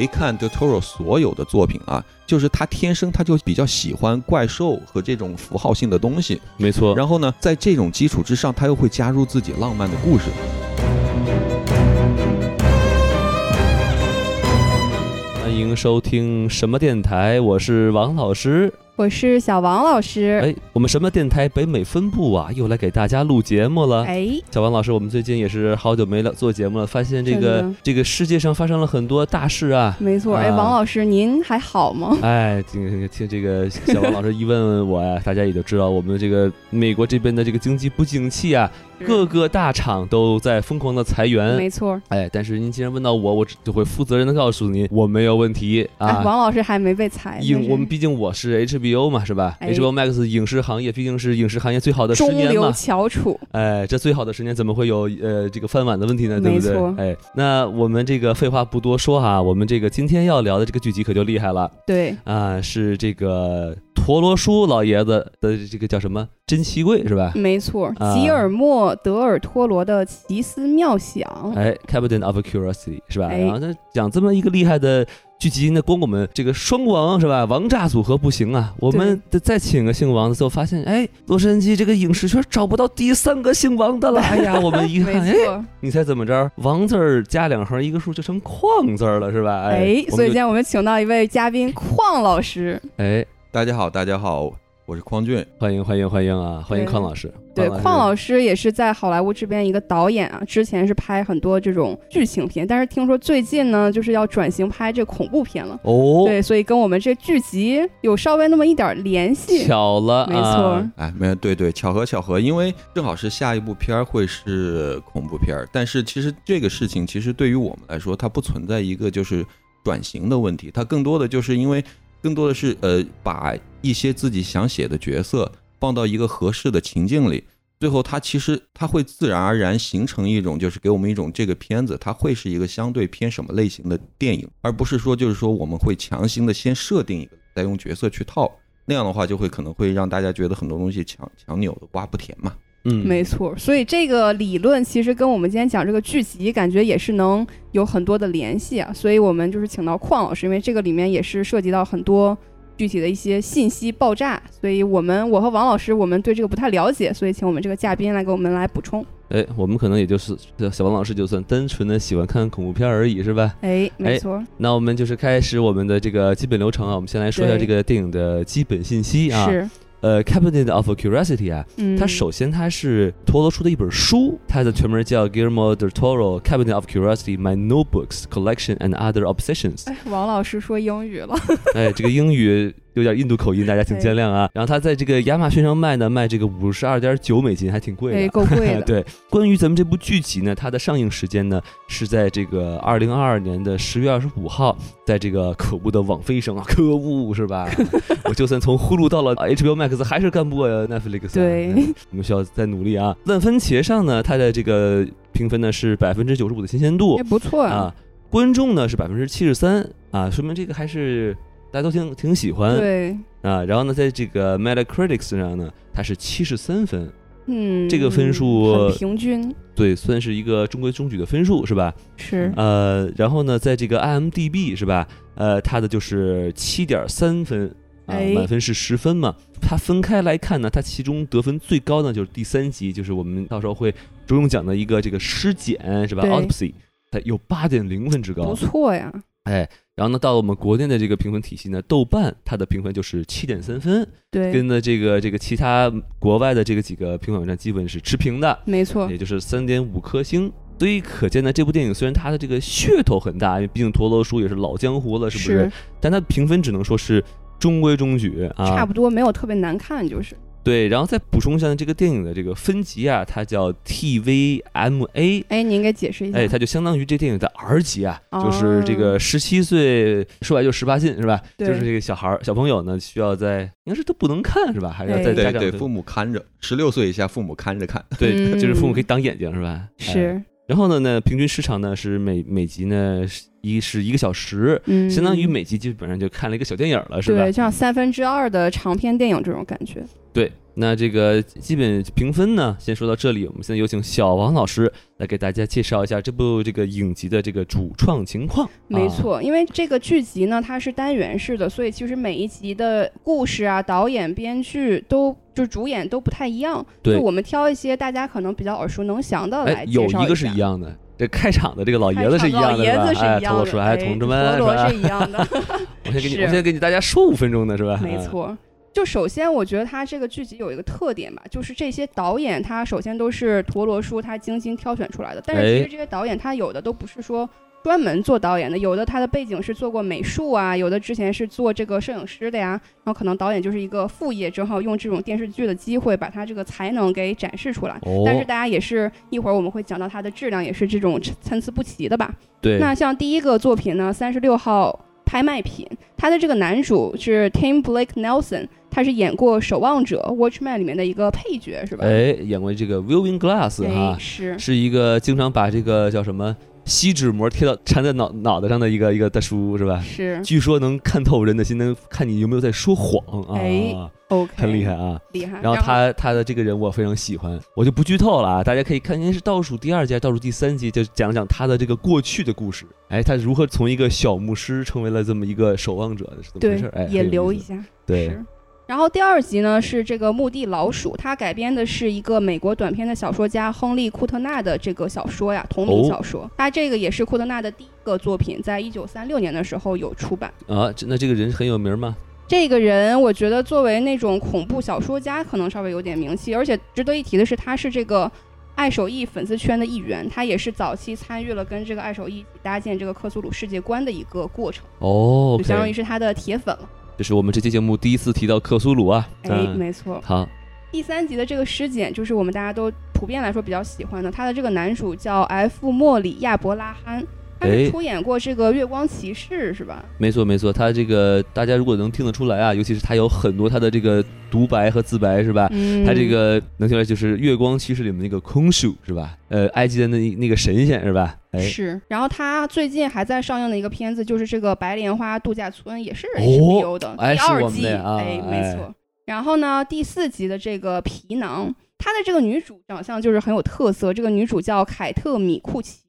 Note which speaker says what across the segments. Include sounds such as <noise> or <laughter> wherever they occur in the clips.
Speaker 1: 回看 Del Toro 所有的作品啊，就是他天生他就比较喜欢怪兽和这种符号性的东西。
Speaker 2: 没错。
Speaker 1: 然后呢，在这种基础之上，他又会加入自己浪漫的故事。
Speaker 2: 欢迎收听什么电台？我是王老师。
Speaker 3: 我是小王老师，
Speaker 2: 哎，我们什么电台北美分部啊，又来给大家录节目了。
Speaker 3: 哎，
Speaker 2: 小王老师，我们最近也是好久没了做节目了，发现这个这个世界上发生了很多大事啊。
Speaker 3: 没错，哎，王老师您还好吗？
Speaker 2: 哎，听听这个小王老师一问问我呀，<laughs> 大家也就知道我们这个美国这边的这个经济不景气啊。各个大厂都在疯狂的裁员，
Speaker 3: 没错。
Speaker 2: 哎，但是您既然问到我，我就会负责任的告诉您，我没有问题啊。
Speaker 3: 王老师还没被裁，
Speaker 2: 影我们毕竟我是 HBO 嘛，是吧？HBO Max 影视行业毕竟是影视行业最好的十年嘛。
Speaker 3: 中流翘楚。
Speaker 2: 哎，这最好的十年怎么会有呃这个饭碗的问题呢？对不对？哎，那我们这个废话不多说哈，我们这个今天要聊的这个剧集可就厉害了。
Speaker 3: 对
Speaker 2: 啊，是这个。陀螺叔老爷子的这个叫什么珍奇柜是吧？
Speaker 3: 没错，吉尔莫·德尔托罗的奇思妙想。
Speaker 2: 哎，Captain of Curiosity 是吧？然后他讲这么一个厉害的剧集，那光我们这个双王是吧？王炸组合不行啊，我们得再请个姓王的最后，发现哎，洛杉矶这个影视圈找不到第三个姓王的了。<laughs> 哎呀，我们一看，哎，你猜怎么着？王字儿加两横一个数就成矿字儿了是吧？
Speaker 3: 哎，所以今天我们请到一位嘉宾，矿老师。
Speaker 2: 哎。
Speaker 1: 大家好，大家好，我是匡俊，
Speaker 2: 欢迎欢迎欢迎啊，欢迎匡老师。
Speaker 3: 对，匡老师也是在好莱坞这边一个导演啊，之前是拍很多这种剧情片，但是听说最近呢，就是要转型拍这恐怖片了。哦，对，所以跟我们这剧集有稍微那么一点联系。
Speaker 2: 巧了，
Speaker 3: 没错。
Speaker 1: 哎，没有，对对，巧合巧合，因为正好是下一部片儿会是恐怖片儿，但是其实这个事情其实对于我们来说，它不存在一个就是转型的问题，它更多的就是因为。更多的是，呃，把一些自己想写的角色放到一个合适的情境里，最后它其实它会自然而然形成一种，就是给我们一种这个片子它会是一个相对偏什么类型的电影，而不是说就是说我们会强行的先设定一个，再用角色去套，那样的话就会可能会让大家觉得很多东西强强扭的瓜不甜嘛。
Speaker 2: 嗯，
Speaker 3: 没错，所以这个理论其实跟我们今天讲这个剧集，感觉也是能有很多的联系啊。所以我们就是请到邝老师，因为这个里面也是涉及到很多具体的一些信息爆炸。所以我们我和王老师，我们对这个不太了解，所以请我们这个嘉宾来给我们来补充。
Speaker 2: 哎，我们可能也就是小王老师，就算单纯的喜欢看恐怖片而已，是吧？
Speaker 3: 哎，没错。
Speaker 2: 那我们就是开始我们的这个基本流程啊。我们先来说一下这个电影的基本信息啊。
Speaker 3: 是。
Speaker 2: 呃，Cabinet of Curiosity 啊，它首先它是陀螺出的一本书，它的全名叫 Guillermo del Toro Cabinet of Curiosity: My Notebooks Collection and Other Obsessions。
Speaker 3: 哎，王老师说英语了。
Speaker 2: 哎，这个英语。有点印度口音，大家请见谅啊。然后他在这个亚马逊上卖呢，卖这个五十二点九美金，还挺贵的，
Speaker 3: 够贵的。<laughs>
Speaker 2: 对，关于咱们这部剧集呢，它的上映时间呢是在这个二零二二年的十月二十五号，在这个可恶的网飞上啊，<laughs> 可恶是吧？<laughs> 我就算从呼噜到了 HBO Max，还是干不过 Netflix。
Speaker 3: 对，
Speaker 2: 我们需要再努力啊。烂番茄上呢，它的这个评分呢是百分之九十五的新鲜度，
Speaker 3: 也不错
Speaker 2: 啊。观众呢是百分之七十三啊，说明这个还是。大家都挺挺喜欢，
Speaker 3: 对
Speaker 2: 啊，然后呢，在这个 Metacritic 上呢，它是七十三分，
Speaker 3: 嗯，
Speaker 2: 这个分数
Speaker 3: 很平均，
Speaker 2: 对，算是一个中规中矩的分数，是吧？
Speaker 3: 是，
Speaker 2: 呃，然后呢，在这个 IMDB 是吧？呃，它的就是七点三分，啊，满分是十分嘛。它分开来看呢，它其中得分最高呢就是第三集，就是我们到时候会着重讲的一个这个尸检是吧？Autopsy，它有八点零分之高，
Speaker 3: 不错呀。
Speaker 2: 哎，然后呢，到了我们国内的这个评分体系呢，豆瓣它的评分就是七点三分，
Speaker 3: 对，
Speaker 2: 跟的这个这个其他国外的这个几个评分网站基本是持平的，
Speaker 3: 没错，
Speaker 2: 也就是三点五颗星。所以可见呢，这部电影虽然它的这个噱头很大，因为毕竟陀螺叔也是老江湖了，是不是？但它评分只能说是中规中矩啊，
Speaker 3: 差不多没有特别难看，就是。
Speaker 2: 对，然后再补充一下这个电影的这个分级啊，它叫 TVMA。
Speaker 3: 哎，你应该解释一下。
Speaker 2: 哎，它就相当于这电影的 R 级啊，就是这个十七岁，说白就十八禁是吧？就是这个小孩儿、小朋友呢，需要在应该是都不能看是吧？还是要在家长
Speaker 1: 对父母看着，十六岁以下父母看着看。
Speaker 2: 对，就是父母可以挡眼睛是吧？
Speaker 3: 是。
Speaker 2: 然后呢，呢平均时长呢是每每集呢一是一个小时，
Speaker 3: 嗯，
Speaker 2: 相当于每集基本上就看了一个小电影了，是吧？
Speaker 3: 对，就像三分之二的长篇电影这种感觉。
Speaker 2: 对，那这个基本评分呢，先说到这里。我们现在有请小王老师来给大家介绍一下这部这个影集的这个主创情况。
Speaker 3: 没错，因为这个剧集呢，它是单元式的，所以其实每一集的故事啊、导演、编剧都就主演都不太一样。
Speaker 2: 对，
Speaker 3: 我们挑一些大家可能比较耳熟能详的来
Speaker 2: 介绍有一个是一样的，这开场的这个老爷子是一样的，
Speaker 3: 老爷子是一样的，
Speaker 2: 陀螺同志们
Speaker 3: 陀螺是一样的。<laughs>
Speaker 2: 我先给你，我先给你大家说五分钟的是吧？
Speaker 3: 没错。就首先，我觉得他这个剧集有一个特点吧，就是这些导演他首先都是陀螺叔他精心挑选出来的。但是其实这些导演他有的都不是说专门做导演的，有的他的背景是做过美术啊，有的之前是做这个摄影师的呀。然后可能导演就是一个副业，正好用这种电视剧的机会把他这个才能给展示出来。但是大家也是一会儿我们会讲到它的质量也是这种参差不齐的吧？
Speaker 2: 对。
Speaker 3: 那像第一个作品呢，三十六号。拍卖品，他的这个男主是 Tim Blake Nelson，他是演过《守望者》Watchman 里面的一个配角，是吧？
Speaker 2: 哎，演过这个 Viewing Glass
Speaker 3: 哈，是
Speaker 2: 是一个经常把这个叫什么锡纸膜贴到缠在脑脑袋上的一个一个大叔，是吧？
Speaker 3: 是，
Speaker 2: 据说能看透人的心，能看你有没有在说谎啊。
Speaker 3: 哎，OK，
Speaker 2: 很厉害啊，
Speaker 3: 厉害。
Speaker 2: 然后他他的这个人我非常喜欢，我就不剧透了啊，大家可以看，应该是倒数第二集，倒数第三集，就讲讲他的这个过去的故事。哎，他如何从一个小牧师成为了这么一个守望者的是怎么回事？哎，
Speaker 3: 也留一下。
Speaker 2: 对。
Speaker 3: 然后第二集呢是这个墓地老鼠，它改编的是一个美国短篇的小说家亨利库特纳的这个小说呀，同名小说。他这个也是库特纳的第一个作品，在一九三六年的时候有出版。
Speaker 2: 啊，那这个人很有名吗？
Speaker 3: 这个人我觉得作为那种恐怖小说家，可能稍微有点名气。而且值得一提的是，他是这个。爱手艺粉丝圈的一员，他也是早期参与了跟这个爱手艺搭建这个克苏鲁世界观的一个过程
Speaker 2: 哦，
Speaker 3: 就相当于是他的铁粉了。
Speaker 2: 这是我们这期节目第一次提到克苏鲁啊，
Speaker 3: 哎，没错。
Speaker 2: 好，
Speaker 3: 第三集的这个尸检就是我们大家都普遍来说比较喜欢的，他的这个男主叫 F 莫里亚伯拉罕。他是出演过这个《月光骑士》是吧？
Speaker 2: 没错没错，他这个大家如果能听得出来啊，尤其是他有很多他的这个独白和自白是吧？
Speaker 3: 嗯。
Speaker 2: 他这个能听出来就是《月光骑士》里面那个空树是吧？呃，埃及的那那个神仙是吧？哎。
Speaker 3: 是。然后他最近还在上映的一个片子就是这个《白莲花度假村》，也是 HBO 的第二季。
Speaker 2: 哎，
Speaker 3: 没错。然后呢，第四集的这个皮囊，她的这个女主长相就是很有特色，这个女主叫凯特米库奇。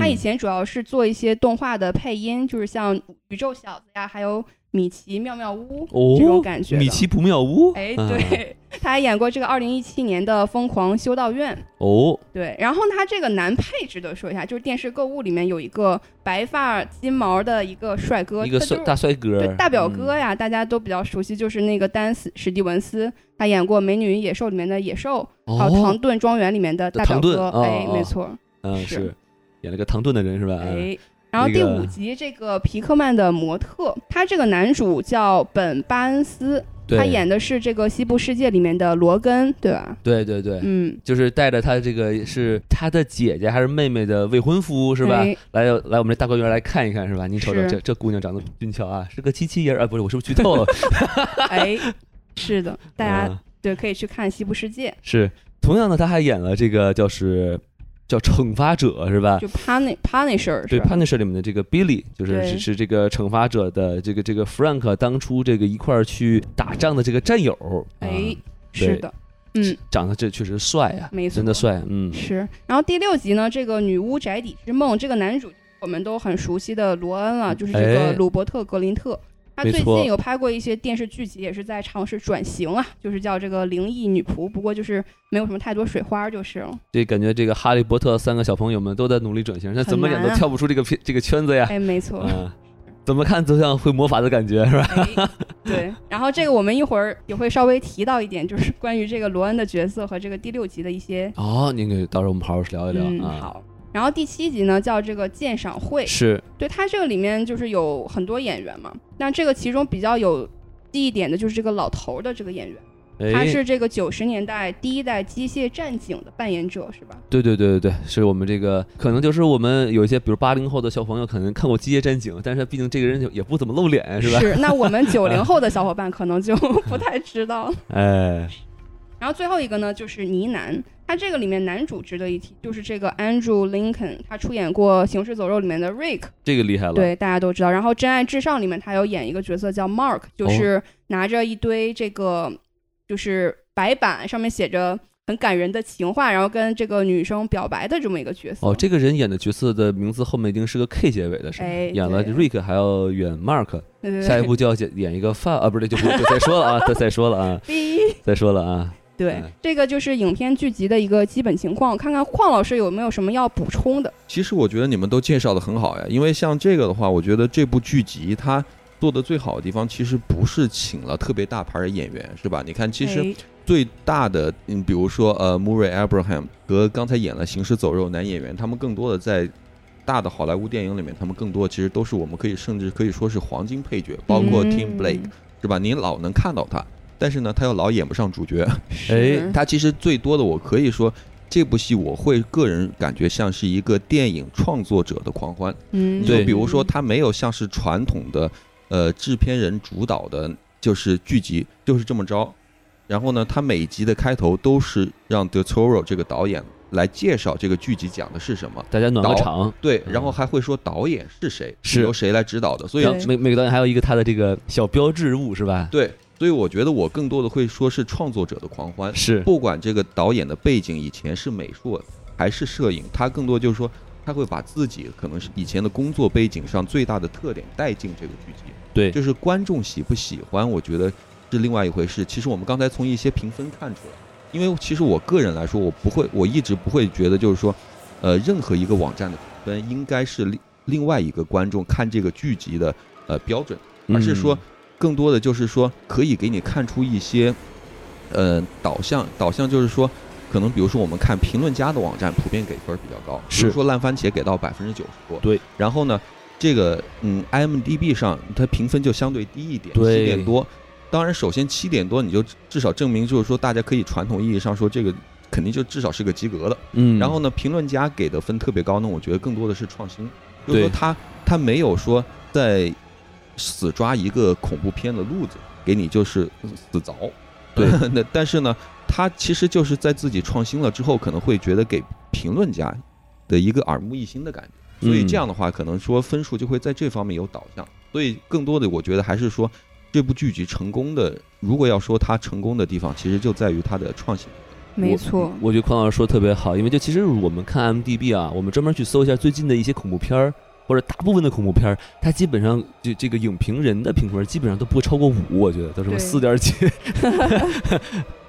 Speaker 3: 他以前主要是做一些动画的配音，就是像宇宙小子呀，还有米奇妙妙屋这种感觉。
Speaker 2: 米奇不妙屋，
Speaker 3: 哎，对，<laughs> 他还演过这个二零一七年的《疯狂修道院》
Speaker 2: 哦。
Speaker 3: 对，然后他这个男配值得说一下，就是电视购物里面有一个白发金毛的一个帅哥，
Speaker 2: 一个帅大帅哥，
Speaker 3: 对，大表哥呀，大家都比较熟悉，就是那个丹斯史蒂文斯，他演过《美女与野兽》里面的野兽，还有《唐顿庄园》里面的大表哥，哎，没错，
Speaker 2: 嗯是。演了个唐顿的人是吧？
Speaker 3: 哎，然后第五集这个皮克曼的模特，他这个男主叫本巴恩斯，他演的是这个西部世界里面的罗根，对吧？
Speaker 2: 对对对，
Speaker 3: 嗯，
Speaker 2: 就是带着他这个是他的姐姐还是妹妹的未婚夫是吧？来来我们这大观园来看一看是吧？您瞅瞅这这姑娘长得俊俏啊，是个七七人啊，不是我是不是剧透了？<laughs>
Speaker 3: 哎，是的，大家对可以去看西部世界。
Speaker 2: 是，同样的他还演了这个就是。叫惩罚者是吧？
Speaker 3: 就 punish punisher
Speaker 2: 对 punisher 里面的这个 Billy，就是是是这个惩罚者的这个这个 Frank 当初这个一块儿去打仗的这个战友。
Speaker 3: 哎，是的，嗯，
Speaker 2: 长得这确实帅啊，
Speaker 3: 没错，
Speaker 2: 真的帅，嗯，
Speaker 3: 是。然后第六集呢，这个女巫宅邸之梦，这个男主我们都很熟悉的罗恩了，就是这个鲁伯特格林特。他最近有拍过一些电视剧集，也是在尝试转型啊，就是叫这个灵异女仆，不过就是没有什么太多水花就是了。
Speaker 2: 对，感觉这个哈利波特三个小朋友们都在努力转型，那怎么演都跳不出这个片这个圈子呀。
Speaker 3: 哎，没错。
Speaker 2: 嗯，怎么看都像会魔法的感觉，是
Speaker 3: 吧？对。然后这个我们一会儿也会稍微提到一点，就是关于这个罗恩的角色和这个第六集的一些。
Speaker 2: 哦，您给到时候我们好好聊一聊
Speaker 3: 啊。好。然后第七集呢，叫这个鉴赏会，
Speaker 2: 是
Speaker 3: 对它这个里面就是有很多演员嘛。那这个其中比较有记忆点的就是这个老头的这个演员，他是这个九十年代第一代机械战警的扮演者，是吧？
Speaker 2: 对对对对对，是我们这个可能就是我们有一些比如八零后的小朋友可能看过机械战警，但是毕竟这个人也不怎么露脸，是吧？
Speaker 3: 是。那我们九零后的小伙伴可能就不太知道。<laughs>
Speaker 2: 哎。
Speaker 3: 然后最后一个呢，就是呢喃。他这个里面男主值得一提，就是这个 Andrew Lincoln，他出演过《行尸走肉》里面的 Rick，
Speaker 2: 这个厉害了。
Speaker 3: 对，大家都知道。然后《真爱至上》里面他有演一个角色叫 Mark，就是拿着一堆这个就是白板，上面写着很感人的情话，然后跟这个女生表白的这么一个角色。
Speaker 2: 哦，这个人演的角色的名字后面一定是个 K 结尾的，是吗？演了 Rick 还要演 Mark，下一步就要演演一个范啊，不是，就不就再说了啊，再再说了啊，<laughs> 再说了啊。
Speaker 3: 对，这个就是影片剧集的一个基本情况。看看邝老师有没有什么要补充的？
Speaker 1: 其实我觉得你们都介绍的很好呀，因为像这个的话，我觉得这部剧集它做的最好的地方，其实不是请了特别大牌的演员，是吧？你看，其实最大的，嗯，比如说呃，Murray Abraham 和刚才演了《行尸走肉》男演员，他们更多的在大的好莱坞电影里面，他们更多其实都是我们可以甚至可以说是黄金配角，包括 Tim Blake，是吧？您老能看到他。但是呢，他又老演不上主角，
Speaker 2: 哎，
Speaker 1: 他其实最多的，我可以说这部戏我会个人感觉像是一个电影创作者的狂欢，
Speaker 3: 嗯，
Speaker 1: 就比如说他没有像是传统的呃制片人主导的，就是剧集就是这么着，然后呢，他每集的开头都是让 The Toro 这个导演来介绍这个剧集讲的是什么，
Speaker 2: 大家暖个场，
Speaker 1: 对，然后还会说导演是谁，
Speaker 2: 是。
Speaker 1: 由谁来指导的，所以
Speaker 2: 每每个导演还有一个他的这个小标志物是吧？
Speaker 1: 对。所以我觉得我更多的会说是创作者的狂欢，
Speaker 2: 是
Speaker 1: 不管这个导演的背景以前是美术还是摄影，他更多就是说他会把自己可能是以前的工作背景上最大的特点带进这个剧集。
Speaker 2: 对，
Speaker 1: 就是观众喜不喜欢，我觉得是另外一回事。其实我们刚才从一些评分看出来，因为其实我个人来说，我不会，我一直不会觉得就是说，呃，任何一个网站的评分应该是另另外一个观众看这个剧集的呃标准，而是说。更多的就是说，可以给你看出一些，呃，导向。导向就是说，可能比如说我们看评论家的网站，普遍给分比较高，比如说烂番茄给到百分之九十多。
Speaker 2: 对。
Speaker 1: 然后呢，这个嗯，IMDB 上它评分就相对低一点，七点多。当然，首先七点多，你就至少证明就是说，大家可以传统意义上说，这个肯定就至少是个及格的。
Speaker 2: 嗯。
Speaker 1: 然后呢，评论家给的分特别高，那我觉得更多的是创新，就是说他他没有说在。死抓一个恐怖片的路子给你就是死凿，
Speaker 2: 对。<laughs>
Speaker 1: 那但是呢，他其实就是在自己创新了之后，可能会觉得给评论家的一个耳目一新的感觉。所以这样的话，可能说分数就会在这方面有导向。所以更多的，我觉得还是说这部剧集成功的，如果要说它成功的地方，其实就在于它的创新。
Speaker 3: 没错，
Speaker 2: 我觉得匡老师说的特别好，因为就其实我们看 M D B 啊，我们专门去搜一下最近的一些恐怖片儿。或者大部分的恐怖片儿，它基本上就这个影评人的评分基本上都不会超过五，我觉得都是四点几。<laughs>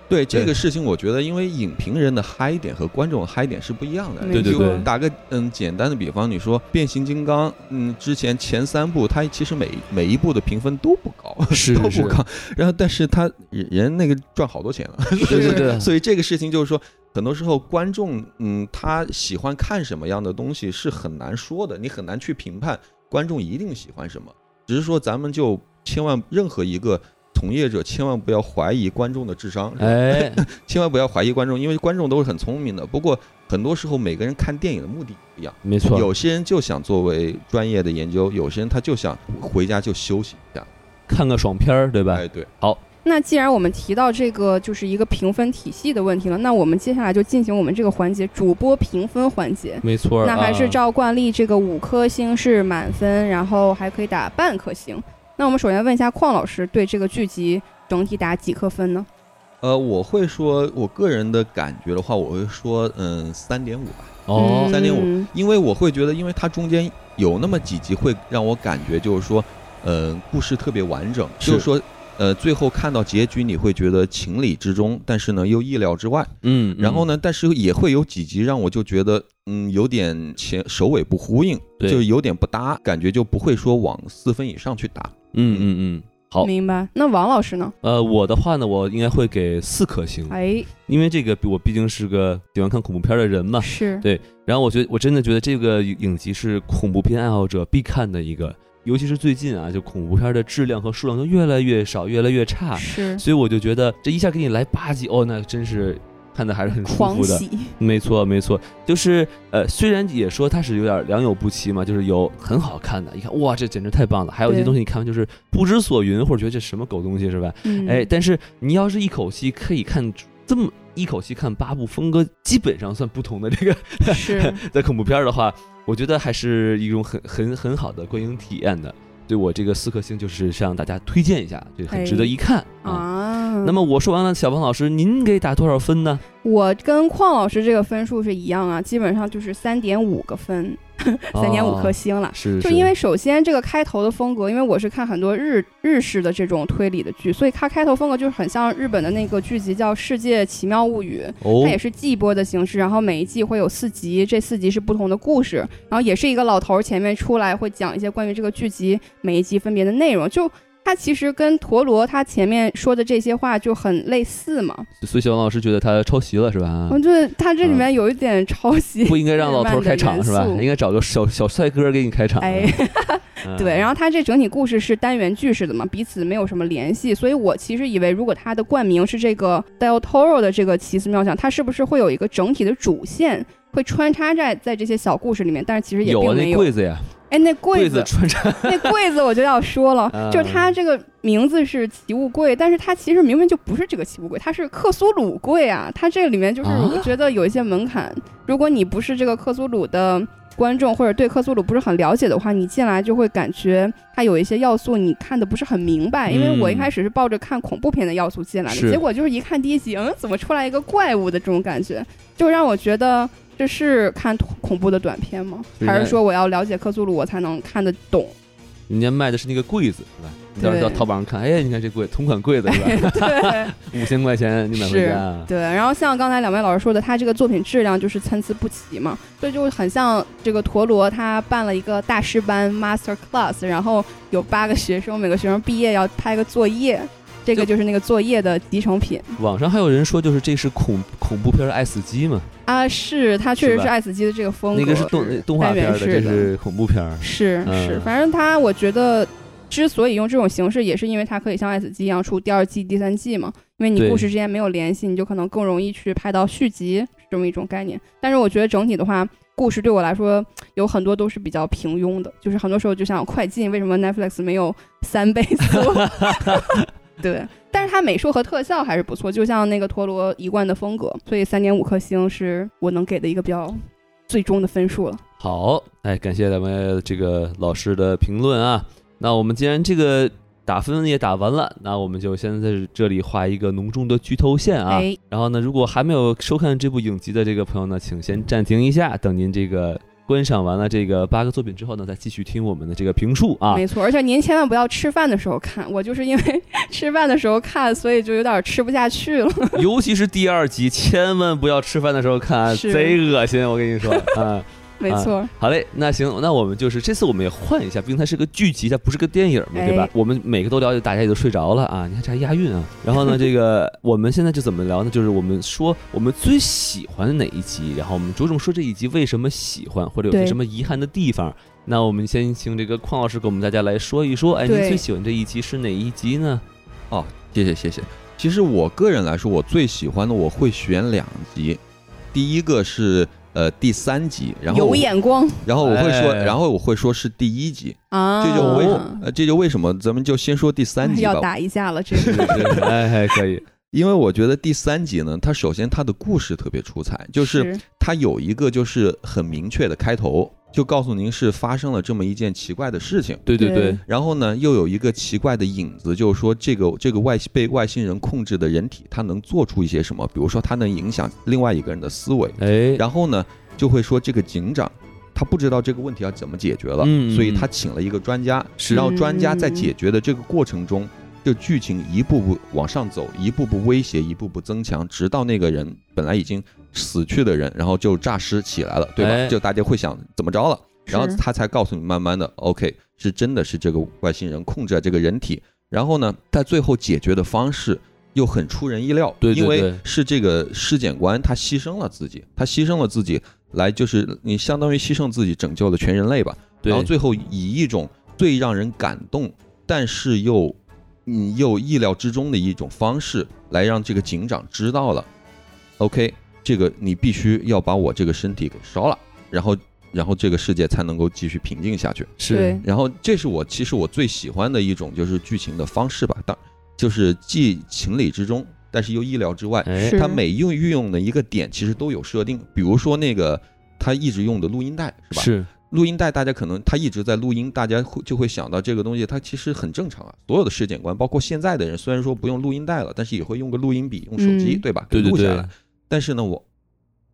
Speaker 1: 对这个事情，我觉得因为影评人的嗨点和观众的嗨点是不一样的。
Speaker 2: 对对对。
Speaker 1: 打个嗯简单的比方，你说变形金刚，嗯，之前前三部它其实每每一部的评分都不高，
Speaker 2: 是
Speaker 1: 都不高。然后，但是他人那个赚好多钱了。
Speaker 2: 对对对。<laughs>
Speaker 1: 所以这个事情就是说。很多时候，观众嗯，他喜欢看什么样的东西是很难说的，你很难去评判观众一定喜欢什么。只是说，咱们就千万任何一个从业者，千万不要怀疑观众的智商，
Speaker 2: 哎，<laughs>
Speaker 1: 千万不要怀疑观众，因为观众都是很聪明的。不过，很多时候每个人看电影的目的不一样，
Speaker 2: 没错，
Speaker 1: 有些人就想作为专业的研究，有些人他就想回家就休息一下，
Speaker 2: 看个爽片儿，对吧？
Speaker 1: 哎，对，
Speaker 2: 好。
Speaker 3: 那既然我们提到这个就是一个评分体系的问题了，那我们接下来就进行我们这个环节主播评分环节。
Speaker 2: 没错，
Speaker 3: 那还是照惯例，这个五颗星是满分，然后还可以打半颗星。那我们首先问一下邝老师，对这个剧集整体打几颗分呢？
Speaker 1: 呃，我会说，我个人的感觉的话，我会说，嗯，三点五吧。
Speaker 2: 哦，
Speaker 1: 三点五，因为我会觉得，因为它中间有那么几集会让我感觉就是说，嗯，故事特别完整，就是说。呃，最后看到结局，你会觉得情理之中，但是呢又意料之外。
Speaker 2: 嗯，
Speaker 1: 然后呢，但是也会有几集让我就觉得，嗯，有点前首尾不呼应，就有点不搭，感觉就不会说往四分以上去打。
Speaker 2: 嗯嗯嗯，好，
Speaker 3: 明白。那王老师呢？
Speaker 2: 呃，我的话呢，我应该会给四颗星。
Speaker 3: 哎，
Speaker 2: 因为这个我毕竟是个喜欢看恐怖片的人嘛。
Speaker 3: 是
Speaker 2: 对。然后我觉得我真的觉得这个影集是恐怖片爱好者必看的一个。尤其是最近啊，就恐怖片的质量和数量都越来越少，越来越差。
Speaker 3: 是，
Speaker 2: 所以我就觉得这一下给你来八集，哦，那真是看的还是很舒服的。没错，没错，就是呃，虽然也说它是有点良莠不齐嘛，就是有很好看的，一看哇，这简直太棒了。还有一些东西你看完就是不知所云，或者觉得这什么狗东西是吧？嗯哎，但是你要是一口气可以看。这么一口气看八部风格基本上算不同的这个
Speaker 3: 是 <laughs>
Speaker 2: 在恐怖片的话，我觉得还是一种很很很好的观影体验的。对我这个四颗星就是向大家推荐一下，对很值得一看啊。
Speaker 3: 啊。
Speaker 2: 那么我说完了，小胖老师，您给打多少分呢？
Speaker 3: 我跟邝老师这个分数是一样啊，基本上就是三点五个分。<laughs> 三点五颗星了，
Speaker 2: 是，
Speaker 3: 就因为首先这个开头的风格，因为我是看很多日日式的这种推理的剧，所以它开头风格就是很像日本的那个剧集叫《世界奇妙物语》，它也是季播的形式，然后每一季会有四集，这四集是不同的故事，然后也是一个老头前面出来会讲一些关于这个剧集每一集分别的内容，就。他其实跟陀螺他前面说的这些话就很类似嘛，
Speaker 2: 所以小王老师觉得他抄袭了是吧？
Speaker 3: 我觉得他这里面有一点抄袭，
Speaker 2: 不应该让老头开场是吧？应该找个小小帅哥给你开场。<laughs>
Speaker 3: 哎，对，然后他这整体故事是单元剧式的嘛，彼此没有什么联系，所以我其实以为如果他的冠名是这个 Del Toro 的这个奇思妙想，他是不是会有一个整体的主线会穿插在在这些小故事里面？但是其实也并没
Speaker 2: 有。柜子呀。
Speaker 3: 哎，那柜
Speaker 2: 子穿插，
Speaker 3: 那柜子我就要说了，就是它这个名字是奇物柜，但是它其实明明就不是这个奇物柜，它是克苏鲁柜啊。它这个里面就是我觉得有一些门槛，如果你不是这个克苏鲁的观众或者对克苏鲁不是很了解的话，你进来就会感觉它有一些要素你看的不是很明白。因为我一开始是抱着看恐怖片的要素进来的，结果就是一看第一集，嗯，怎么出来一个怪物的这种感觉，就让我觉得。这是看恐怖的短片吗？还是说我要了解克苏鲁我才能看得懂？
Speaker 2: 人家卖的是那个柜子，是吧？你到时到淘宝上看，哎，你看这柜同款柜子是吧？<laughs>
Speaker 3: 对，<laughs>
Speaker 2: 五千块钱你买回家。
Speaker 3: 对，然后像刚才两位老师说的，他这个作品质量就是参差不齐嘛，所以就很像这个陀螺，他办了一个大师班 Master Class，然后有八个学生，每个学生毕业要拍个作业。这个就是那个作业的集成品。
Speaker 2: 网上还有人说，就是这是恐恐怖片《爱死机》嘛？
Speaker 3: 啊，是，它确实是《爱死机》的这个风格。
Speaker 2: 那个是动动画片
Speaker 3: 的，
Speaker 2: 这是恐怖片。
Speaker 3: 是是，反正它，我觉得之所以用这种形式，也是因为它可以像《爱死机》一样出第二季、第三季嘛。因为你故事之间没有联系，你就可能更容易去拍到续集这么一种概念。但是我觉得整体的话，故事对我来说有很多都是比较平庸的，就是很多时候就想快进。为什么 Netflix 没有三倍速？<laughs> 对，但是它美术和特效还是不错，就像那个陀螺一贯的风格，所以三点五颗星是我能给的一个比较最终的分数了。
Speaker 2: 好，哎，感谢咱们这个老师的评论啊。那我们既然这个打分也打完了，那我们就先在这里画一个浓重的剧透线啊。然后呢，如果还没有收看这部影集的这个朋友呢，请先暂停一下，等您这个。观赏完了这个八个作品之后呢，再继续听我们的这个评述啊。
Speaker 3: 没错，而且您千万不要吃饭的时候看，我就是因为 <laughs> 吃饭的时候看，所以就有点吃不下去了。<laughs>
Speaker 2: 尤其是第二集，千万不要吃饭的时候看，贼恶心，我跟你说啊。
Speaker 3: 没错，
Speaker 2: 好嘞，那行，那我们就是这次我们也换一下，毕竟它是个剧集，它不是个电影嘛，对吧？我们每个都了解，大家也都睡着了啊。你看这还押韵啊。然后呢，这个 <laughs> 我们现在就怎么聊呢？就是我们说我们最喜欢的哪一集，然后我们着重说这一集为什么喜欢，或者有些什么遗憾的地方。那我们先请这个邝老师给我们大家来说一说，哎，您最喜欢这一集是哪一集呢？
Speaker 1: 哦，谢谢谢谢。其实我个人来说，我最喜欢的我会选两集，第一个是。呃，第三集，然后
Speaker 3: 有眼光，
Speaker 1: 然后我会说，然后我会说是第一集
Speaker 3: 啊，
Speaker 1: 这就为呃，这就为什么咱们就先说第三集
Speaker 3: 吧，要打一架了，这 <laughs>
Speaker 2: 个，哎，可以，
Speaker 1: 因为我觉得第三集呢，它首先它的故事特别出彩，就是。它有一个就是很明确的开头。就告诉您是发生了这么一件奇怪的事情，
Speaker 2: 对对对。
Speaker 1: 然后呢，又有一个奇怪的影子，就是说这个这个外被外星人控制的人体，它能做出一些什么？比如说，它能影响另外一个人的思维。
Speaker 2: 哎，
Speaker 1: 然后呢，就会说这个警长他不知道这个问题要怎么解决了，所以他请了一个专家，然后专家在解决的这个过程中。就剧情一步步往上走，一步步威胁，一步步增强，直到那个人本来已经死去的人，然后就诈尸起来了，对吧？就大家会想怎么着了，然后他才告诉你，慢慢的，OK，是真的是这个外星人控制了这个人体，然后呢，在最后解决的方式又很出人意料，
Speaker 2: 对，
Speaker 1: 因为是这个尸检官他牺牲了自己，他牺牲了自己来就是你相当于牺牲自己拯救了全人类吧，然后最后以一种最让人感动，但是又。你又意料之中的一种方式来让这个警长知道了，OK，这个你必须要把我这个身体给烧了，然后，然后这个世界才能够继续平静下去。
Speaker 2: 是，
Speaker 1: 然后这是我其实我最喜欢的一种就是剧情的方式吧，当就是既情理之中，但是又意料之外。
Speaker 2: 哎，
Speaker 3: 是
Speaker 1: 它每用运用的一个点其实都有设定，比如说那个他一直用的录音带是吧？
Speaker 2: 是
Speaker 1: 录音带，大家可能他一直在录音，大家会就会想到这个东西，它其实很正常啊。所有的尸检官，包括现在的人，虽然说不用录音带了，但是也会用个录音笔，用手机，
Speaker 3: 嗯
Speaker 1: 对吧？给
Speaker 2: 对对对
Speaker 1: 录下来。但是呢，我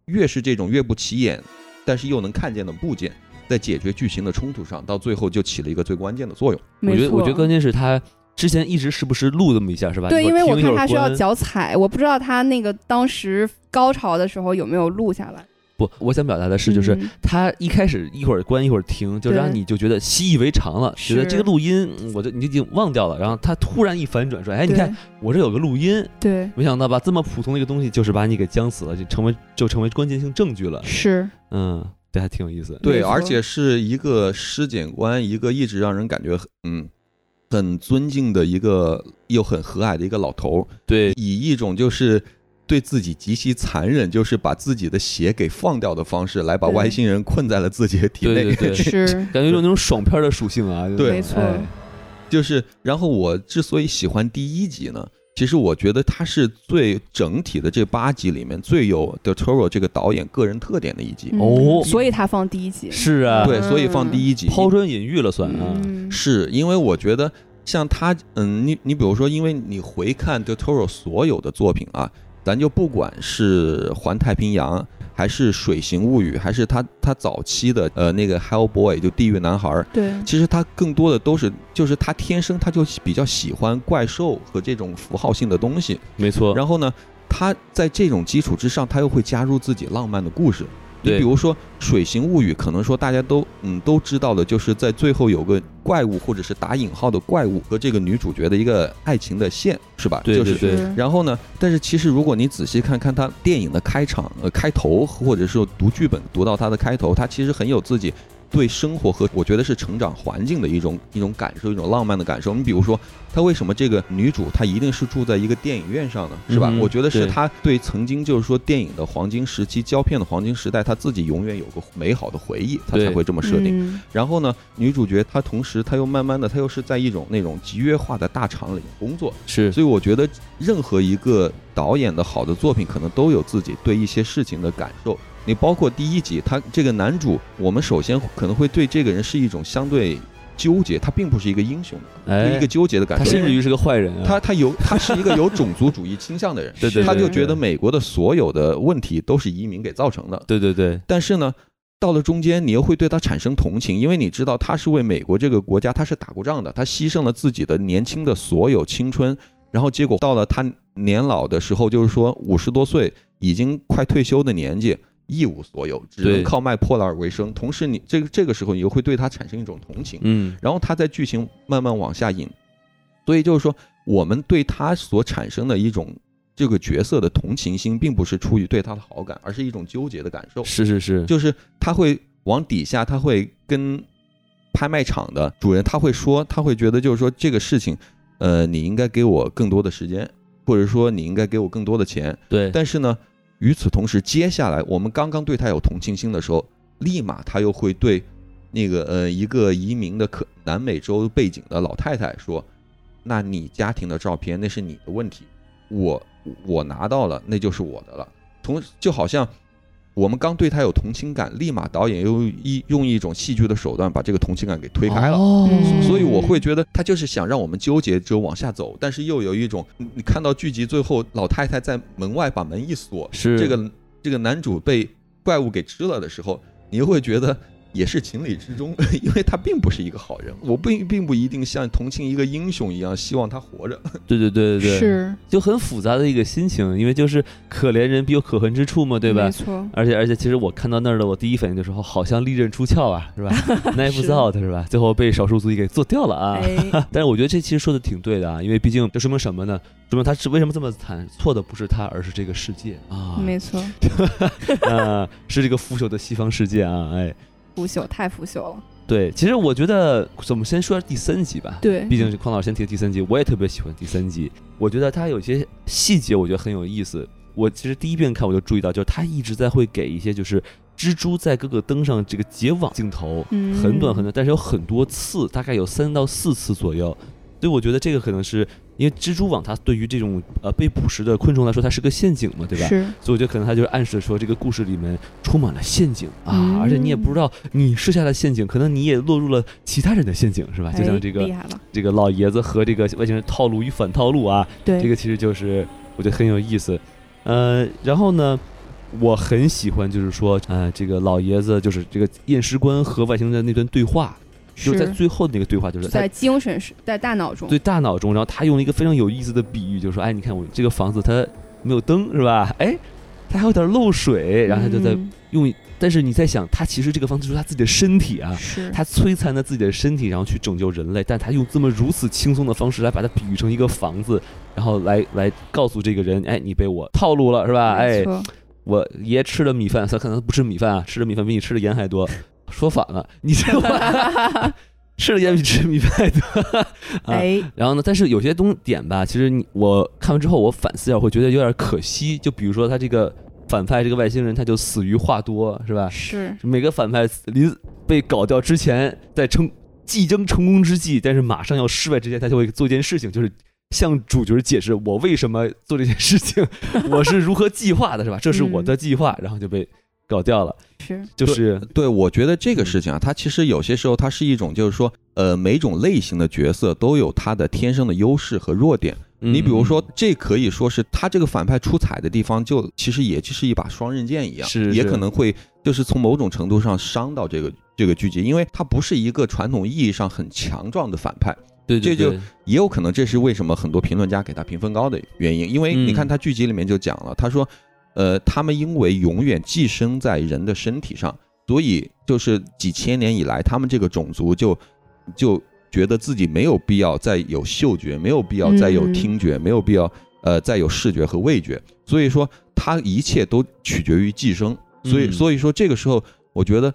Speaker 1: 越是这种越不起眼，但是又能看见的部件，在解决剧情的冲突上，到最后就起了一个最关键的作用。
Speaker 2: 我觉得，我觉得关键是他之前一直时不时录这么一下，是吧？
Speaker 3: 对，因为我看他需要脚踩，我不知道他那个当时高潮的时候有没有录下来。
Speaker 2: 不，我想表达的是，就是
Speaker 3: 嗯
Speaker 2: 他一开始一会儿关一会儿停，就让你就觉得习以为常了，觉得这个录音嗯我就你就已经忘掉了。然后他突然一反转说：“哎，你看我这有个录音。”
Speaker 3: 对，
Speaker 2: 没想到吧，这么普通的一个东西，就是把你给僵死了，就成为就成为关键性证据了。
Speaker 3: 是
Speaker 2: 嗯，这还挺有意思。
Speaker 1: 对，而且是一个尸检官，一个一直让人感觉很嗯很尊敬的一个又很和蔼的一个老头，
Speaker 2: 对，
Speaker 1: 以一种就是对自己极其残忍，就是把自己的血给放掉的方式，来把外星人困在了自己的体内。
Speaker 2: 对对对
Speaker 3: 是，
Speaker 2: 感觉有种那种爽片的属性啊。
Speaker 1: 对
Speaker 3: 没错
Speaker 2: 哎
Speaker 1: 就是，然后我之所以喜欢第一集呢，其实我觉得它是最整体的这八集里面最有 Del Toro 这个导演个人特点的一集。
Speaker 3: 嗯
Speaker 2: 哦
Speaker 3: 所以他放第一集。
Speaker 2: 是啊，
Speaker 1: 对，所以放第
Speaker 3: 一
Speaker 1: 一集。
Speaker 2: 抛砖引玉了算啊。
Speaker 3: 嗯，
Speaker 1: 是因为我觉得像他，嗯，你你比如说，因为你回看 Del Toro 所有的作品啊，咱就不管是《环太平洋》，还是《水形物语》，还是他他早期的呃那个 Hellboy 就地狱男孩儿，
Speaker 3: 对，
Speaker 1: 其实他更多的都是就是他天生他就比较喜欢怪兽和这种符号性的东西，
Speaker 2: 没错。
Speaker 1: 然后呢，他在这种基础之上，他又会加入自己浪漫的故事。你比如说《水形物语》，可能说大家都嗯都知道的，就是在最后有个怪物或者是打引号的怪物和这个女主角的一个爱情的线，是吧？
Speaker 2: 对
Speaker 1: 就是
Speaker 2: 对
Speaker 3: 是。
Speaker 1: 然后呢，但是其实如果你仔细看看他电影的开场、呃开头，或者是说读剧本读到他的开头，他其实很有自己对生活和我觉得是成长环境的一种一种感受，一种浪漫的感受。你比如说，她为什么这个女主她一定是住在一个电影院上呢？是吧？
Speaker 2: 嗯
Speaker 1: 我觉得是
Speaker 2: 对
Speaker 1: 她对曾经就是说电影的黄金时期、胶片的黄金时代，她自己永远有个美好的回忆，她才会这么设定。
Speaker 3: 嗯
Speaker 1: 然后呢，女主角她同时她又慢慢的，她又是在一种那种集约化的大厂里工作，
Speaker 2: 是
Speaker 1: 所以我觉得任何一个导演的好的作品，可能都有自己对一些事情的感受。你包括第一集，他这个男主，我们首先可能会对这个人是一种相对纠结，他并不是一个英雄，一个，纠结的感觉。
Speaker 2: 他甚至于是个坏人啊。
Speaker 1: 他他有他是一个有种族主义倾向的人，<laughs>
Speaker 2: 对对
Speaker 1: 他就觉得美国的所有的问题都是移民给造成的。
Speaker 2: 对对对，
Speaker 1: 但是呢，到了中间，你又会对他产生同情，因为你知道他是为美国这个国家，他是打过仗的，他牺牲了自己的年轻的所有青春，然后结果到了他年老的时候，就是说五十多岁，已经快退休的年纪。一无所有，只能靠卖破烂为生。同时你，这个这个时候，你又会对他产生一种同情。
Speaker 2: 嗯，
Speaker 1: 然后他在剧情慢慢往下引，所以就是说，我们对他所产生的一种这个角色的同情心，并不是出于对他的好感，而是一种纠结的感受。
Speaker 2: 是是是，
Speaker 1: 就是他会往底下，他会跟拍卖场的主人，他会说，他会觉得就是说这个事情，呃，你应该给我更多的时间，或者说你应该给我更多的钱。
Speaker 2: 对，
Speaker 1: 但是呢，与此同时，接下来我们刚刚对他有同情心的时候，立马他又会对那个呃一个移民的可南美洲背景的老太太说：“那你家庭的照片那是你的问题，我我拿到了那就是我的了。”同就好像我们刚对他有同情感，立马导演又一用一种戏剧的手段把这个同情感给推开了。所以我会觉得他就是想让我们纠结着往下走，但是又有一种你你看到剧集最后老太太在门外把门一锁，
Speaker 2: 是
Speaker 1: 这个这个男主被怪物给吃了的时候，你又会觉得也是情理之中，<laughs> 因为他并不是一个好人，我并并不一定像同情一个英雄一样希望他活着。<laughs>
Speaker 2: 对对对对对，
Speaker 3: 是，
Speaker 2: 就很复杂的一个心情，因为就是可怜人必有可恨之处嘛，对吧
Speaker 3: 没？错，
Speaker 2: 而且而且，其实我看到那儿的，我第一反应就是，哦好像利刃出鞘啊，是吧？<laughs> Knives out 是吧？最后被少数族裔给做掉了啊。
Speaker 3: 哎，
Speaker 2: 但是我觉得这其实说的挺对的啊，因为毕竟这说明什么呢？说明他是为什么这么惨？错的不是他，而是这个世界啊，
Speaker 3: 没错，
Speaker 2: 啊，是这个腐朽的西方世界啊，哎，
Speaker 3: 腐朽太腐朽了。
Speaker 2: 对，其实我觉得，我们先说第三集吧，
Speaker 3: 对，
Speaker 2: 毕竟是匡老师先提的第三集，我也特别喜欢第三集。我觉得它有些细节，我觉得很有意思。我其实第一遍看我就注意到，就是他一直在会给一些就是蜘蛛在各个灯上这个结网镜头，
Speaker 3: 嗯
Speaker 2: 很短很短，但是有很多次，大概有三到四次左右。所以我觉得这个可能是因为蜘蛛网它对于这种呃被捕食的昆虫来说，它是个陷阱嘛，对吧？
Speaker 3: 是，
Speaker 2: 所以我觉得可能它就是暗示说，这个故事里面充满了陷阱啊，
Speaker 3: 嗯
Speaker 2: 而且你也不知道你设下的陷阱，可能你也落入了其他人的陷阱，是吧？就像
Speaker 3: 哎
Speaker 2: 这个这个老爷子和这个外星人套路与反套路啊，
Speaker 3: 对，
Speaker 2: 这个其实就是我觉得很有意思。呃，然后呢，我很喜欢就是说，呃，这个老爷子就是这个验尸官和外星人的那段对话，就在最后的那个对话，就是
Speaker 3: 在精神是在大脑中，
Speaker 2: 对大脑中，然后他用了一个非常有意思的比喻，就是说，哎，你看我这个房子它没有灯是吧？哎，它还有点漏水，然后他就在
Speaker 3: 嗯。
Speaker 2: 用，但是你在想，他其实这个房子就是他自己的身体啊，他摧残了自己的身体，然后去拯救人类，但他用这么如此轻松的方式来把它比喻成一个房子，然后来来告诉这个人，哎，你被我套路了是吧？哎，我爷吃的米饭，他可能不吃米饭啊，吃的米饭比你吃的盐还多，说反了，你这吃的盐比吃米饭多，<laughs> 啊
Speaker 3: 哎，
Speaker 2: 然后呢，但是有些东点吧，其实你我看完之后，我反思一下，会觉得有点可惜。就比如说他这个反派这个外星人，他就死于话多，是吧？
Speaker 3: 是
Speaker 2: 每个反派临被搞掉之前，在成即将成功之际，但是马上要失败之前，他就会做一件事情，就是向主角解释我为什么做这件事情，我是如何计划的，是吧？这是我的计划，然后就被搞掉了。
Speaker 3: 是，
Speaker 2: 就是
Speaker 1: 对，我觉得这个事情啊，它其实有些时候它是一种，就是说，呃，每种类型的角色都有它的天生的优势和弱点。你比如说，这可以说是他这个反派出彩的地方，就其实也就是一把双刃剑一样，也可能会就是从某种程度上伤到这个这个剧集，因为他不是一个传统意义上很强壮的反派，
Speaker 2: 对对
Speaker 1: 这就也有可能这是为什么很多评论家给他评分高的原因，因为你看
Speaker 2: 嗯
Speaker 1: 他剧集里面就讲了，他说，呃，他们因为永远寄生在人的身体上，所以就是几千年以来，他们这个种族就就觉得自己没有必要再有嗅觉，没有必要再有
Speaker 3: 嗯
Speaker 1: 听觉，没有必要呃再有视觉和味觉，所以说他一切都取决于寄生，所以
Speaker 2: 嗯。
Speaker 1: 所以说这个时候，我觉得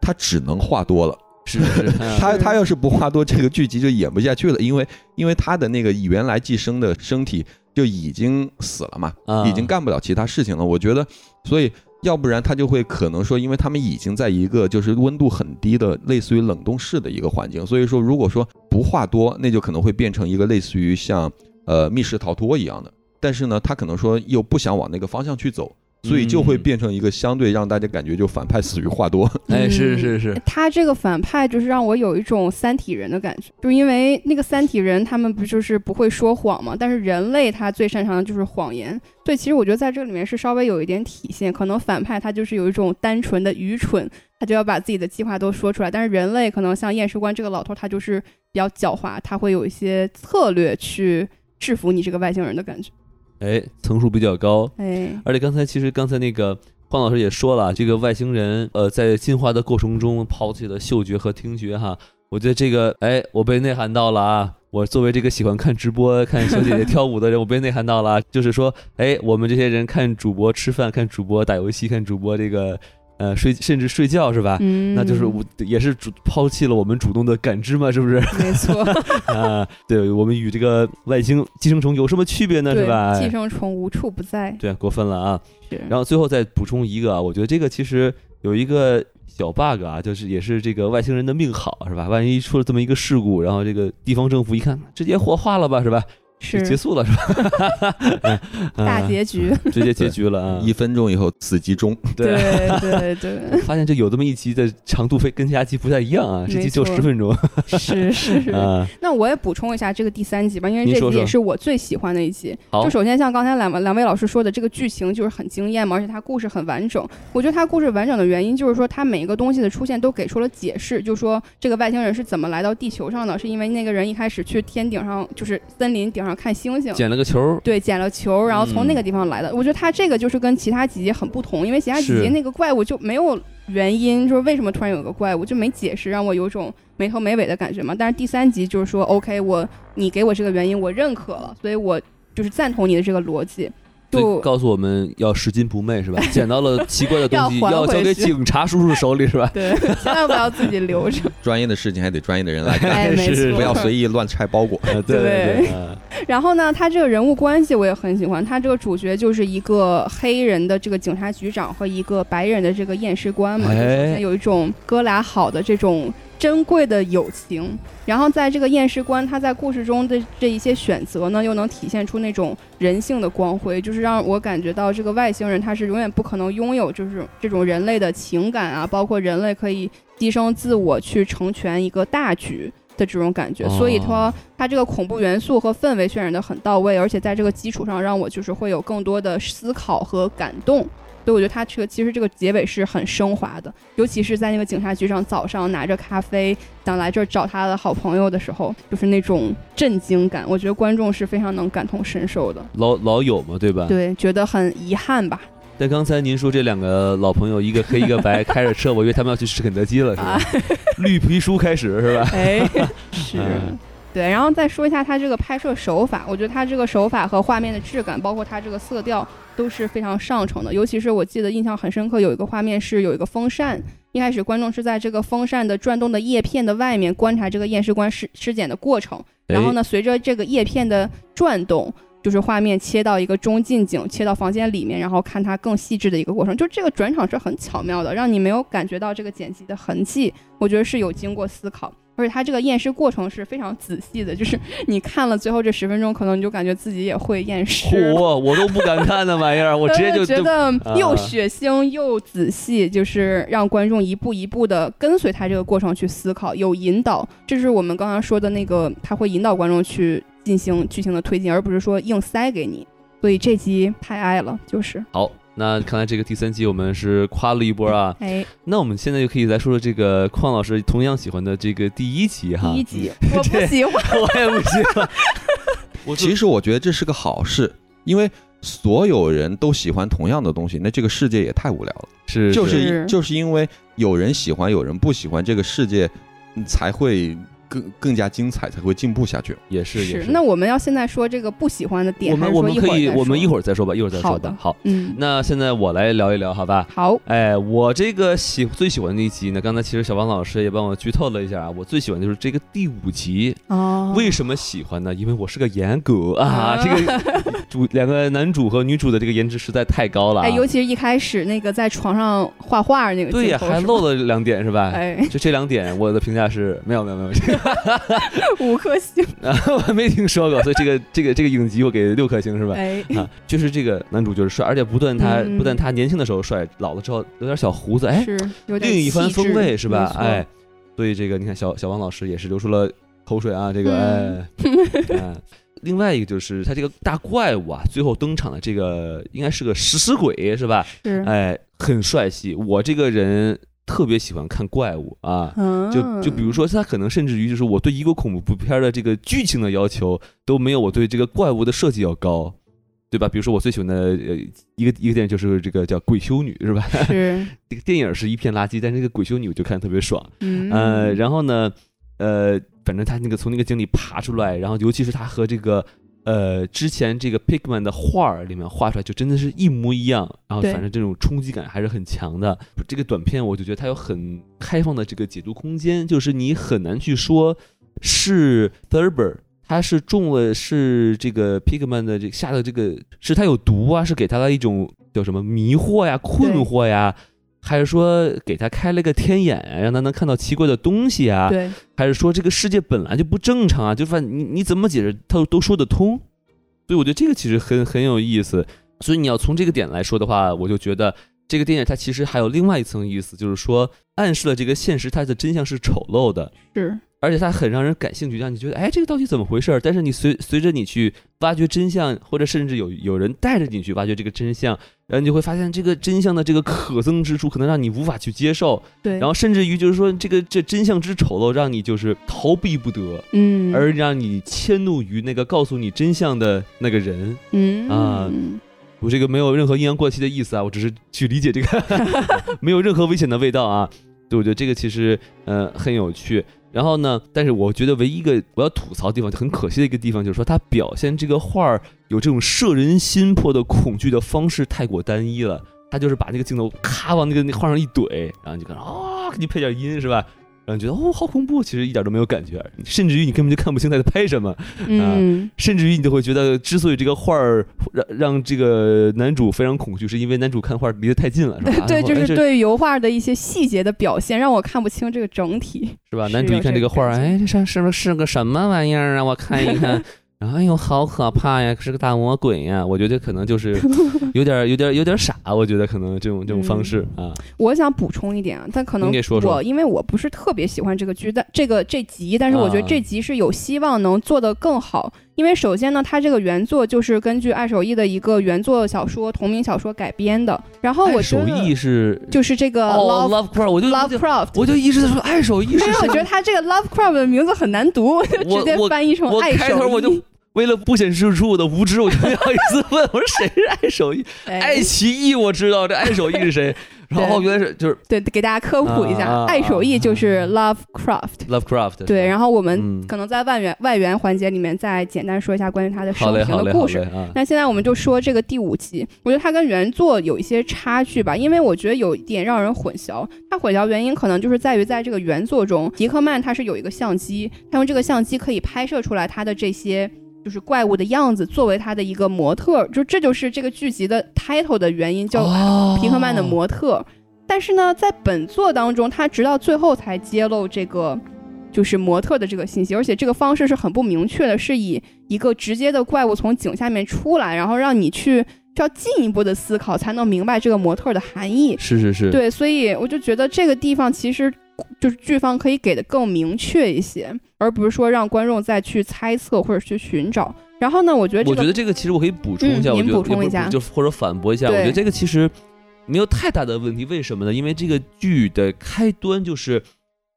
Speaker 1: 他只能话多了。
Speaker 2: 是是，<laughs>
Speaker 1: 他他要是不话多，这个剧集就演不下去了，因为因为他的那个原来寄生的身体就已经死了嘛，
Speaker 2: 啊
Speaker 1: 已经干不了其他事情了。我觉得，所以要不然他就会可能说，因为他们已经在一个就是温度很低的类似于冷冻室的一个环境，所以说如果说不话多，那就可能会变成一个类似于像呃密室逃脱一样的。但是呢，他可能说又不想往那个方向去走，所以就会
Speaker 2: 嗯。
Speaker 1: 变成一个相对让大家感觉就反派死于话多。<laughs>
Speaker 2: 哎是
Speaker 3: 嗯
Speaker 2: 是是，
Speaker 3: 他这个反派就是让我有一种三体人的感觉，就因为那个三体人他们不就是不会说谎嘛，但是人类他最擅长的就是谎言，所以其实我觉得在这里面是稍微有一点体现，可能反派他就是有一种单纯的愚蠢，他就要把自己的计划都说出来，但是人类可能像验尸官这个老头，他就是比较狡猾，他会有一些策略去制服你这个外星人的感觉，
Speaker 2: 哎，层数比较高。
Speaker 3: 哎，
Speaker 2: 而且刚才其实刚才那个黄老师也说了，这个外星人呃在进化的过程中抛弃了嗅觉和听觉哈，我觉得这个哎我被内涵到了啊。我作为这个喜欢看直播、看小姐姐跳舞的人，我被内涵到了啊。就是说，哎，我们这些人看主播吃饭、看主播打游戏、看主播这个呃睡，甚至睡觉是吧？
Speaker 3: 嗯，
Speaker 2: 那就是我也是主抛弃了我们主动的感知嘛，是不是？
Speaker 3: 没错，<laughs>
Speaker 2: 啊，对我们与这个外星寄生虫有什么区别呢？是吧？
Speaker 3: 寄生虫无处不在，
Speaker 2: 对，过分了啊。
Speaker 3: 是，
Speaker 2: 然后最后再补充一个啊，我觉得这个其实有一个小 bug 啊，就是也是这个外星人的命好是吧？万一出了这么一个事故，然后这个地方政府一看，直接火化了吧是吧？就是结束了是吧？<laughs>
Speaker 3: 大
Speaker 2: 啊
Speaker 3: 结局，
Speaker 2: 直接结局了啊！
Speaker 1: 一分钟以后死集中，
Speaker 2: 对。
Speaker 3: 对对对，<laughs>
Speaker 2: 发现这有这么一集的长度非跟其他集不太一样啊，这
Speaker 3: 没
Speaker 2: 集就十分钟
Speaker 3: 是是是。
Speaker 2: 啊。<laughs>
Speaker 3: 那我也补充一下这个第三集吧，因为这集也是我最喜欢的一集。就首先像刚才两位两位老师说的，这个剧情就是很惊艳嘛，而且它故事很完整。我觉得它故事完整的原因就是说，它每一个东西的出现都给出了解释，就说这个外星人是怎么来到地球上的，是因为那个人一开始去天顶上，就是森林顶上看星星。
Speaker 2: 捡了个球，
Speaker 3: 对，捡了球，然后从那
Speaker 2: 嗯
Speaker 3: 个地方来的。我觉得他这个就是跟其他几集很不同，因为其他几集那个怪物就没有原因，就是为什么突然有个怪物就没解释，让我有种没头没尾的感觉嘛。但是第三集就是说，OK，我你给我这个原因，我认可了，所以我就是赞同你的这个逻辑。
Speaker 2: 就
Speaker 3: 就
Speaker 2: 告诉我们要拾金不昧是吧？<laughs> 捡到了奇怪的东西
Speaker 3: 要
Speaker 2: 要交给警察叔叔手里是吧？<laughs>
Speaker 3: 对，千万不要自己留着。<laughs>
Speaker 1: 专业的事情还得专业的人来干，
Speaker 2: 是，
Speaker 1: 不要随意乱拆包裹。
Speaker 2: 啊，对对
Speaker 3: 对
Speaker 2: 对。啊
Speaker 3: 然后呢，他这个人物关系我也很喜欢，他这个主角就是一个黑人的这个警察局长和一个白人的这个验尸官嘛，
Speaker 2: 哎，
Speaker 3: 有一种哥俩好的这种珍贵的友情。然后在这个验尸官他在故事中的这一些选择呢，又能体现出那种人性的光辉，就是让我感觉到这个外星人他是永远不可能拥有就是这种人类的情感啊，包括人类可以牺牲自我去成全一个大局。的这种感觉，所以说它这个恐怖元素和氛围渲染的很到位，而且在这个基础上让我就是会有更多的思考和感动，所以我觉得他这个其实这个结尾是很升华的，尤其是在那个警察局长早上拿着咖啡想来这儿找他的好朋友的时候，就是那种震惊感，我觉得观众是非常能感同身受的。
Speaker 2: 老老友嘛，对吧？
Speaker 3: 对，觉得很遗憾吧。
Speaker 2: 但刚才您说这两个老朋友，一个黑一个白，开着车，我以为他们要去吃肯德基了，是吧？绿皮书开始是吧？
Speaker 3: 哎，<laughs> 是，对。然后再说一下它这个拍摄手法，我觉得它这个手法和画面的质感，包括它这个色调都是非常上乘的。尤其是我记得印象很深刻，有一个画面是有一个风扇，一开始观众是在这个风扇的转动的叶片的外面观察这个验尸官尸尸检的过程，然后呢，随着这个叶片的转动。就是画面切到一个中近景，切到房间里面，然后看它更细致的一个过程。就这个转场是很巧妙的，让你没有感觉到这个剪辑的痕迹。我觉得是有经过思考，而且它这个验尸过程是非常仔细的。就是 <laughs> 你看了最后这十分钟，可能你就感觉自己也会验尸。
Speaker 2: 我我都不敢看那玩意儿，我直接 <laughs> 就
Speaker 3: 觉得又血腥又仔细，就是让观众一步一步的跟随他这个过程去思考，有引导。这是我们刚刚说的那个，他会引导观众去。进行剧情的推进，而不是说硬塞给你，所以这集太爱了，就是
Speaker 2: 好。那看来这个第三集我们是夸了一波啊，
Speaker 3: 哎，
Speaker 2: 那我们现在就可以来说说这个邝老师同样喜欢的这个第一集哈。
Speaker 3: 第一集 <laughs> 我不喜欢，<laughs>
Speaker 2: 我也不喜欢。<laughs>
Speaker 1: 我其实我觉得这是个好事，因为所有人都喜欢同样的东西，那这个世界也太无聊了。
Speaker 2: 是，
Speaker 1: 就是就是因为有人喜欢，有人不喜欢，这个世界才会。更更加精彩才会进步下去，
Speaker 2: 也是也
Speaker 3: 是。那我们要现在说这个不喜欢的点，
Speaker 2: 我们我们可以我们一会儿再说吧，一会儿再说。
Speaker 3: 好的，
Speaker 2: 好，
Speaker 3: 嗯。
Speaker 2: 那现在我来聊一聊，好吧？
Speaker 3: 好。
Speaker 2: 哎，我这个喜最喜欢的一集呢，刚才其实小王老师也帮我剧透了一下啊，我最喜欢就是这个第五集。
Speaker 3: 哦。
Speaker 2: 为什么喜欢呢？因为我是个颜狗啊，这个主 <laughs> 两个男主和女主的这个颜值实在太高了。哎，
Speaker 3: 尤其是一开始那个在床上画画那个，
Speaker 2: 对呀，还漏了两点是吧？
Speaker 3: 哎，
Speaker 2: 就这两点，我的评价是没有没有没有。<laughs>
Speaker 3: 五颗星 <laughs>
Speaker 2: 啊，我还没听说过，所以这个 <laughs> 这个这个影集我给六颗星是吧？
Speaker 3: 哎，
Speaker 2: 啊，就是这个男主就是帅，而且不但他不但他年轻的时候帅，老了之后有点小胡子，哎，
Speaker 3: 是
Speaker 2: 另一番风味
Speaker 3: 是
Speaker 2: 吧？哎，所以这个你看小小王老师也是流出了口水啊，这个哎，另外一个就是他这个大怪物啊，最后登场的这个应该是个食尸鬼是吧？
Speaker 3: 是，
Speaker 2: 哎，很帅气，我这个人。特别喜欢看怪物啊，就就比如说他可能甚至于就是我对一个恐怖片的这个剧情的要求都没有我对这个怪物的设计要高，对吧？比如说我最喜欢的呃一个一个电影就是这个叫《鬼修女》是吧？
Speaker 3: 是 <laughs>
Speaker 2: 这个电影是一片垃圾，但是这个《鬼修女》我就看特别爽。
Speaker 3: 嗯，
Speaker 2: 呃，然后呢，呃，反正他那个从那个井里爬出来，然后尤其是他和这个。呃，之前这个 Pigman 的画儿里面画出来就真的是一模一样，然后反正这种冲击感还是很强的。这个短片我就觉得它有很开放的这个解读空间，就是你很难去说是 Thurber 他是中了是这个 Pigman 的这下的这个是他有毒啊，是给他的一种叫什么迷惑呀、困惑呀。还是说给他开了个天眼啊，让他能看到奇怪的东西啊？
Speaker 3: 对。
Speaker 2: 还是说这个世界本来就不正常啊？就反正你你怎么解释，他都说得通。所以我觉得这个其实很很有意思。所以你要从这个点来说的话，我就觉得这个电影它其实还有另外一层意思，就是说暗示了这个现实它的真相是丑陋的。
Speaker 3: 是。
Speaker 2: 而且它很让人感兴趣，让你觉得，哎，这个到底怎么回事？但是你随随着你去挖掘真相，或者甚至有有人带着你去挖掘这个真相，然后你就会发现这个真相的这个可憎之处，可能让你无法去接受。
Speaker 3: 对。
Speaker 2: 然后甚至于就是说，这个这真相之丑陋，让你就是逃避不得。
Speaker 3: 嗯。
Speaker 2: 而让你迁怒于那个告诉你真相的那个人。
Speaker 3: 嗯。
Speaker 2: 啊，我这个没有任何阴阳怪气的意思啊，我只是去理解这个，<laughs> 没有任何危险的味道啊。对，我觉得这个其实呃很有趣。然后呢？但是我觉得唯一一个我要吐槽的地方，就很可惜的一个地方，就是说他表现这个画儿有这种摄人心魄的恐惧的方式太过单一了。他就是把那个镜头咔往那个那画上一怼，然后就看啊，给你配点音是吧？然让你觉得哦好恐怖，其实一点都没有感觉，甚至于你根本就看不清他在拍什么，
Speaker 3: 嗯，
Speaker 2: 甚至于你就会觉得，之所以这个画儿让让这个男主非常恐惧，是因为男主看画离得太近了，是吧？
Speaker 3: 对，就是对油画的一些细节的表现，让我看不清这个整体。
Speaker 2: 是吧？男主一看这个画哎，这是是不是个什么玩意儿啊？我看一看。<laughs> 然后哎呦，好可怕呀！是个大魔鬼呀！我觉得可能就是 <laughs> 有点、有点、有点傻。我觉得可能这种这种方式啊，
Speaker 3: 我想补充一点啊，但可能我因为我不是特别喜欢这个剧，但这个这集，但是我觉得
Speaker 2: 啊
Speaker 3: 这集是有希望能做得更好。因为首先呢，它这个原作就是根据爱手艺的一个原作小说同名小说改编的。然后我
Speaker 2: 爱手
Speaker 3: 觉得
Speaker 2: 艺是
Speaker 3: 就是这个
Speaker 2: 哦
Speaker 3: Love、
Speaker 2: ，Lovecraft，我就我就
Speaker 3: Lovecraft。
Speaker 2: 我就一直在说爱手艺是
Speaker 3: 因为 <laughs> 我觉得他这个 Lovecraft 的名字很难读，我就直接翻译成爱手艺。
Speaker 2: 开头我就为了不显示出我的无知，我就不好意思问，我说谁是爱手艺？
Speaker 3: 哎
Speaker 2: 爱奇艺我知道，这爱手艺是谁？<laughs> 然后原来是就是
Speaker 3: 对，给大家科普一下，爱手艺就是 Lovecraft。
Speaker 2: Lovecraft。
Speaker 3: 对，然后我们
Speaker 2: 嗯
Speaker 3: 可能在外援外援环节里面再简单说一下关于他的生平的故事。那现在我们就说这个第五集，我觉得它跟原作有一些差距吧，因为我觉得有一点让人混淆。它混淆原因可能就是在于在这个原作中，迪克曼他是有一个相机，他用这个相机可以拍摄出来他的这些就是怪物的样子，作为他的一个模特，就这就是这个剧集的 title 的原因，叫
Speaker 2: 哦
Speaker 3: 皮克曼的模特。但是呢，在本作当中，他直到最后才揭露这个就是模特的这个信息，而且这个方式是很不明确的，是以一个直接的怪物从井下面出来，然后让你去需要进一步的思考，才能明白这个模特的含义。
Speaker 2: 是是是，
Speaker 3: 对，所以我就觉得这个地方其实就是剧方可以给的更明确一些，而不是说让观众再去猜测或者去寻找。然后呢，我觉得这个
Speaker 2: 我觉得这个其实我可以补充一下，
Speaker 3: 嗯
Speaker 2: 我觉得
Speaker 3: 补充一下
Speaker 2: 就或者反驳一下，我觉得这个其实没有太大的问题。为什么呢？因为这个剧的开端就是，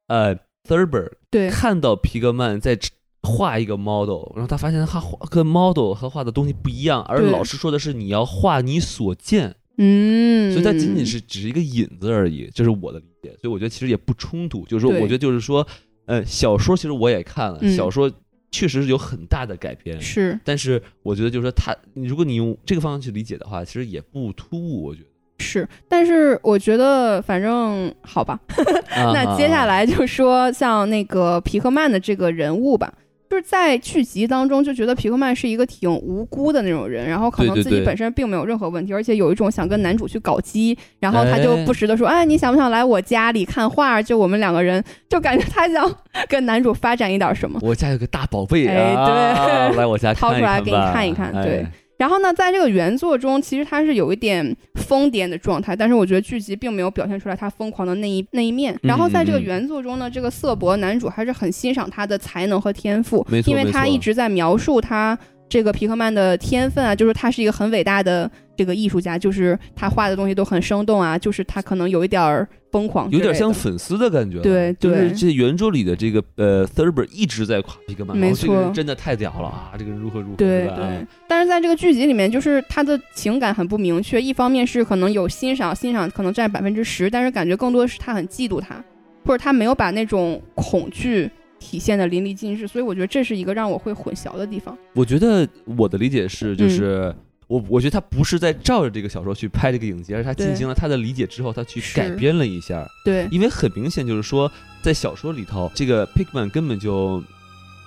Speaker 2: 呃，Thurber
Speaker 3: 对
Speaker 2: 看到皮格曼在画一个 model，然后他发现他画跟 model 和画的东西不一样，而老师说的是你要画你所见，
Speaker 3: 嗯，
Speaker 2: 所以它仅仅是只是一个引子而已，这是我的理解。所以我觉得其实也不冲突，就是说，我觉得就是说，呃，小说其实我也看了，
Speaker 3: 嗯
Speaker 2: 小说确实是有很大的改编，
Speaker 3: 是
Speaker 2: 但是我觉得就是说他，如果你用这个方向去理解的话，其实也不突兀，我觉得。
Speaker 3: 是，但是我觉得反正好吧。<laughs> 那接下
Speaker 2: 来，
Speaker 3: 来就说像那个皮克曼的这个人物吧，就是在剧集当中就觉得皮克曼是一个挺无辜的那种人，然后可能自己本身并没有任何问题，而且有一种想跟男主去搞基，然后他就
Speaker 2: 哎
Speaker 3: 不时的说，哎，你想不想来我家里看画？就我们两个人，就感觉他想跟男主发展一点什么。
Speaker 2: 我家有个大宝贝
Speaker 3: 哎 <laughs>
Speaker 2: 啊，
Speaker 3: 对
Speaker 2: 来我家
Speaker 3: 掏出来给你
Speaker 2: 看一
Speaker 3: 看一看对。
Speaker 2: 哎
Speaker 3: 然后呢，在这个原作中，其实他是有一点疯癫的状态，但是我觉得剧集并没有表现出来他疯狂的那一那一面。然后在这个原作中呢，这个瑟博男主还是很欣赏他的才能和天赋因为他一直在描述他这个皮克曼的天分啊，就是他是一个很伟大的这个艺术家，就是他画的东西都很生动啊，就是他可能有一点儿疯狂
Speaker 2: 有点像粉丝的感觉了。
Speaker 3: 对
Speaker 2: 就是这原著里的这个呃 Thurber 一直在夸皮克曼，
Speaker 3: 没
Speaker 2: 哦这个真的太屌了啊！这个人如何如何，
Speaker 3: 对
Speaker 2: 是吧
Speaker 3: 对，但是在这个剧集里面，就是他的情感很不明确。一方面是可能有欣赏，欣赏可能占百分之十，但是感觉更多的是他很嫉妒他，或者他没有把那种恐惧体现的淋漓尽致。所以我觉得这是一个让我会混淆的地方。
Speaker 2: 我觉得我的理解
Speaker 3: 嗯
Speaker 2: 是，就是、我我觉得他不是在照着这个小说去拍这个影集，而是他进行了他的理解之后，他去改编了一下。
Speaker 3: 对，
Speaker 2: 因为很明显就是说，在小说里头，这个 Pigman 根本就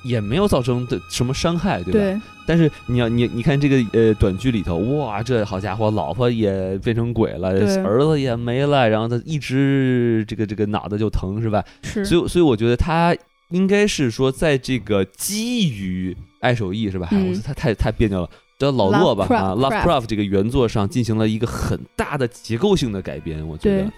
Speaker 2: 也没有造成的什么伤害，对吧？
Speaker 3: 对，
Speaker 2: 但是你要你你看这个呃短剧里头，哇，这好家伙，老婆也变成鬼了，儿子也没了，然后他一直这个这个脑袋就疼，是吧？
Speaker 3: 是，
Speaker 2: 所以所以我觉得他应该是说，在这个基于爱手艺是吧？
Speaker 3: 嗯
Speaker 2: 我觉得他太太别扭了。叫老洛吧啊 Lovecraft，Lovecraft 这个原作上进行了一个很大的结构性的改编，我觉得。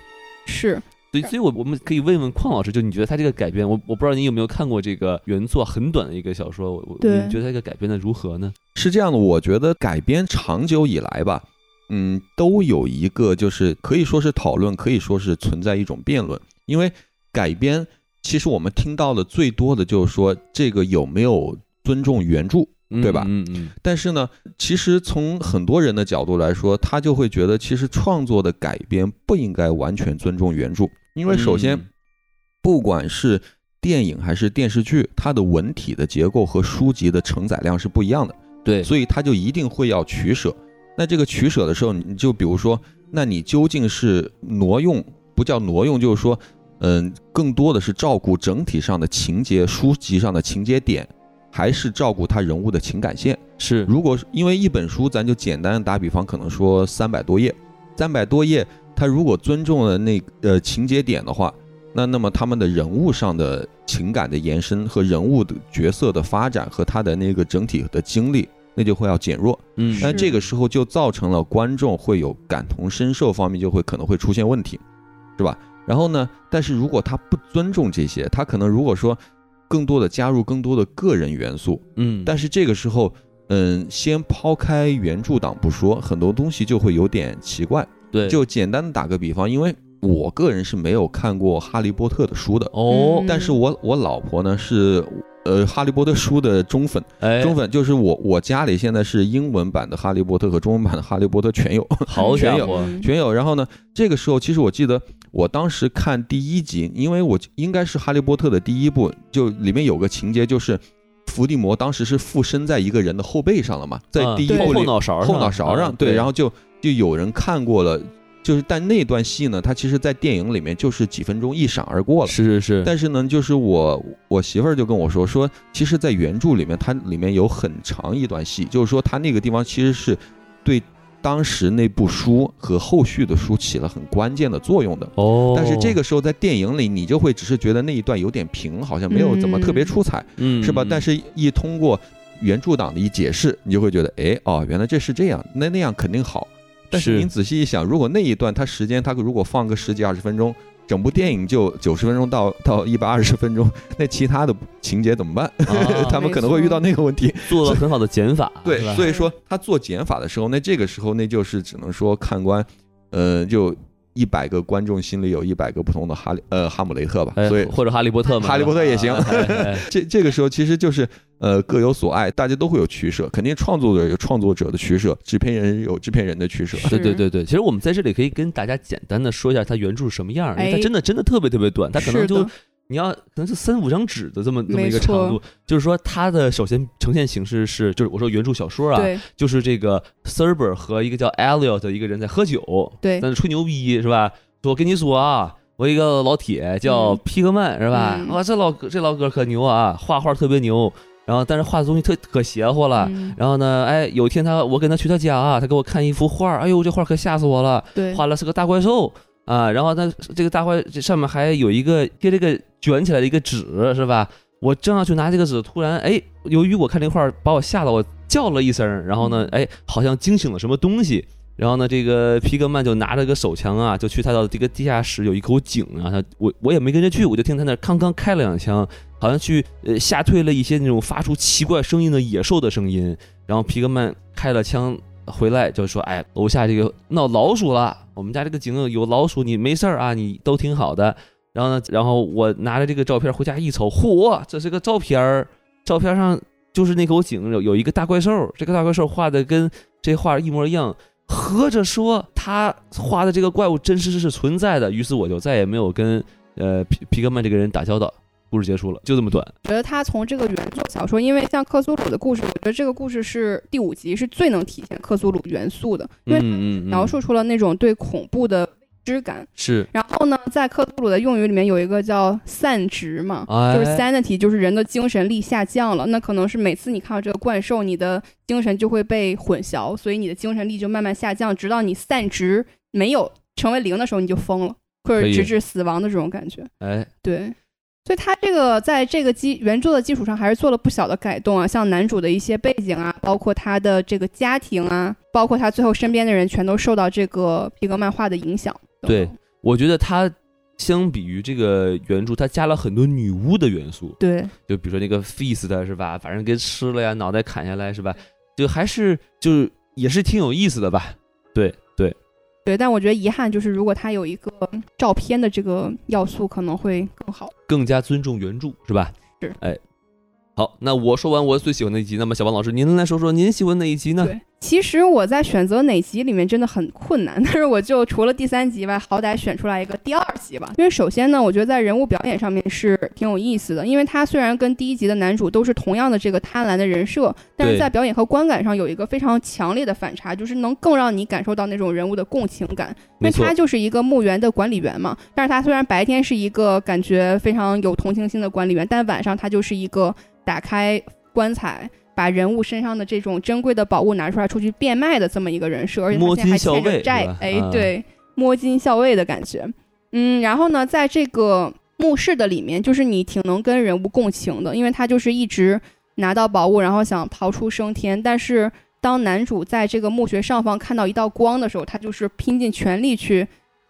Speaker 3: 是。
Speaker 2: 所以，所以我我们可以问问邝老师，就你觉得他这个改编，我我不知道你有没有看过这个原作很短的一个小说，我我你觉得他这个改编的如何呢？
Speaker 1: 是这样的，我觉得改编长久以来吧，嗯，都有一个就是可以说是讨论，可以说是存在一种辩论。因为改编，其实我们听到的最多的就是说这个有没有尊重原著，对吧
Speaker 2: 嗯嗯
Speaker 1: 但是呢，其实从很多人的角度来说，他就会觉得其实创作的改编不应该完全尊重原著，因为首先
Speaker 2: 嗯
Speaker 1: 不管是电影还是电视剧，它的文体的结构和书籍的承载量是不一样的。
Speaker 2: 对，
Speaker 1: 所以他就一定会要取舍。那这个取舍的时候，你就比如说，那你究竟是挪用，不叫挪用，就是说嗯，更多的是照顾整体上的情节，书籍上的情节点，还是照顾他人物的情感线？
Speaker 2: 是，
Speaker 1: 如果因为一本书，咱就简单打比方，可能说三百多页，三百多页，他如果尊重了那呃情节点的话，那那么他们的人物上的情感的延伸和人物的角色的发展和他的那个整体的经历，那就会要减弱。
Speaker 2: 嗯，
Speaker 1: 那这个时候就造成了观众会有感同身受方面就会可能会出现问题，是吧？然后呢？但是如果他不尊重这些，他可能如果说更多的加入更多的个人元素，
Speaker 2: 嗯，
Speaker 1: 但是这个时候，嗯，先抛开原著党不说，很多东西就会有点奇怪。
Speaker 2: 对，
Speaker 1: 就简单的打个比方，因为我个人是没有看过《哈利波特》的书的。
Speaker 2: 哦，
Speaker 1: 但是我我老婆呢是。呃，哈利波特书的中粉，中粉就是我，我家里现在是英文版的哈利波特和中文版的哈利波特全有，
Speaker 2: 好
Speaker 1: 全有，全有。然后呢，这个时候其实我记得我当时看第一集，因为我应该是哈利波特的第一部，就里面有个情节就是伏地魔当时是附身在一个人的后背上了嘛，在第一部
Speaker 2: 后脑勺
Speaker 1: 后脑勺上，对，然后就就有人看过了。就是，但那段戏呢，它其实，在电影里面就是几分钟一闪而过了。
Speaker 2: 是是是。
Speaker 1: 但是呢，就是我我媳妇儿就跟我说说，其实，在原著里面，它里面有很长一段戏，就是说，它那个地方其实是对当时那部书和后续的书起了很关键的作用的。
Speaker 2: 哦。
Speaker 1: 但是这个时候在电影里，你就会只是觉得那一段有点平，好像没有怎么特别出彩，
Speaker 2: 嗯，
Speaker 1: 是吧？但是一通过原著党的一解释，你就会觉得，哎，哦，原来这是这样，那那样肯定好。但是您仔细一想，如果那一段它时间它如果放个十几二十分钟，整部电影就九十分钟到到一百二十分钟，<laughs> 那其他的情节怎么办？<laughs> 他们可能会遇到那个问题。
Speaker 2: 做了很好的减法，<laughs>
Speaker 1: 对，所以说他做减法的时候，那这个时候那就是只能说看官，呃，就。一百个观众心里有一百个不同的哈利呃哈姆雷特吧，所以
Speaker 2: 或者哈利波特嘛，
Speaker 1: 哈利波特也行。<laughs> 这这个时候其实就是呃各有所爱，大家都会有取舍，肯定创作者有创作者的取舍，制片人有制片人的取舍。
Speaker 2: 对对对对，其实我们在这里可以跟大家简单的说一下它原著是什么样，因为它真的真的特别特别短，它可能就。你要可能是三五张纸的这么这么一个长度，就是说它的首先呈现形式是，就是我说原著小说啊，就是这个 Serber 和一个叫 Elliot 的一个人在喝酒，
Speaker 3: 对，
Speaker 2: 在那吹牛逼是吧？我跟你说啊，我一个老铁叫皮克曼是吧？哇，这老哥这老哥可牛啊，画画特别牛，然后但是画的东西特可邪乎了。然后呢，哎，有一天他我跟他去他家啊，他给我看一幅画，哎呦，这画可吓死我了，
Speaker 3: 对，
Speaker 2: 画了是个大怪兽。啊，然后他这个大怪这上面还有一个贴这个卷起来的一个纸，是吧？我正要去拿这个纸，突然哎，由于我看这块把我吓得我叫了一声，然后呢，哎，好像惊醒了什么东西。然后呢，这个皮格曼就拿着个手枪啊，就去他的这个地下室有一口井啊，他我我也没跟着去，我就听他那康康开了两枪，好像去呃吓退了一些那种发出奇怪声音的野兽的声音。然后皮格曼开了枪。回来就说，哎，楼下这个闹老鼠了，我们家这个井有老鼠，你没事儿啊，你都挺好的。然后呢，然后我拿着这个照片回家一瞅，嚯，这是个照片儿，照片上就是那口井有有一个大怪兽，这个大怪兽画的跟这画一模一样，合着说他画的这个怪物真实是存在的。于是我就再也没有跟呃皮皮克曼这个人打交道。故事结束了，就这么短。
Speaker 3: 觉得他从这个原作小说，因为像克苏鲁的故事，我觉得这个故事是第五集是最能体现克苏鲁元素的，因为描述出了那种对恐怖的未知感。
Speaker 2: 是。
Speaker 3: 然后呢，在克苏鲁的用语里面有一个叫散值嘛，就是 sanity，就是人的精神力下降了。那可能是每次你看到这个怪兽，你的精神就会被混淆，所以你的精神力就慢慢下降，直到你散值没有成为零的时候，你就疯了，或者直至死亡的这种感觉。
Speaker 2: 哎，
Speaker 3: 对。所以他这个在这个基原著的基础上，还是做了不小的改动啊，像男主的一些背景啊，包括他的这个家庭啊，包括他最后身边的人，全都受到这个皮革漫画的影响。
Speaker 2: 对，我觉得他相比于这个原著，他加了很多女巫的元素。
Speaker 3: 对，
Speaker 2: 就比如说那个 feast 是吧，反正给吃了呀，脑袋砍下来是吧？就还是就也是挺有意思的吧？对对。
Speaker 3: 但我觉得遗憾就是，如果他有一个照片的这个要素，可能会更好，
Speaker 2: 更加尊重原著，是吧？
Speaker 3: 是，
Speaker 2: 哎，好，那我说完我最喜欢的一集，那么小王老师，您来说说您喜欢哪一集呢？
Speaker 3: 对，其实我在选择哪集里面真的很困难，<laughs> 但是我就除了第三集外，好歹选出来一个第二集吧。因为首先呢，我觉得在人物表演上面是挺有意思的，因为他虽然跟第一集的男主都是同样的这个贪婪的人设，但是在表演和观感上有一个非常强烈的反差，就是能更让你感受到那种人物的共情感。因为他就是一个墓园的管理员嘛，但是他虽然白天是一个感觉非常有同情心的管理员，但晚上他就是一个打开棺材。把人物身上的这种珍贵的宝物拿出来出去变卖的这么一个人设，而且他现在还欠着债，哎，对，摸金校尉的感觉。嗯，然后呢，在这个墓室的里面，就是你挺能跟人物共情的，因为他就是一直拿到宝物，然后想逃出升天。但是当男主在这个墓穴上方看到一道光的时候，他就是拼尽全力去。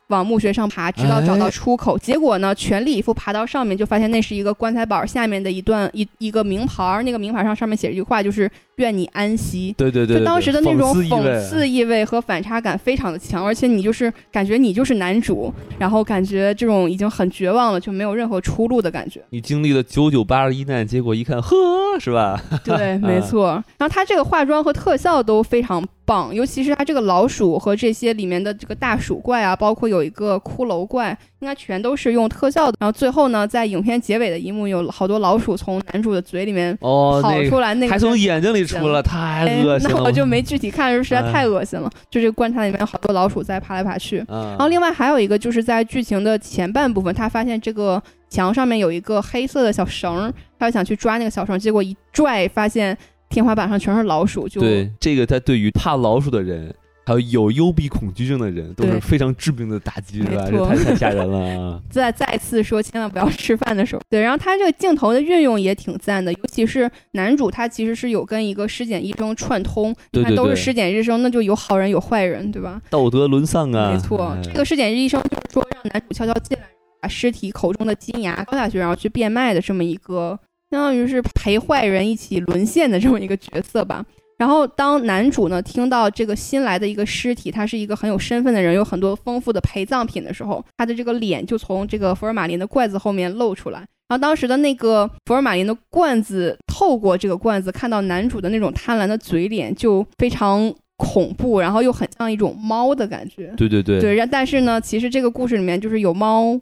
Speaker 3: 往墓穴上爬，直到找到出口。结果呢，全力以赴爬到上面，就发现那是一个棺材板下面的一段一一个名牌儿。那个名牌上上面写着一句话，就是“愿你安息”。
Speaker 2: 对对对，
Speaker 3: 就当时的那种讽刺意味和反差感非常的强，而且你就是感觉你就是男主，然后感觉这种已经很绝望了，就没有任何出路的感觉。
Speaker 2: 你经历了九九八十一难，结果一看，呵，是吧？
Speaker 3: 对，<laughs> 没错。然后他这个化妆和特效都非常。棒，尤其是它这个老鼠和这些里面的这个大鼠怪啊，包括有一个骷髅怪，应该全都是用特效的。然后最后呢，在影片结尾的一幕，有好多老鼠从男主的嘴里面跑出来，那个
Speaker 2: 还从眼睛里出了，太恶心了。
Speaker 3: 那我就没具体看，实在太恶心了。就这个棺材里面有好多老鼠在爬来爬去。然后另外还有一个就是在剧情的前半部分，他发现这个墙上面有一个黑色的小绳，他就想去抓那个小绳，结果一拽发现。天花板上全是老鼠，就
Speaker 2: 对这个，它对于怕老鼠的人，还有有幽闭恐惧症的人，都是非常致命的打击，是吧？这太太吓人了。<laughs>
Speaker 3: 再再次说，千万不要吃饭的时候。对，然后他这个镜头的运用也挺赞的，尤其是男主，他其实是有跟一个尸检医生串通，
Speaker 2: 你
Speaker 3: 看都是尸检医生，那就有好人有坏人，对吧？
Speaker 2: 道德沦丧啊！
Speaker 3: 没错，这个尸检医生就是说让男主悄悄进来，把尸体口中的金牙掏下去，然后去变卖的这么一个。相当于是陪坏人一起沦陷的这么一个角色吧。然后当男主呢听到这个新来的一个尸体，他是一个很有身份的人，有很多丰富的陪葬品的时候，他的这个脸就从这个福尔马林的罐子后面露出来。然后当时的那个福尔马林的罐子透过这个罐子看到男主的那种贪婪的嘴脸，就非常恐怖，然后又很像一种猫的感觉。
Speaker 2: 对对对。
Speaker 3: 对，但是呢，其实这个故事里面就是有猫。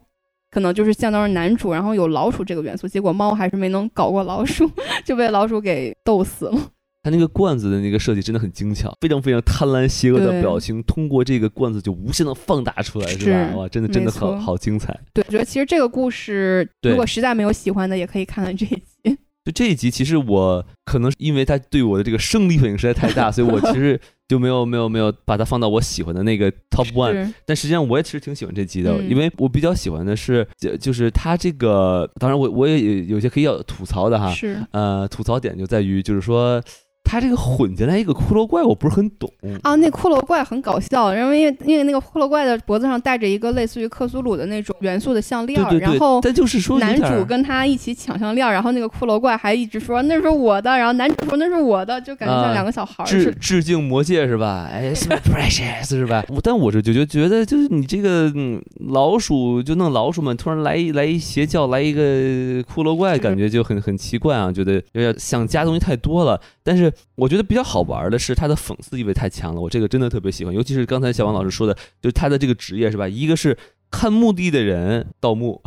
Speaker 3: 可能就是相当于男主，然后有老鼠这个元素，结果猫还是没能搞过老鼠，<laughs> 就被老鼠给逗死了。
Speaker 2: 他那个罐子的那个设计真的很精巧，非常非常贪婪邪恶的表情，通过这个罐子就无限的放大出来，是吧？哇，真的真的好好精彩。
Speaker 3: 对，我觉得其实这个故事，如果实在没有喜欢的，也可以看看这一集。
Speaker 2: 就这一集，其实我可能因为他对我的这个生理反应实在太大，所以我其实。就没有没有没有把它放到我喜欢的那个 top one，但实际上我也其实挺喜欢这集的，因为我比较喜欢的是，就就是它这个，当然我我也有些可以要吐槽的哈，
Speaker 3: 是。
Speaker 2: 呃吐槽点就在于就是说。他这个混进来一个骷髅怪，我不是很懂
Speaker 3: 啊。那骷髅怪很搞笑，因为因为因为那个骷髅怪的脖子上戴着一个类似于克苏鲁的那种元素的项链，然后
Speaker 2: 但就是说
Speaker 3: 男主跟他一起抢项链，然后那个骷髅怪还一直说那是我的，然后男主说那是我的，就感觉像两个小孩儿。
Speaker 2: 致致敬魔戒是吧？哎，<laughs> precious 是吧？但我是就觉觉得就是你这个老鼠就弄老鼠们，突然来一来一邪教，来一个骷髅怪，感觉就很很奇怪啊，觉得有点想加东西太多了，但是。我觉得比较好玩的是它的讽刺意味太强了，我这个真的特别喜欢，尤其是刚才小王老师说的，就是他的这个职业是吧？一个是看墓地的人，<laughs> 盗墓，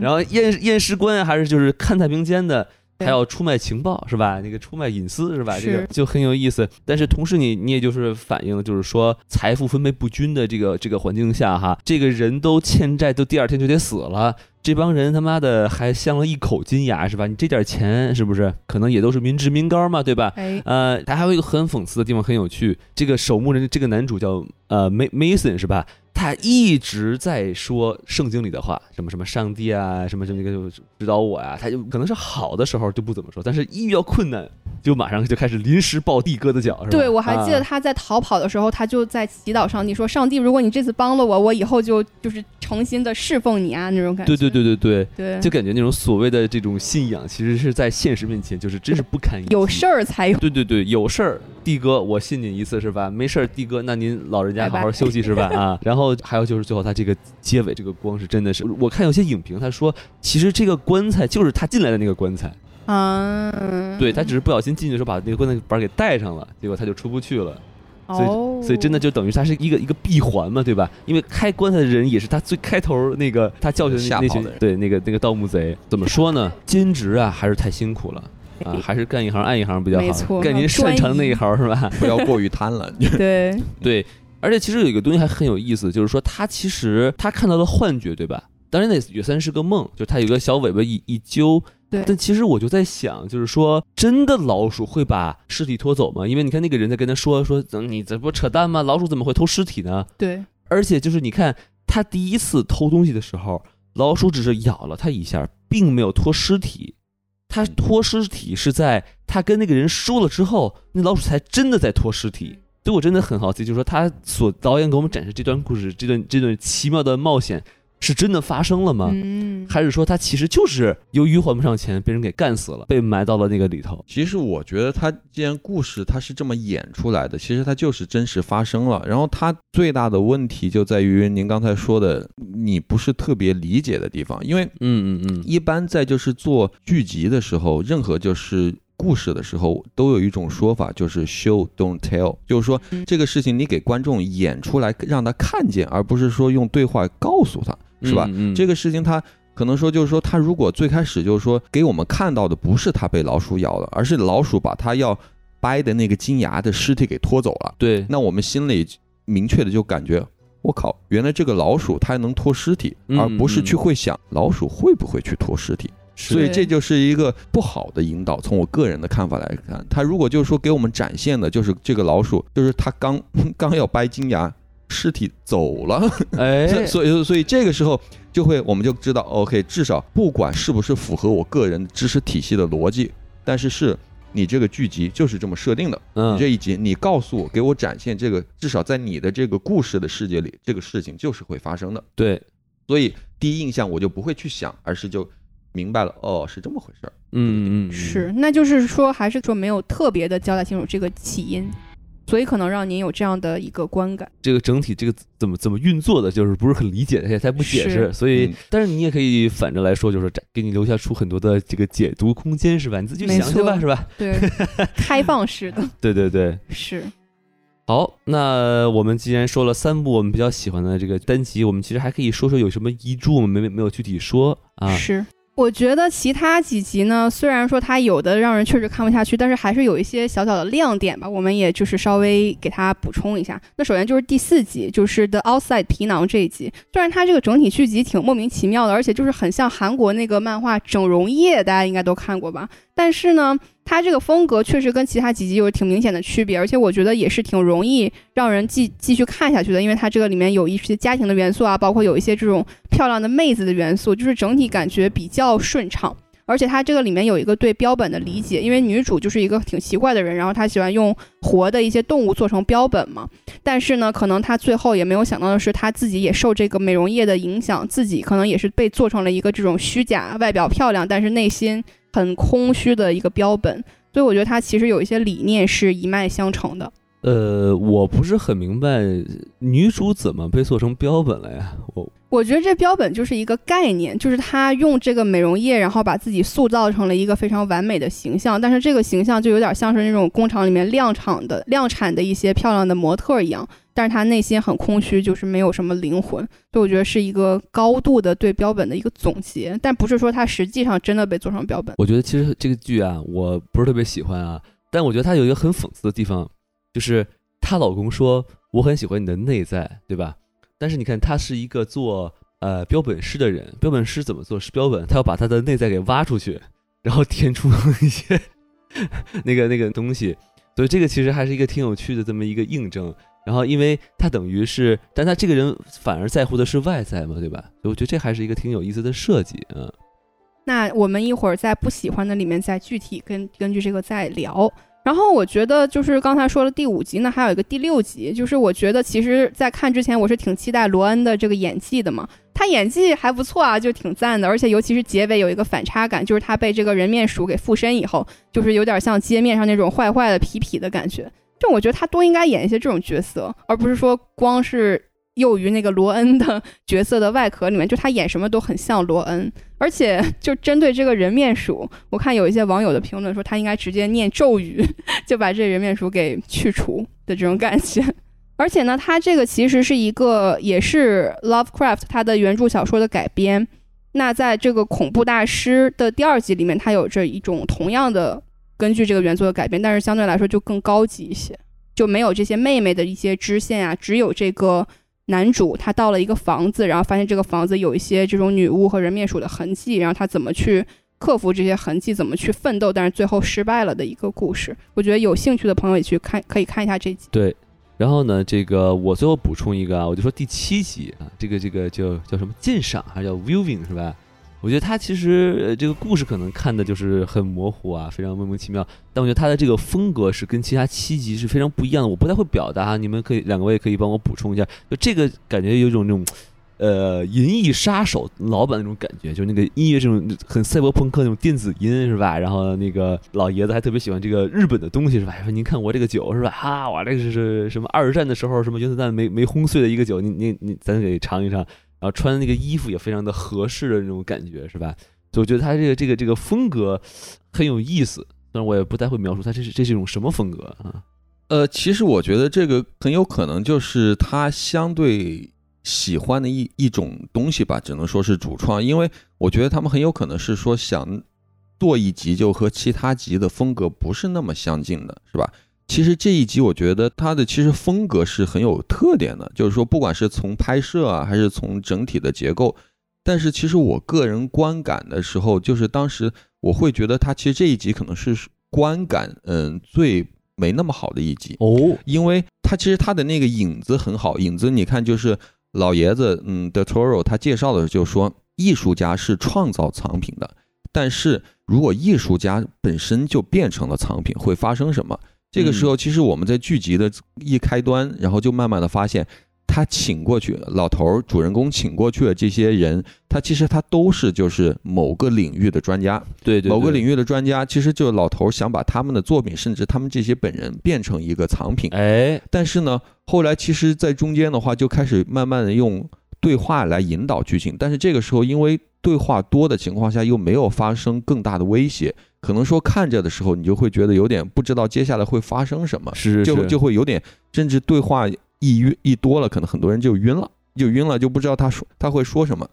Speaker 2: 然后验验尸官还是就是看太平间的，还要出卖情报是吧？那个出卖隐私是吧？这个就很有意思。但是同时你你也就是反映了就是说财富分配不均的这个这个环境下哈，这个人都欠债，都第二天就得死了。这帮人他妈的还镶了一口金牙是吧？你这点钱是不是可能也都是民脂民膏嘛，对吧？呃，他还有一个很讽刺的地方，很有趣。这个守墓人这个男主叫呃 Mason 是吧？他一直在说圣经里的话，什么什么上帝啊，什么什么个指导我呀，他就可能是好的时候就不怎么说，但是一遇到困难，就马上就开始临时抱地哥的脚，是吧？
Speaker 3: 对，我还记得他在逃跑的时候，他就在祈祷上帝说：“上帝，如果你这次帮了我，我以后就就是诚心的侍奉你啊，那种感觉。”
Speaker 2: 对对对对
Speaker 3: 对对，
Speaker 2: 就感觉那种所谓的这种信仰，其实是在现实面前就是真是不堪一击。
Speaker 3: 有事儿才有。
Speaker 2: 对对对，有事儿，地哥我信你一次是吧？没事儿，的哥那您老人家好好休息是吧？啊，<laughs> 然后。还有就是最后他这个结尾这个光是真的是，我看有些影评他说，其实这个棺材就是他进来的那个棺材，
Speaker 3: 啊，
Speaker 2: 对他只是不小心进去的时候把那个棺材板给带上了，结果他就出不去了。所
Speaker 3: 哦，
Speaker 2: 以所以真的就等于他是一个一个闭环嘛，对吧？因为开棺材的人也是他最开头那个他教训的那群
Speaker 1: 吓跑的
Speaker 2: 对那个那个盗墓贼，怎么说呢？兼职啊还是太辛苦了啊，还是干一行爱一行比较好，
Speaker 3: 没错
Speaker 2: 干您擅长的那一行是吧？<laughs>
Speaker 1: 不要过于贪婪。
Speaker 3: 对，<laughs>
Speaker 2: 对，而且其实有一个东西还很有意思，就是说他其实他看到了幻觉，对吧？当然那也算是个梦，就他有个小尾巴一一揪。
Speaker 3: 对
Speaker 2: 但其实我就在想，就是说，真的老鼠会把尸体拖走吗？因为你看那个人在跟他说说，嗯你这不扯淡吗？老鼠怎么会偷尸体呢？
Speaker 3: 对，
Speaker 2: 而且就是你看他第一次偷东西的时候，老鼠只是咬了他一下，并没有拖尸体。他拖尸体是在他跟那个人说了之后，那老鼠才真的在拖尸体。所以我真的很好奇，就是说他所导演给我们展示这段故事，这段这段奇妙的冒险，是真的发生了吗？
Speaker 3: 嗯，
Speaker 2: 还是说他其实就是由于还不上钱，被人给干死了，被埋到了那个里头？
Speaker 1: 其实我觉得他既然故事他是这么演出来的，其实他就是真实发生了。然后他最大的问题就在于您刚才说的，你不是特别理解的地方，因为
Speaker 2: 嗯嗯嗯，
Speaker 1: 一般在就是做剧集的时候，任何就是故事的时候，都有一种说法，就是 show don't tell，就是说
Speaker 3: 嗯
Speaker 1: 这个事情你给观众演出来，让他看见，而不是说用对话告诉他，是吧？
Speaker 2: 嗯嗯
Speaker 1: 这个事情他可能说就是说，他如果最开始就是说给我们看到的不是他被老鼠咬了，而是老鼠把他要掰的那个金牙的尸体给拖走了，
Speaker 2: 对，
Speaker 1: 那我们心里明确的就感觉。我靠！原来这个老鼠它还能拖尸体，
Speaker 2: 嗯
Speaker 1: 而不是去
Speaker 2: 嗯
Speaker 1: 会想老鼠会不会去拖尸体。
Speaker 2: 是
Speaker 1: 所以这就是一个不好的引导。从我个人的看法来看，他如果就是说给我们展现的就是这个老鼠，就是他刚 <laughs> 刚要掰金牙，尸体走了，<laughs>
Speaker 2: 哎，
Speaker 1: 所所以所以这个时候就会我们就知道，OK，至少不管是不是符合我个人知识体系的逻辑，但是是你这个剧集就是这么设定的。
Speaker 2: 嗯
Speaker 1: 你这一集你告诉我，给我展现这个，至少在你的这个故事的世界里，这个事情就是会发生的。
Speaker 2: 对，
Speaker 1: 所以第一印象我就不会去想，而是就明白了，哦，是这么回事儿。
Speaker 2: 嗯嗯嗯，
Speaker 3: 是，那就是说，还是说没有特别的交代清楚这个起因，所以可能让您有这样的一个观感。
Speaker 2: 这个整体这个怎么怎么运作的，就是不是很理解，而且他不解释，所以
Speaker 1: 嗯，
Speaker 2: 但是你也可以反着来说，就是给你留下出很多的这个解读空间，是吧？你自己想去吧，是吧？
Speaker 3: 对，开放式的，<laughs>
Speaker 2: 对对对，
Speaker 3: 是
Speaker 2: 好，那我们既然说了三部我们比较喜欢的这个单集，我们其实还可以说说有什么遗珠，我们没没没有具体说啊。
Speaker 3: 是。我觉得其他几集呢，虽然说它有的让人确实看不下去，但是还是有一些小小的亮点吧。我们也就是稍微给它补充一下。那首先就是第四集，就是《The Outside》皮囊这一集。虽然它这个整体剧集挺莫名其妙的，而且就是很像韩国那个漫画《整容液》，大家应该都看过吧？但是呢，它这个风格确实跟其他几集有挺明显的区别，而且我觉得也是挺容易让人继继续看下去的，因为它这个里面有一些家庭的元素啊，包括有一些这种漂亮的妹子的元素，就是整体感觉比较顺畅。而且它这个里面有一个对标本的理解，因为女主就是一个挺奇怪的人，然后她喜欢用活的一些动物做成标本嘛。但是呢，可能她最后也没有想到的是，她自己也受这个美容液的影响，自己可能也是被做成了一个这种虚假、外表漂亮，但是内心很空虚的一个标本。所以我觉得它其实有一些理念是一脉相承的。
Speaker 2: 呃，我不是很明白女主怎么被做成标本了呀？我
Speaker 3: 我觉得这标本就是一个概念，就是她用这个美容液，然后把自己塑造成了一个非常完美的形象，但是这个形象就有点像是那种工厂里面量产的量产的一些漂亮的模特一样，但是他内心很空虚，就是没有什么灵魂，所以我觉得是一个高度的对标本的一个总结，但不是说他实际上真的被做成标本。
Speaker 2: 我觉得其实这个剧啊，我不是特别喜欢啊，但我觉得它有一个很讽刺的地方，就是她老公说我很喜欢你的内在，对吧？但是你看，他是一个做呃标本师的人，标本师怎么做是标本？他要把他的内在给挖出去，然后填出一些 <laughs> 那个那个东西，所以这个其实还是一个挺有趣的这么一个印证。然后，因为他等于是，但他这个人反而在乎的是外在嘛，对吧？我觉得这还是一个挺有意思的设计，嗯。
Speaker 3: 那我们一会儿在不喜欢的里面再具体根根据这个再聊。然后我觉得就是刚才说了第五集呢，还有一个第六集，就是我觉得其实，在看之前我是挺期待罗恩的这个演技的嘛，他演技还不错啊，就挺赞的，而且尤其是结尾有一个反差感，就是他被这个人面鼠给附身以后，就是有点像街面上那种坏坏的痞痞的感觉。就我觉得他多应该演一些这种角色，而不是说光是囿于那个罗恩的 <laughs> 角色的外壳里面，就他演什么都很像罗恩。而且就针对这个人面鼠，我看有一些网友的评论说他应该直接念咒语，<laughs> 就把这人面鼠给去除的这种感觉。而且呢，他这个其实是一个也是 Lovecraft 他的原著小说的改编。那在这个恐怖大师的第二集里面，它有着一种同样的根据这个原作的改编，但是相对来说就更高级一些，就没有这些妹妹的一些支线啊，只有这个男主他到了一个房子，然后发现这个房子有一些这种女巫和人面鼠的痕迹，然后他怎么去克服这些痕迹，怎么去奋斗，但是最后失败了的一个故事。我觉得有兴趣的朋友也去看，可以看一下这集。
Speaker 2: 对。然后呢，这个我最后补充一个啊，我就说第七集啊，这个这个叫叫什么鉴赏还是叫 viewing 是吧？我觉得他其实这个故事可能看的就是很模糊啊，非常莫名其妙。但我觉得他的这个风格是跟其他七集是非常不一样的。我不太会表达，你们可以两个位可以帮我补充一下。就这个感觉有种那种。呃，银翼杀手老板那种感觉，就那个音乐这种很赛博朋克那种电子音是吧？然后那个老爷子还特别喜欢这个日本的东西是吧？说您看我这个酒是吧？哈，<laughs> 我这个是什么二战的时候什么原子弹没没轰碎的一个酒，你你你咱给尝一尝。然后穿的那个衣服也非常的合适的那种感觉是吧？就我觉得他这个这个这个风格很有意思，但是我也不太会描述他这是这是一种什么风格啊？
Speaker 1: 呃，其实我觉得这个很有可能就是他相对。喜欢的一一种东西吧，只能说是主创，因为我觉得他们很有可能是说想做一集就和其他集的风格不是那么相近的，是吧？其实这一集我觉得它的其实风格是很有特点的，就是说不管是从拍摄啊，还是从整体的结构，但是其实我个人观感的时候，就是当时我会觉得它其实这一集可能是观感嗯最没那么好的一集
Speaker 2: 哦，
Speaker 1: 因为它其实它的那个影子很好，影子你看就是。老爷子，嗯 Toro 他介绍的就说，艺术家是创造藏品的，但是如果艺术家本身就变成了藏品，会发生什么？这个时候，其实我们在剧集的一开端，然后就慢慢的发现。他请过去老头儿，主人公请过去的这些人，他其实他都是就是某个领域的专家，
Speaker 2: 对对，
Speaker 1: 某个领域的专家，其实就老头儿想把他们的作品，甚至他们这些本人变成一个藏品，
Speaker 2: 哎，
Speaker 1: 但是呢，后来其实，在中间的话就开始慢慢的用对话来引导剧情，但是这个时候因为对话多的情况下，又没有发生更大的威胁，可能说看着的时候，你就会觉得有点不知道接下来会发生什么，
Speaker 2: 是
Speaker 1: 就就会有点，甚至对话。一晕一多了，可能很多人就晕了，就晕了，就不知道他说他会说什么，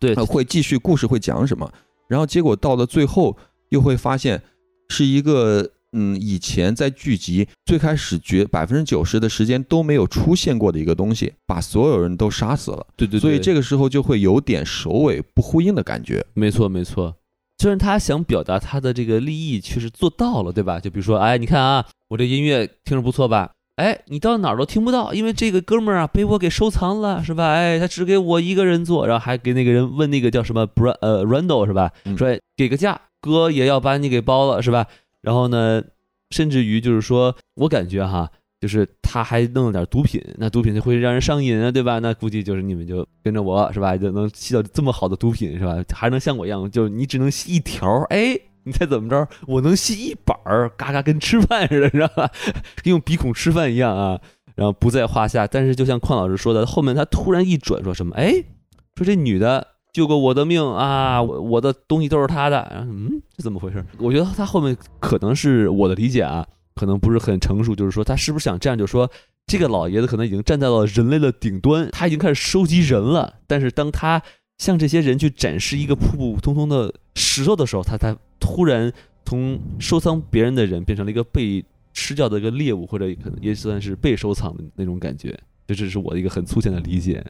Speaker 2: 对，
Speaker 1: 会继续故事会讲什么，然后结果到了最后又会发现是一个嗯，以前在剧集最开始绝百分之九十的时间都没有出现过的一个东西，把所有人都杀死了，
Speaker 2: 对对，
Speaker 1: 所以这个时候就会有点首尾不呼应的感觉。
Speaker 2: 没错没错，虽然他想表达他的这个利益确实做到了，对吧？就比如说，哎，你看啊，我这音乐听着不错吧？哎，你到哪儿都听不到，因为这个哥们儿啊被我给收藏了，是吧？哎，他只给我一个人做，然后还给那个人问那个叫什么 Br 呃 Randall 是吧？说给个价，哥也要把你给包了，是吧？然后呢，甚至于就是说我感觉哈，就是他还弄了点毒品，那毒品就会让人上瘾啊，对吧？那估计就是你们就跟着我是吧，就能吸到这么好的毒品是吧？还能像我一样，就你只能吸一条，哎。你猜怎么着？我能吸一板儿，嘎嘎跟吃饭似的，知道吧？<laughs> 用鼻孔吃饭一样啊，然后不在话下。但是就像邝老师说的，后面他突然一转，说什么？哎，说这女的救过我的命啊，我我的东西都是她的。然后嗯，这怎么回事？我觉得他后面可能是我的理解啊，可能不是很成熟，就是说他是不是想这样？就是说这个老爷子可能已经站在了人类的顶端，他已经开始收集人了。但是当他向这些人去展示一个普普通通的石头的时候，他才。突然从收藏别人的人变成了一个被吃掉的一个猎物，或者可能也算是被收藏的那种感觉。这只是我的一个很粗浅的理解。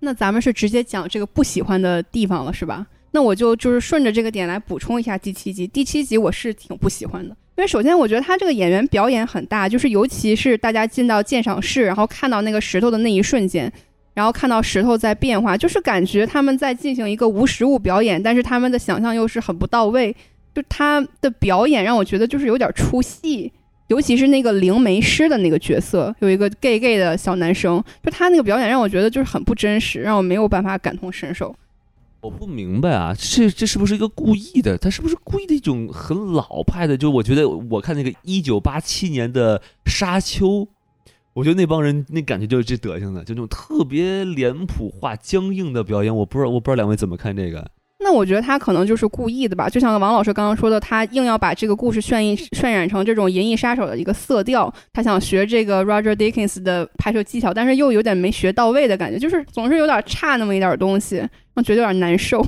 Speaker 3: 那咱们是直接讲这个不喜欢的地方了，是吧？那我就就是顺着这个点来补充一下第七集。第七集我是挺不喜欢的，因为首先我觉得他这个演员表演很大，就是尤其是大家进到鉴赏室，然后看到那个石头的那一瞬间，然后看到石头在变化，就是感觉他们在进行一个无实物表演，但是他们的想象又是很不到位。就他的表演让我觉得就是有点出戏，尤其是那个灵媒师的那个角色，有一个 gay gay 的小男生，就他那个表演让我觉得就是很不真实，让我没有办法感同身受。
Speaker 2: 我不明白啊，这这是不是一个故意的？他是不是故意的一种很老派的？就我觉得我看那个一九八七年的《沙丘》，我觉得那帮人那感觉就是这德行的，就那种特别脸谱化、僵硬的表演。我不知道，我不知道两位怎么看这个。
Speaker 3: 那我觉得他可能就是故意的吧，就像王老师刚刚说的，他硬要把这个故事渲染渲染成这种《银翼杀手》的一个色调，他想学这个 Roger Deakins 的拍摄技巧，但是又有点没学到位的感觉，就是总是有点差那么一点东西，让觉得有点难受。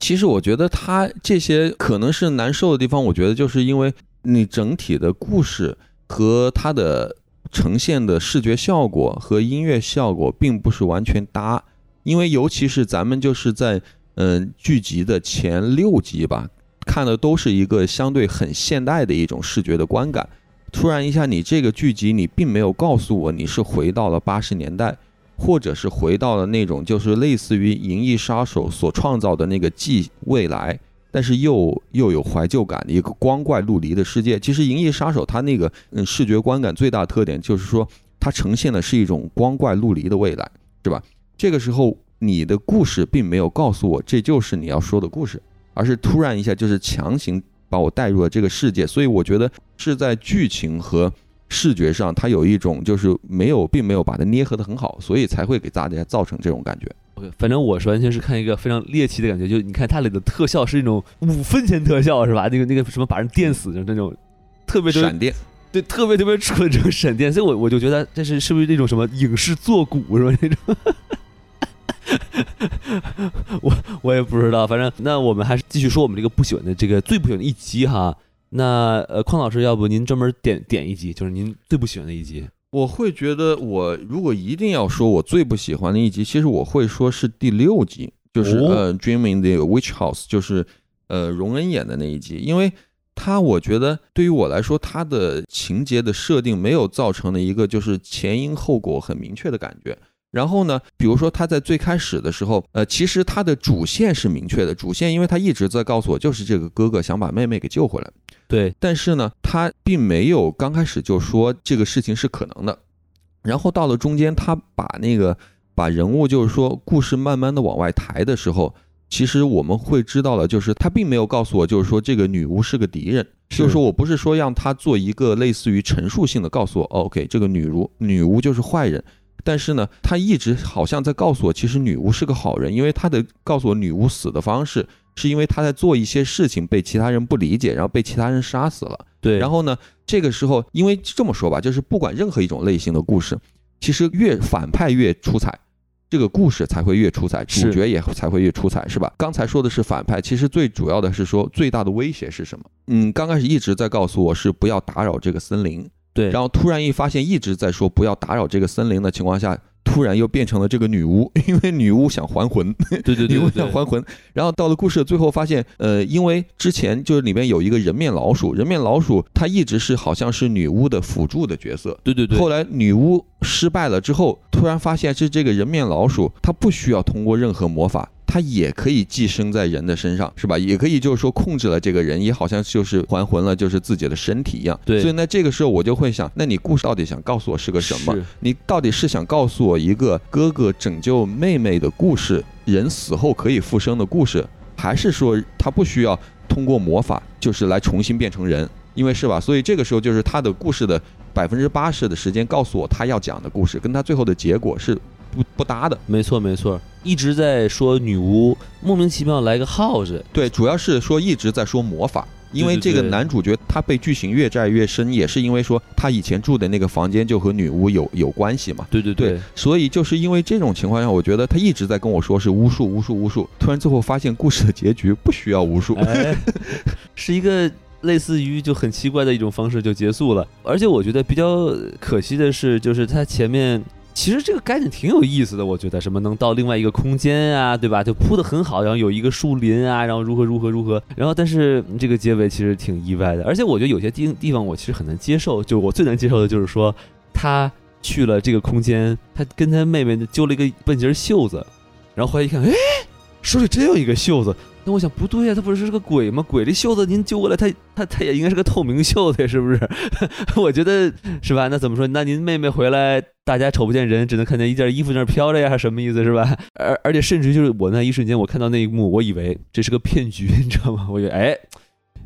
Speaker 1: 其实我觉得他这些可能是难受的地方，我觉得就是因为你整体的故事和他的。呈现的视觉效果和音乐效果并不是完全搭，因为尤其是咱们就是在嗯剧集的前六集吧，看的都是一个相对很现代的一种视觉的观感。突然一下，你这个剧集你并没有告诉我你是回到了八十年代，或者是回到了那种就是类似于《银翼杀手》所创造的那个既未来。但是又又有怀旧感的一个光怪陆离的世界。其实《银翼杀手》它那个嗯视觉观感最大特点就是说，它呈现的是一种光怪陆离的未来，是吧？这个时候你的故事并没有告诉我这就是你要说的故事，而是突然一下就是强行把我带入了这个世界。所以我觉得是在剧情和视觉上，它有一种就是没有并没有把它捏合的很好，所以才会给大家造成这种感觉。
Speaker 2: 反正我是完全是看一个非常猎奇的感觉，就你看它里的特效是那种五分钱特效是吧？那个那个什么把人电死的那种，特别
Speaker 1: 闪电，
Speaker 2: 对，特别特别蠢这个闪电，所以我我就觉得这是是不是那种什么影视作古是吧？那种，<laughs> 我我也不知道，反正那我们还是继续说我们这个不喜欢的这个最不喜欢的一集哈。那呃，匡老师，要不您专门点点一集，就是您最不喜欢的一集。
Speaker 1: 我会觉得，我如果一定要说我最不喜欢的一集，其实我会说是第六集，就是呃《Dreaming the Witch House》，就是呃荣恩演的那一集，因为他我觉得对于我来说，他的情节的设定没有造成的一个就是前因后果很明确的感觉。然后呢，比如说他在最开始的时候，呃，其实他的主线是明确的，主线因为他一直在告诉我，就是这个哥哥想把妹妹给救回来。
Speaker 2: 对，
Speaker 1: 但是呢，他并没有刚开始就说这个事情是可能的。然后到了中间，他把那个把人物就是说故事慢慢的往外抬的时候，其实我们会知道了，就是他并没有告诉我，就是说这个女巫是个敌人，就是说我不是说让他做一个类似于陈述性的告诉我，OK，这个女巫女巫就是坏人。但是呢，他一直好像在告诉我，其实女巫是个好人，因为他的告诉我女巫死的方式是因为他在做一些事情被其他人不理解，然后被其他人杀死了。
Speaker 2: 对，
Speaker 1: 然后呢，这个时候因为这么说吧，就是不管任何一种类型的故事，其实越反派越出彩，这个故事才会越出彩，主角也才会越出彩，是吧？刚才说的是反派，其实最主要的是说最大的威胁是什么？嗯，刚开始一直在告诉我是不要打扰这个森林。
Speaker 2: 对，
Speaker 1: 然后突然一发现一直在说不要打扰这个森林的情况下，突然又变成了这个女巫，<laughs> 因为女巫想还魂，
Speaker 2: 对对对，
Speaker 1: 女巫想还魂。然后到了故事的最后，发现呃，因为之前就是里面有一个人面老鼠，人面老鼠它一直是好像是女巫的辅助的角色，
Speaker 2: 对对对。
Speaker 1: 后来女巫失败了之后，突然发现是这个人面老鼠，它不需要通过任何魔法。它也可以寄生在人的身上，是吧？也可以就是说控制了这个人，也好像就是还魂了，就是自己的身体一样。
Speaker 2: 对。
Speaker 1: 所以那这个时候我就会想，那你故事到底想告诉我是个什么？你到底是想告诉我一个哥哥拯救妹妹的故事，人死后可以复生的故事，还是说他不需要通过魔法，就是来重新变成人？因为是吧？所以这个时候就是他的故事的百分之八十的时间告诉我他要讲的故事，跟他最后的结果是。不不搭的，
Speaker 2: 没错没错，一直在说女巫，莫名其妙来个 house，
Speaker 1: 对，主要是说一直在说魔法，因为这个男主角他被剧情越债越深，也是因为说他以前住的那个房间就和女巫有有关系嘛，
Speaker 2: 对对
Speaker 1: 对，所以就是因为这种情况下，我觉得他一直在跟我说是巫术巫术巫术，突然最后发现故事的结局不需要巫术，<laughs>
Speaker 2: 是一个类似于就很奇怪的一种方式就结束了，而且我觉得比较可惜的是，就是他前面。其实这个概念挺有意思的，我觉得什么能到另外一个空间啊，对吧？就铺的很好，然后有一个树林啊，然后如何如何如何，然后但是这个结尾其实挺意外的，而且我觉得有些地地方我其实很难接受，就我最难接受的就是说他去了这个空间，他跟他妹妹揪了一个半截袖子，然后回来一看，哎，手里真有一个袖子。那我想不对呀，他不是是个鬼吗？鬼这袖子您揪过来，他他他也应该是个透明袖子，是不是？<laughs> 我觉得是吧？那怎么说？那您妹妹回来，大家瞅不见人，只能看见一件衣服在那飘着呀，什么意思是吧？而而且甚至就是我那一瞬间，我看到那一幕，我以为这是个骗局，<laughs> 你知道吗？我以为哎，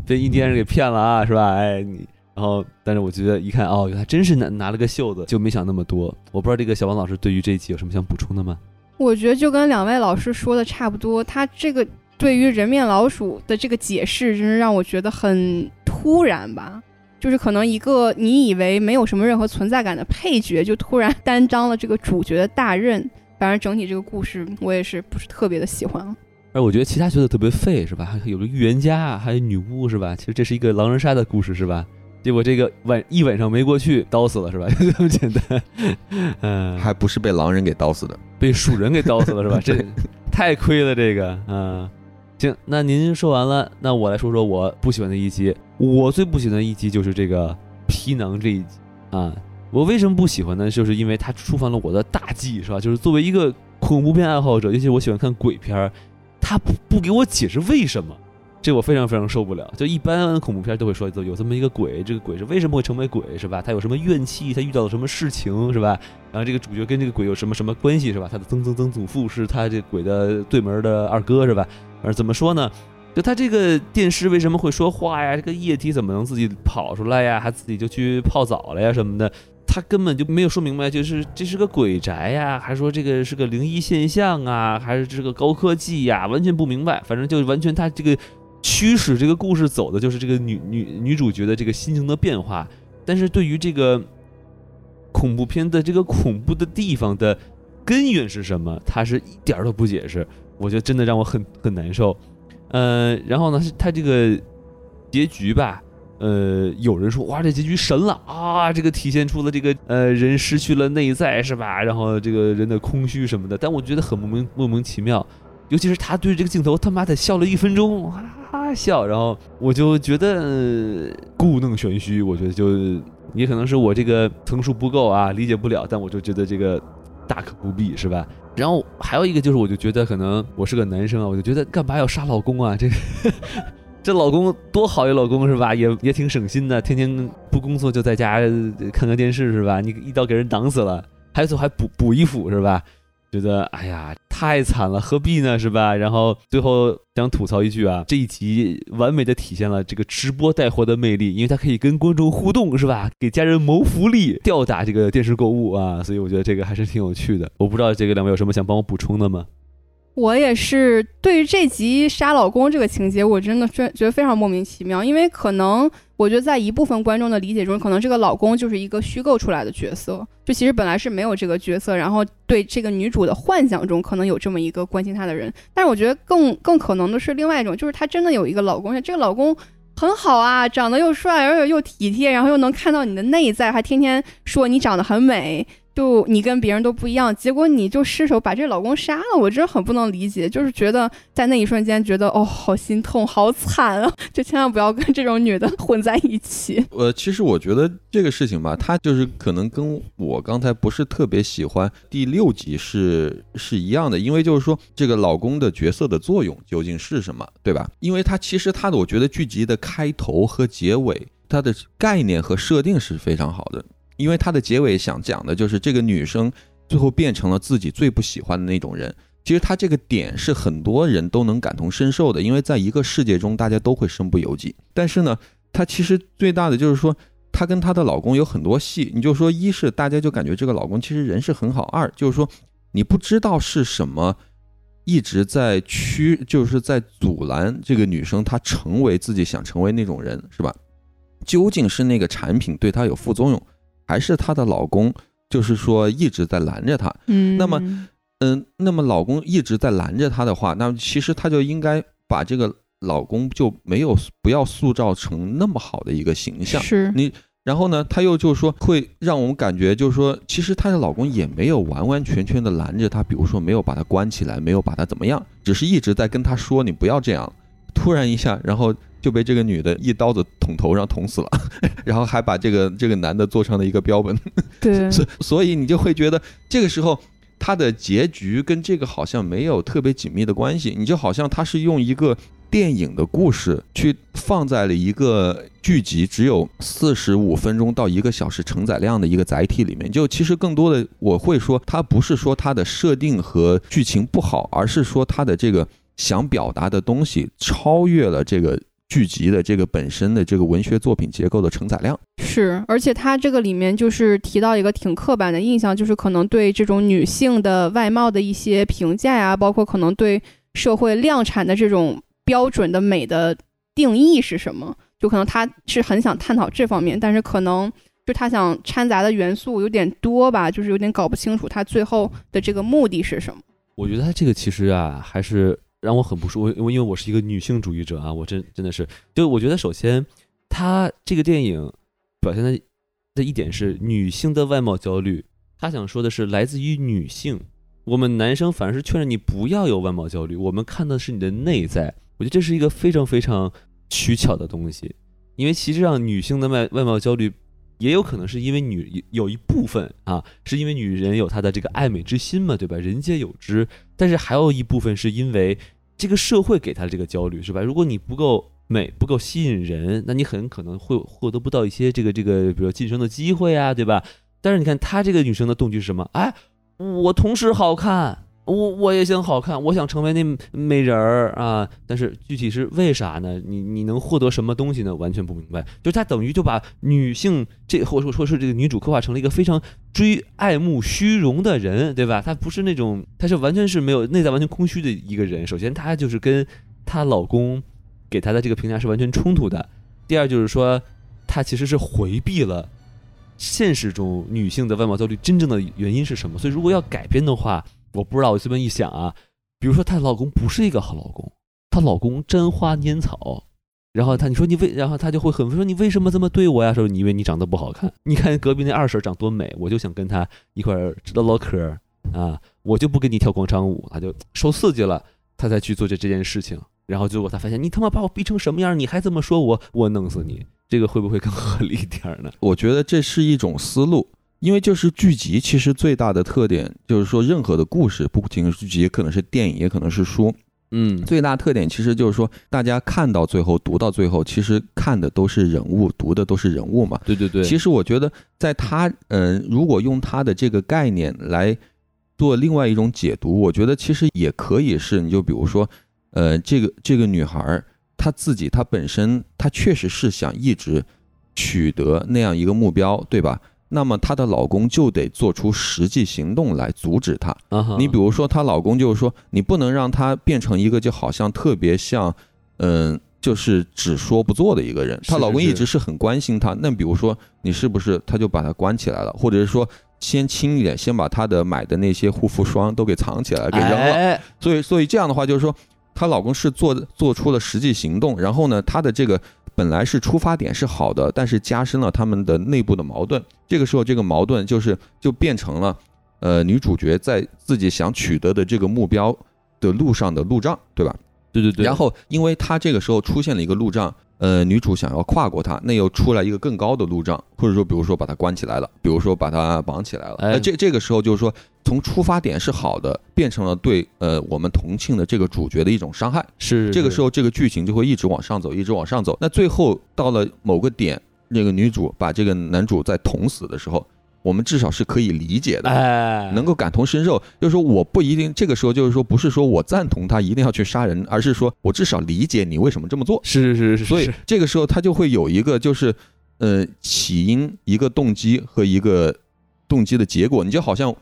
Speaker 2: 被印第安人给骗了啊，是吧？哎，你然后，但是我觉得一看哦，还真是拿拿了个袖子，就没想那么多。我不知道这个小王老师对于这一集有什么想补充的吗？
Speaker 3: 我觉得就跟两位老师说的差不多，他这个对于人面老鼠的这个解释，真是让我觉得很突然吧。就是可能一个你以为没有什么任何存在感的配角，就突然担当了这个主角的大任。反正整体这个故事，我也是不是特别的喜欢。
Speaker 2: 而我觉得其他角色特别废，是吧？还有个预言家，还有女巫，是吧？其实这是一个狼人杀的故事，是吧？结果这个晚一晚上没过去，刀死了，是吧？就 <laughs> 这么简单。
Speaker 1: 嗯，还不是被狼人给刀死的，
Speaker 2: 被鼠人给刀死了，是吧？这 <laughs> 太亏了，这个。嗯，行，那您说完了，那我来说说我不喜欢的一集。我最不喜欢的一集就是这个皮囊这一集啊。我为什么不喜欢呢？就是因为它触犯了我的大忌，是吧？就是作为一个恐怖片爱好者，尤其我喜欢看鬼片儿。他不不给我解释为什么，这我非常非常受不了。就一般恐怖片都会说有这么一个鬼，这个鬼是为什么会成为鬼，是吧？他有什么怨气？他遇到了什么事情，是吧？然后这个主角跟这个鬼有什么什么关系，是吧？他的曾曾曾祖父是他这鬼的对门的二哥，是吧？而怎么说呢？就他这个电视为什么会说话呀？这个液体怎么能自己跑出来呀？还自己就去泡澡了呀什么的？他根本就没有说明白，就是这是个鬼宅呀，还说这个是个灵异现象啊，还是这个高科技呀？完全不明白。反正就完全他这个驱使这个故事走的就是这个女女女主角的这个心情的变化。但是对于这个恐怖片的这个恐怖的地方的根源是什么，他是一点都不解释。我觉得真的让我很很难受。呃，然后呢，他这个结局吧。呃，有人说哇，这结局神了啊！这个体现出了这个呃人失去了内在是吧？然后这个人的空虚什么的，但我觉得很莫名莫名其妙，尤其是他对这个镜头他妈的笑了一分钟，哈哈笑，然后我就觉得故弄玄虚，我觉得就也可能是我这个层数不够啊，理解不了，但我就觉得这个大可不必是吧？然后还有一个就是，我就觉得可能我是个男生啊，我就觉得干嘛要杀老公啊？这。<laughs> 这老公多好一老公是吧？也也挺省心的，天天不工作就在家看看电视是吧？你一刀给人挡死了，还最后还补补衣服是吧？觉得哎呀太惨了，何必呢是吧？然后最后想吐槽一句啊，这一集完美的体现了这个直播带货的魅力，因为它可以跟观众互动是吧？给家人谋福利，吊打这个电视购物啊，所以我觉得这个还是挺有趣的。我不知道这个两位有什么想帮我补充的吗？
Speaker 3: 我也是，对于这集杀老公这个情节，我真的觉觉得非常莫名其妙。因为可能我觉得在一部分观众的理解中，可能这个老公就是一个虚构出来的角色，就其实本来是没有这个角色。然后对这个女主的幻想中，可能有这么一个关心她的人。但是我觉得更更可能的是另外一种，就是她真的有一个老公，这个老公很好啊，长得又帅，而且又体贴，然后又能看到你的内在，还天天说你长得很美。就你跟别人都不一样，结果你就失手把这老公杀了，我真的很不能理解。就是觉得在那一瞬间觉得哦，好心痛，好惨啊！就千万不要跟这种女的混在一起。<laughs>
Speaker 1: 呃，其实我觉得这个事情吧，它就是可能跟我刚才不是特别喜欢第六集是是一样的，因为就是说这个老公的角色的作用究竟是什么，对吧？因为他其实他的，我觉得剧集的开头和结尾，它的概念和设定是非常好的。因为他的结尾想讲的就是这个女生最后变成了自己最不喜欢的那种人。其实他这个点是很多人都能感同身受的，因为在一个世界中大家都会身不由己。但是呢，她其实最大的就是说，她跟她的老公有很多戏。你就说，一是大家就感觉这个老公其实人是很好；二就是说，你不知道是什么一直在驱，就是在阻拦这个女生她成为自己想成为那种人，是吧？究竟是那个产品对她有副作用？还是她的老公，就是说一直在拦着她。嗯，那么，嗯，那么老公一直在拦着她的话，那其实她就应该把这个老公就没有不要塑造成那么好的一个形象。
Speaker 3: 是
Speaker 1: 你，然后呢，她又就是说会让我们感觉就是说，其实她的老公也没有完完全全的拦着她，比如说没有把她关起来，没有把她怎么样，只是一直在跟她说你不要这样。突然一下，然后。就被这个女的一刀子捅头上捅死了，<laughs> 然后还把这个这个男的做成了一个标本。<laughs>
Speaker 3: 对，
Speaker 1: 所所以你就会觉得这个时候他的结局跟这个好像没有特别紧密的关系，你就好像他是用一个电影的故事去放在了一个剧集只有四十五分钟到一个小时承载量的一个载体里面。就其实更多的我会说，它不是说它的设定和剧情不好，而是说它的这个想表达的东西超越了这个。剧集的这个本身的这个文学作品结构的承载量。
Speaker 3: 是，而且它这个里面就是提到一个挺刻板的印象，就是可能对这种女性的外貌的一些评价呀，包括可能对社会量产的这种标准的美的定义是什么，就可能他是很想探讨这方面，但是可能。就他想掺杂的元素有点多吧，就是有点搞不清楚他最后的这个目的是什么。
Speaker 2: 我觉得他这个其实啊，还是让我很不舒服。因为因为我是一个女性主义者啊，我真真的是，就我觉得首先他这个电影表现的的一点是女性的外貌焦虑，他想说的是来自于女性。我们男生反而是劝着你不要有外貌焦虑，我们看的是你的内在。我觉得这是一个非常非常取巧的东西，因为其实上女性的外外貌焦虑。也有可能是因为女有一部分啊，是因为女人有她的这个爱美之心嘛，对吧？人皆有之。但是还有一部分是因为这个社会给她这个焦虑，是吧？如果你不够美，不够吸引人，那你很可能会获得不到一些这个这个，比如晋升的机会啊，对吧？但是你看她这个女生的动机是什么？哎，我同时好看。我我也想好看，我想成为那美人儿啊！但是具体是为啥呢？你你能获得什么东西呢？完全不明白。就他等于就把女性这或者说说是这个女主刻画成了一个非常追爱慕虚荣的人，对吧？她不是那种，她是完全是没有内在完全空虚的一个人。首先，她就是跟她老公给她的这个评价是完全冲突的。第二，就是说她其实是回避了现实中女性的外貌焦虑真正的原因是什么。所以，如果要改编的话，我不知道，我随便一想啊，比如说她老公不是一个好老公，她老公沾花拈草，然后她你说你为，然后她就会很说你为什么这么对我呀？说你以为你长得不好看？你看隔壁那二婶长多美，我就想跟她一块唠唠嗑啊，我就不跟你跳广场舞，她就受刺激了，她才去做这这件事情，然后结果她发现你他妈把我逼成什么样，你还这么说我，我弄死你，这个会不会更合理一点呢？
Speaker 1: 我觉得这是一种思路。因为就是剧集，其实最大的特点就是说，任何的故事，不仅是剧集，也可能是电影，也可能是书，
Speaker 2: 嗯，
Speaker 1: 最大特点其实就是说，大家看到最后，读到最后，其实看的都是人物，读的都是人物嘛。
Speaker 2: 对对对。
Speaker 1: 其实我觉得，在他，嗯，如果用他的这个概念来做另外一种解读，我觉得其实也可以是，你就比如说，呃，这个这个女孩她自己，她本身，她确实是想一直取得那样一个目标，对吧？那么她的老公就得做出实际行动来阻止她。你比如说，她老公就是说，你不能让她变成一个就好像特别像，嗯，就是只说不做的一个人。她老公一直是很关心她。那比如说，你是不是他就把她关起来了，或者是说先轻一点，先把她的买的那些护肤霜都给藏起来，给扔了。所以，所以这样的话就是说，她老公是做做出了实际行动，然后呢，她的这个。本来是出发点是好的，但是加深了他们的内部的矛盾。这个时候，这个矛盾就是就变成了，呃，女主角在自己想取得的这个目标的路上的路障，对吧？
Speaker 2: 对对对。
Speaker 1: 然后，因为她这个时候出现了一个路障。呃，女主想要跨过它，那又出来一个更高的路障，或者说，比如说把它关起来了，比如说把它绑起来了。哎，这这个时候就是说，从出发点是好的，变成了对呃我们同庆的这个主角的一种伤害。
Speaker 2: 是，
Speaker 1: 这个时候这个剧情就会一直往上走，一直往上走。那最后到了某个点，那个女主把这个男主在捅死的时候。我们至少是可以理解的，
Speaker 2: 哎，
Speaker 1: 能够感同身受。就是说，我不一定这个时候就是说，不是说我赞同他一定要去杀人，而是说我至少理解你为什么这么做。
Speaker 2: 是是是是。
Speaker 1: 所以这个时候他就会有一个就是，呃，起因、一个动机和一个动机的结果。你就好像，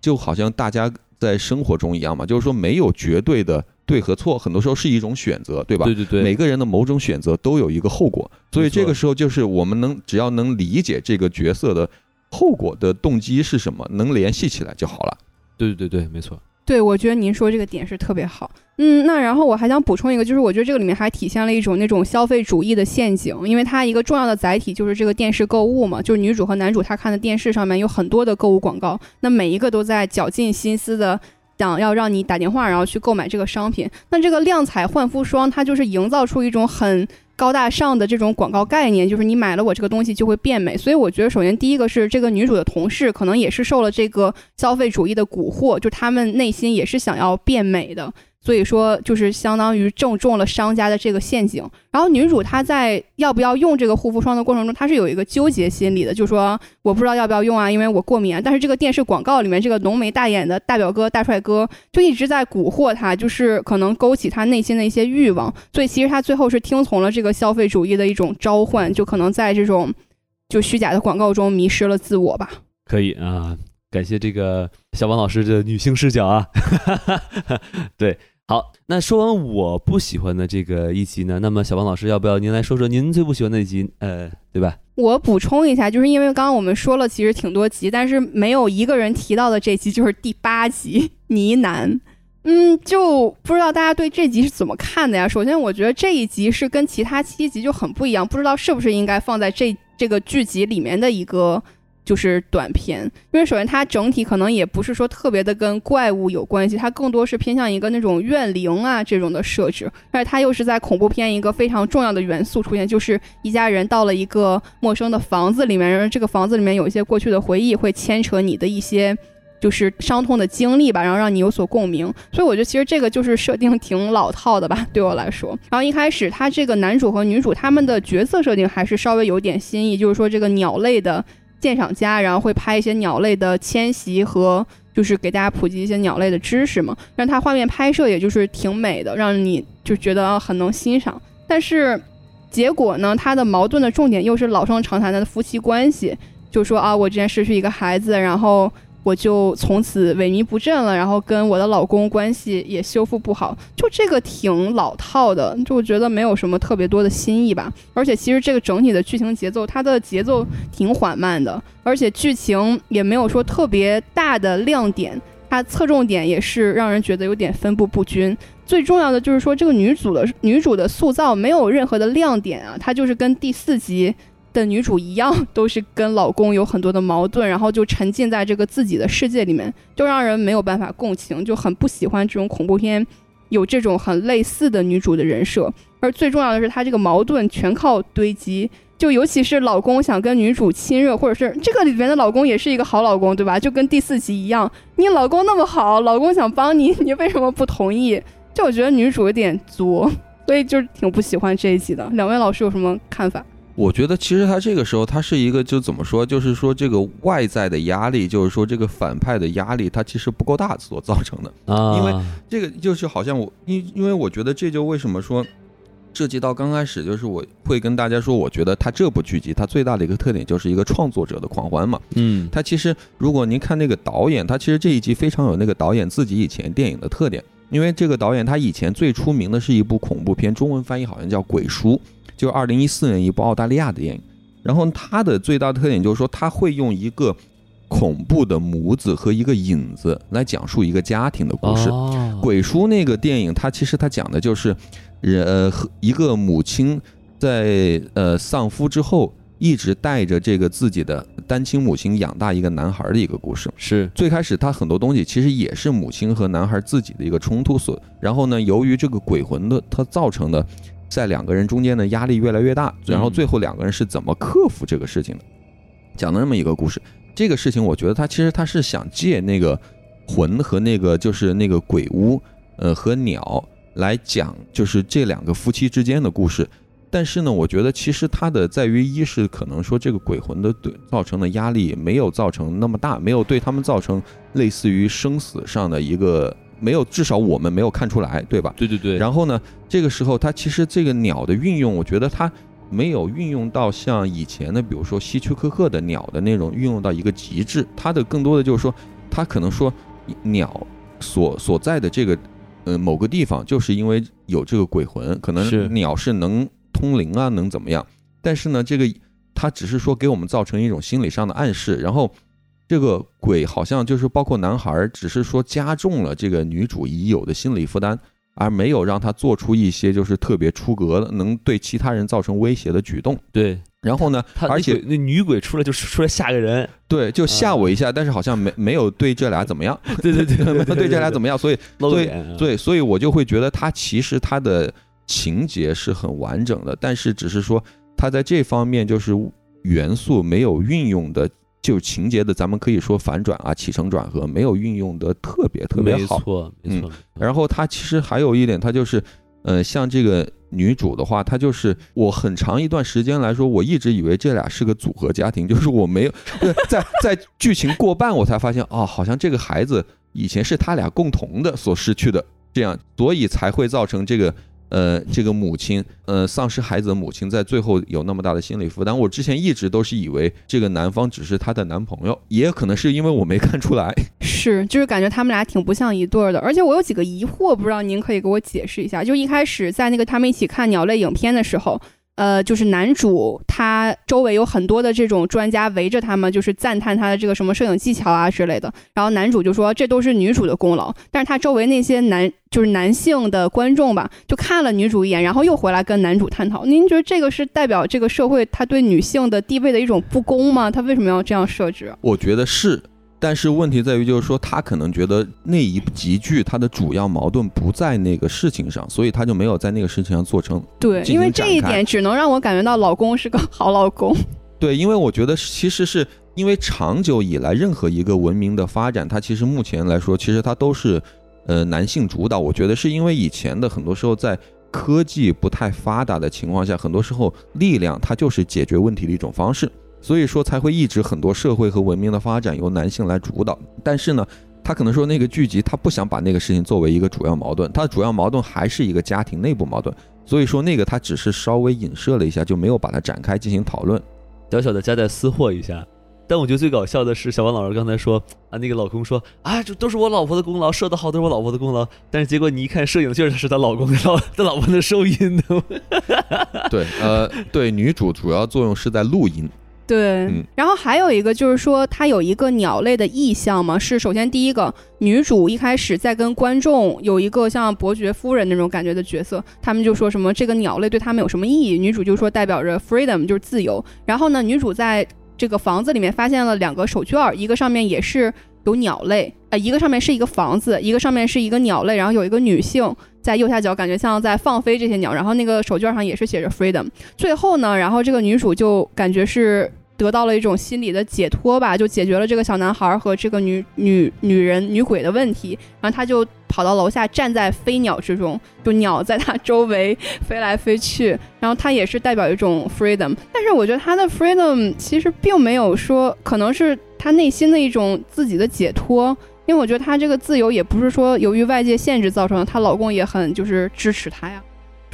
Speaker 1: 就好像大家在生活中一样嘛，就是说没有绝对的对和错，很多时候是一种选择，对吧？
Speaker 2: 对对对。
Speaker 1: 每个人的某种选择都有一个后果，所以这个时候就是我们能只要能理解这个角色的。后果的动机是什么？能联系起来就好了。
Speaker 2: 对对对对，没错。
Speaker 3: 对，我觉得您说这个点是特别好。嗯，那然后我还想补充一个，就是我觉得这个里面还体现了一种那种消费主义的陷阱，因为它一个重要的载体就是这个电视购物嘛，就是女主和男主他看的电视上面有很多的购物广告，那每一个都在绞尽心思的想要让你打电话，然后去购买这个商品。那这个亮彩焕肤霜，它就是营造出一种很。高大上的这种广告概念，就是你买了我这个东西就会变美。所以我觉得，首先第一个是这个女主的同事，可能也是受了这个消费主义的蛊惑，就他们内心也是想要变美的。所以说就是相当于正中了商家的这个陷阱。然后女主她在要不要用这个护肤霜的过程中，她是有一个纠结心理的，就是说我不知道要不要用啊，因为我过敏。但是这个电视广告里面这个浓眉大眼的大表哥大帅哥就一直在蛊惑她，就是可能勾起她内心的一些欲望。所以其实她最后是听从了这个消费主义的一种召唤，就可能在这种就虚假的广告中迷失了自我吧。
Speaker 2: 可以啊，感谢这个小王老师的女性视角啊。<laughs> 对。好，那说完我不喜欢的这个一集呢，那么小王老师，要不要您来说说您最不喜欢的一集？呃，对吧？
Speaker 3: 我补充一下，就是因为刚刚我们说了，其实挺多集，但是没有一个人提到的这集就是第八集呢喃。嗯，就不知道大家对这集是怎么看的呀？首先，我觉得这一集是跟其他七集就很不一样，不知道是不是应该放在这这个剧集里面的一个。就是短片，因为首先它整体可能也不是说特别的跟怪物有关系，它更多是偏向一个那种怨灵啊这种的设置，而且它又是在恐怖片一个非常重要的元素出现，就是一家人到了一个陌生的房子里面，然后这个房子里面有一些过去的回忆，会牵扯你的一些就是伤痛的经历吧，然后让你有所共鸣。所以我觉得其实这个就是设定挺老套的吧，对我来说。然后一开始他这个男主和女主他们的角色设定还是稍微有点新意，就是说这个鸟类的。鉴赏家，然后会拍一些鸟类的迁徙和，就是给大家普及一些鸟类的知识嘛。让它画面拍摄也就是挺美的，让你就觉得很能欣赏。但是结果呢，它的矛盾的重点又是老生常谈的夫妻关系，就说啊，我之前失去一个孩子，然后。我就从此萎靡不振了，然后跟我的老公关系也修复不好，就这个挺老套的，就我觉得没有什么特别多的新意吧。而且其实这个整体的剧情节奏，它的节奏挺缓慢的，而且剧情也没有说特别大的亮点，它侧重点也是让人觉得有点分布不均。最重要的就是说，这个女主的女主的塑造没有任何的亮点啊，她就是跟第四集。的女主一样，都是跟老公有很多的矛盾，然后就沉浸在这个自己的世界里面，就让人没有办法共情，就很不喜欢这种恐怖片有这种很类似的女主的人设。而最重要的是，她这个矛盾全靠堆积，就尤其是老公想跟女主亲热，或者是这个里面的老公也是一个好老公，对吧？就跟第四集一样，你老公那么好，老公想帮你，<laughs> 你为什么不同意？就我觉得女主有点作，所以就挺不喜欢这一集的。两位老师有什么看法？
Speaker 1: 我觉得其实他这个时候，他是一个就怎么说，就是说这个外在的压力，就是说这个反派的压力，他其实不够大所造成的啊。因为这个就是好像我，因因为我觉得这就为什么说涉及到刚开始，就是我会跟大家说，我觉得他这部剧集它最大的一个特点就是一个创作者的狂欢嘛。嗯，他其实如果您看那个导演，他其实这一集非常有那个导演自己以前电影的特点，因为这个导演他以前最出名的是一部恐怖片，中文翻译好像叫《鬼书》。就二零一四年一部澳大利亚的电影，然后它的最大特点就是说，它会用一个恐怖的模子和一个影子来讲述一个家庭的故事。鬼叔那个电影，它其实它讲的就是，呃，一个母亲在呃丧夫之后，一直带着这个自己的单亲母亲养大一个男孩的一个故事。
Speaker 2: 是
Speaker 1: 最开始，他很多东西其实也是母亲和男孩自己的一个冲突所，然后呢，由于这个鬼魂的它造成的。在两个人中间的压力越来越大，然后最后两个人是怎么克服这个事情的？讲了那么一个故事，这个事情我觉得他其实他是想借那个魂和那个就是那个鬼屋，呃和鸟来讲，就是这两个夫妻之间的故事。但是呢，我觉得其实他的在于一是可能说这个鬼魂的对造成的压力没有造成那么大，没有对他们造成类似于生死上的一个。没有，至少我们没有看出来，对吧？
Speaker 2: 对对对。
Speaker 1: 然后呢，这个时候它其实这个鸟的运用，我觉得它没有运用到像以前的，比如说希区柯克的鸟的那种运用到一个极致。它的更多的就是说，它可能说鸟所所在的这个呃某个地方，就是因为有这个鬼魂，可能鸟是能通灵啊，能怎么样？但是呢，这个它只是说给我们造成一种心理上的暗示，然后。这个鬼好像就是包括男孩，只是说加重了这个女主已有的心理负担，而没有让她做出一些就是特别出格的，能对其他人造成威胁的举动。
Speaker 2: 对，
Speaker 1: 然后呢，而且
Speaker 2: 那女鬼出来就出来吓个人，
Speaker 1: 对，就吓我一下，但是好像没没有对这俩怎么样。
Speaker 2: 对对对，没有
Speaker 1: 对这俩怎么样，所以所以对，所以我就会觉得他其实他的情节是很完整的，但是只是说他在这方面就是元素没有运用的。就情节的，咱们可以说反转啊，起承转合没有运用的特别特别好。
Speaker 2: 没错，没错。
Speaker 1: 然后它其实还有一点，它就是，呃，像这个女主的话，她就是我很长一段时间来说，我一直以为这俩是个组合家庭，<laughs> 就是我没有在在剧情过半，我才发现哦，好像这个孩子以前是他俩共同的所失去的，这样，所以才会造成这个。呃，这个母亲，呃，丧失孩子的母亲，在最后有那么大的心理负担。我之前一直都是以为这个男方只是她的男朋友，也可能是因为我没看出来。
Speaker 3: 是，就是感觉他们俩挺不像一对儿的。而且我有几个疑惑，不知道您可以给我解释一下。就一开始在那个他们一起看鸟类影片的时候。呃，就是男主他周围有很多的这种专家围着他们，就是赞叹他的这个什么摄影技巧啊之类的。然后男主就说这都是女主的功劳，但是他周围那些男就是男性的观众吧，就看了女主一眼，然后又回来跟男主探讨。您觉得这个是代表这个社会他对女性的地位的一种不公吗？他为什么要这样设置？
Speaker 1: 我觉得是。但是问题在于，就是说他可能觉得那一集剧他的主要矛盾不在那个事情上，所以他就没有在那个事情上做成
Speaker 3: 对，因为这一点只能让我感觉到老公是个好老公。
Speaker 1: 对，因为我觉得其实是因为长久以来任何一个文明的发展，它其实目前来说，其实它都是呃男性主导。我觉得是因为以前的很多时候在科技不太发达的情况下，很多时候力量它就是解决问题的一种方式。所以说才会一直很多社会和文明的发展由男性来主导，但是呢，他可能说那个剧集他不想把那个事情作为一个主要矛盾，他的主要矛盾还是一个家庭内部矛盾，所以说那个他只是稍微影射了一下，就没有把它展开进行讨论，
Speaker 2: 小小的夹带私货一下。但我觉得最搞笑的是小王老师刚才说啊，那个老公说啊，这都是我老婆的功劳，摄的好都是我老婆的功劳，但是结果你一看摄影确实是他老公的老他老婆的收音的，
Speaker 1: 对，呃，对，女主主要作用是在录音。
Speaker 3: 对，然后还有一个就是说，它有一个鸟类的意象嘛，是首先第一个女主一开始在跟观众有一个像伯爵夫人那种感觉的角色，他们就说什么这个鸟类对他们有什么意义，女主就说代表着 freedom 就是自由。然后呢，女主在这个房子里面发现了两个手绢，一个上面也是有鸟类，呃，一个上面是一个房子，一个上面是一个鸟类，然后有一个女性在右下角，感觉像在放飞这些鸟，然后那个手绢上也是写着 freedom。最后呢，然后这个女主就感觉是。得到了一种心理的解脱吧，就解决了这个小男孩和这个女女女人女鬼的问题。然后他就跑到楼下，站在飞鸟之中，就鸟在他周围飞来飞去。然后他也是代表一种 freedom，但是我觉得他的 freedom 其实并没有说，可能是他内心的一种自己的解脱。因为我觉得他这个自由也不是说由于外界限制造成的，她老公也很就是支持她呀。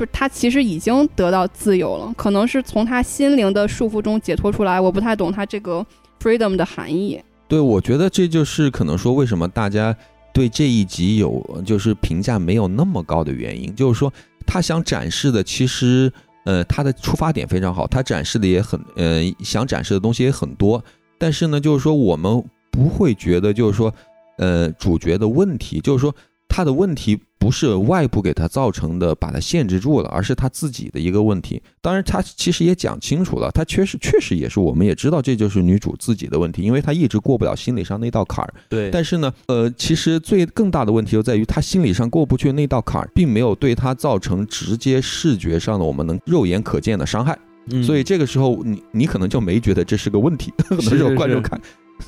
Speaker 3: 就他其实已经得到自由了，可能是从他心灵的束缚中解脱出来。我不太懂他这个 freedom 的含义。
Speaker 1: 对，我觉得这就是可能说为什么大家对这一集有就是评价没有那么高的原因。就是说他想展示的其实呃他的出发点非常好，他展示的也很呃想展示的东西也很多。但是呢，就是说我们不会觉得就是说呃主角的问题，就是说他的问题。不是外部给他造成的，把他限制住了，而是他自己的一个问题。当然，他其实也讲清楚了，他确实确实也是，我们也知道这就是女主自己的问题，因为她一直过不了心理上那道坎儿。
Speaker 2: 对。
Speaker 1: 但是呢，呃，其实最更大的问题就在于，她心理上过不去那道坎儿，并没有对她造成直接视觉上的我们能肉眼可见的伤害。嗯。所以这个时候，你你可能就没觉得这是个问题，<laughs> 可能有观众看。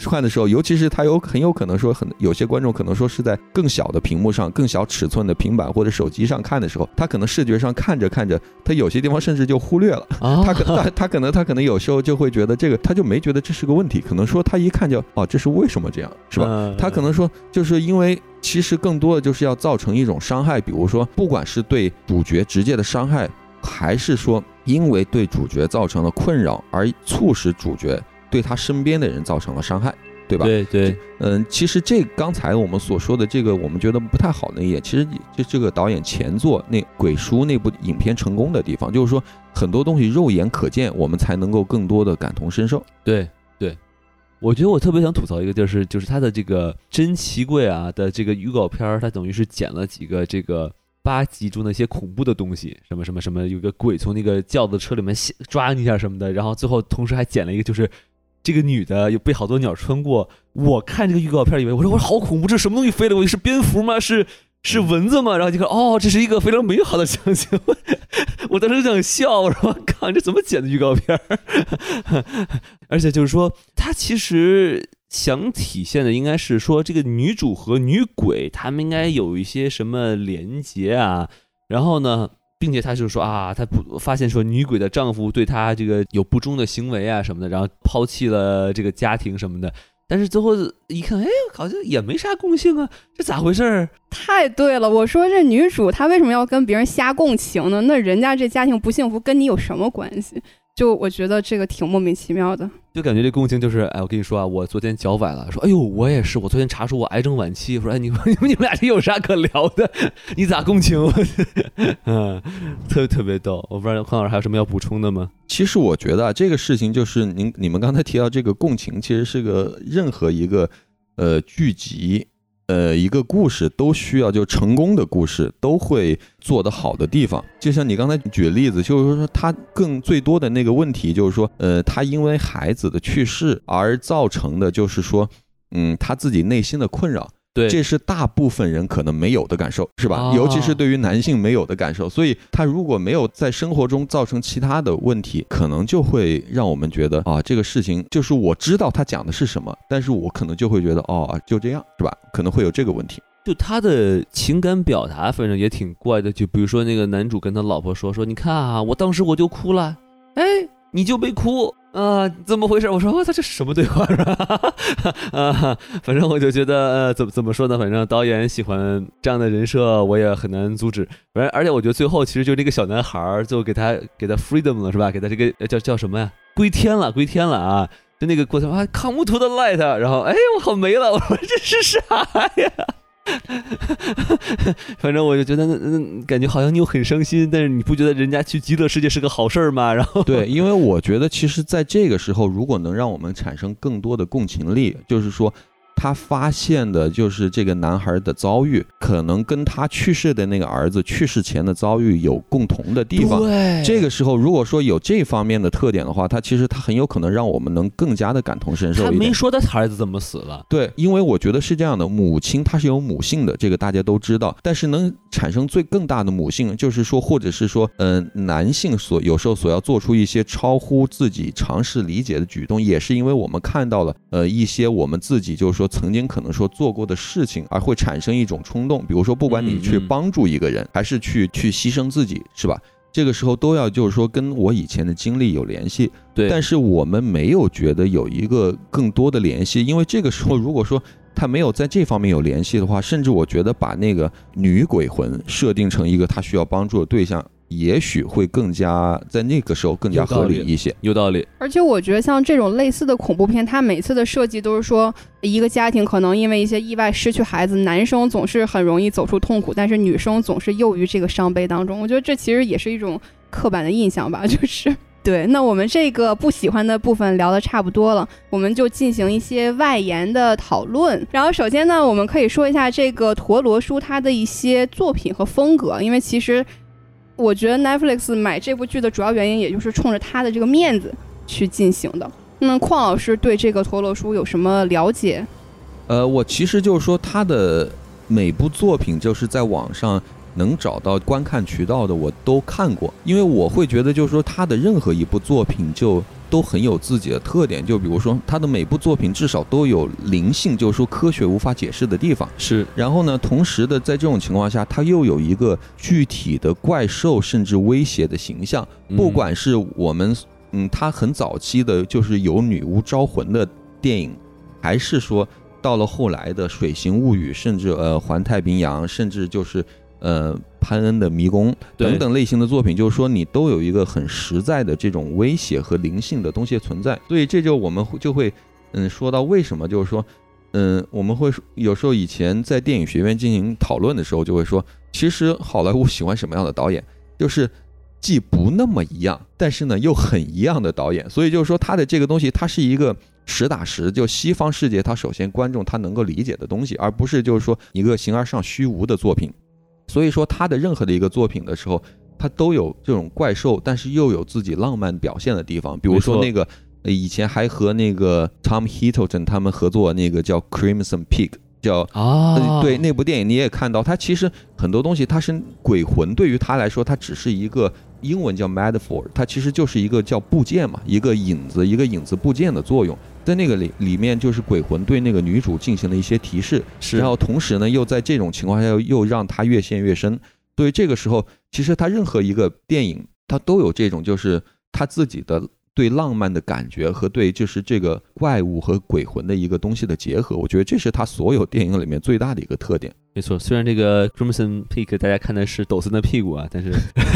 Speaker 1: 看的时候，尤其是他有很有可能说很有些观众可能说是在更小的屏幕上、更小尺寸的平板或者手机上看的时候，他可能视觉上看着看着，他有些地方甚至就忽略了。他可他他可能他可能有时候就会觉得这个他就没觉得这是个问题，可能说他一看就哦这是为什么这样是吧？他可能说就是因为其实更多的就是要造成一种伤害，比如说不管是对主角直接的伤害，还是说因为对主角造成了困扰而促使主角。对他身边的人造成了伤害，对吧？
Speaker 2: 对对，
Speaker 1: 嗯，其实这刚才我们所说的这个，我们觉得不太好的一点，其实就这个导演前作那《鬼书》那部影片成功的地方，就是说很多东西肉眼可见，我们才能够更多的感同身受。
Speaker 2: 对对，我觉得我特别想吐槽一个地儿是，就是他的这个珍奇柜啊的这个预告片儿，它等于是剪了几个这个八集中的一些恐怖的东西，什么什么什么，有个鬼从那个轿子车里面抓你一下什么的，然后最后同时还剪了一个就是。这个女的有被好多鸟穿过，我看这个预告片以为我说我说好恐怖，这什么东西飞了？我是蝙蝠吗？是是蚊子吗？然后就看，哦，这是一个非常美好的场景。<laughs> 我当时就想笑，我说：“靠，这怎么剪的预告片？”而且就是说，他其实想体现的应该是说，这个女主和女鬼他们应该有一些什么连接啊。然后呢，并且她就说啊，她不发现说女鬼的丈夫对她这个有不忠的行为啊什么的，然后抛弃了这个家庭什么的。但是最后一看，哎，好像也没啥共性啊，这咋回事儿？
Speaker 3: 太对了，我说这女主她为什么要跟别人瞎共情呢？那人家这家庭不幸福跟你有什么关系？就我觉得这个挺莫名其妙的，
Speaker 2: 就感觉这共情就是，哎，我跟你说啊，我昨天脚崴了，说，哎呦，我也是，我昨天查出我癌症晚期，说，哎，你们你们你们俩这有啥可聊的？你咋共情？<laughs> 嗯，特别特别逗。我不知道康老师还有什么要补充的吗？
Speaker 1: 其实我觉得啊这个事情就是您你们刚才提到这个共情，其实是个任何一个呃剧集。呃，一个故事都需要就成功的故事都会做得好的地方，就像你刚才举例子，就是说他更最多的那个问题就是说，呃，他因为孩子的去世而造成的，就是说，嗯，他自己内心的困扰。
Speaker 2: 对，
Speaker 1: 这是大部分人可能没有的感受，是吧？尤其是对于男性没有的感受，所以他如果没有在生活中造成其他的问题，可能就会让我们觉得啊，这个事情就是我知道他讲的是什么，但是我可能就会觉得哦，就这样，是吧？可能会有这个问题。
Speaker 2: 就他的情感表达，反正也挺怪的。就比如说那个男主跟他老婆说说，你看啊，我当时我就哭了，哎，你就被哭。啊，怎么回事？我说我操，这是什么对话是吧？<laughs> 啊，反正我就觉得，呃，怎么怎么说呢？反正导演喜欢这样的人设，我也很难阻止。反正而且我觉得最后其实就那个小男孩儿，最后给他给他 freedom 了是吧？给他这个叫叫什么呀？归天了，归天了啊！就那个过程啊，come to the light，然后哎，我好没了，我说这是啥呀？<laughs> 反正我就觉得，那嗯，感觉好像你又很伤心，但是你不觉得人家去极乐世界是个好事儿吗？然后
Speaker 1: 对，因为我觉得其实在这个时候，如果能让我们产生更多的共情力，就是说。他发现的就是这个男孩的遭遇，可能跟他去世的那个儿子去世前的遭遇有共同的地方。
Speaker 2: 对，
Speaker 1: 这个时候如果说有这方面的特点的话，他其实他很有可能让我们能更加的感同身受。
Speaker 2: 他没说他儿子怎么死了。
Speaker 1: 对，因为我觉得是这样的，母亲她是有母性的，这个大家都知道。但是能产生最更大的母性，就是说，或者是说，嗯，男性所有时候所要做出一些超乎自己尝试理解的举动，也是因为我们看到了，呃，一些我们自己就是说。曾经可能说做过的事情，而会产生一种冲动，比如说，不管你去帮助一个人，还是去去牺牲自己，是吧？这个时候都要就是说跟我以前的经历有联系。
Speaker 2: 对，
Speaker 1: 但是我们没有觉得有一个更多的联系，因为这个时候如果说他没有在这方面有联系的话，甚至我觉得把那个女鬼魂设定成一个他需要帮助的对象。也许会更加在那个时候更加合理一些，
Speaker 2: 有道理。
Speaker 3: 而且我觉得像这种类似的恐怖片，它每次的设计都是说，一个家庭可能因为一些意外失去孩子，男生总是很容易走出痛苦，但是女生总是囿于这个伤悲当中。我觉得这其实也是一种刻板的印象吧，就是对。那我们这个不喜欢的部分聊的差不多了，我们就进行一些外延的讨论。然后首先呢，我们可以说一下这个陀螺叔他的一些作品和风格，因为其实。我觉得 Netflix 买这部剧的主要原因，也就是冲着他的这个面子去进行的。那邝老师对这个陀螺书有什么了解？
Speaker 1: 呃，我其实就是说他的每部作品，就是在网上能找到观看渠道的，我都看过，因为我会觉得就是说他的任何一部作品就。都很有自己的特点，就比如说他的每部作品至少都有灵性，就是说科学无法解释的地方
Speaker 2: 是。
Speaker 1: 然后呢，同时的在这种情况下，他又有一个具体的怪兽甚至威胁的形象，不管是我们嗯，他很早期的就是有女巫招魂的电影，还是说到了后来的《水形物语》，甚至呃《环太平洋》，甚至就是呃。潘恩的迷宫等等类型的作品，就是说你都有一个很实在的这种威胁和灵性的东西存在，所以这就我们就会嗯说到为什么就是说嗯我们会有时候以前在电影学院进行讨论的时候就会说，其实好莱坞喜欢什么样的导演，就是既不那么一样，但是呢又很一样的导演，所以就是说他的这个东西它是一个实打实就西方世界他首先观众他能够理解的东西，而不是就是说一个形而上虚无的作品。所以说他的任何的一个作品的时候，他都有这种怪兽，但是又有自己浪漫表现的地方。比如说那个，以前还和那个 Tom Hiddleston 他们合作那个叫 Crimson Peak，叫
Speaker 2: 啊，
Speaker 1: 对那部电影你也看到，它其实很多东西它是鬼魂，对于他来说，它只是一个英文叫 metaphor，它其实就是一个叫部件嘛，一个影子，一个影子部件的作用。在那个里里面，就是鬼魂对那个女主进行了一些提示，
Speaker 2: 是
Speaker 1: 然后同时呢，又在这种情况下又又让她越陷越深。所以这个时候，其实他任何一个电影，他都有这种就是他自己的对浪漫的感觉和对就是这个怪物和鬼魂的一个东西的结合。我觉得这是他所有电影里面最大的一个特点。
Speaker 2: 没错，虽然这个 Crimson Peak 大家看的是抖森的屁股啊，但是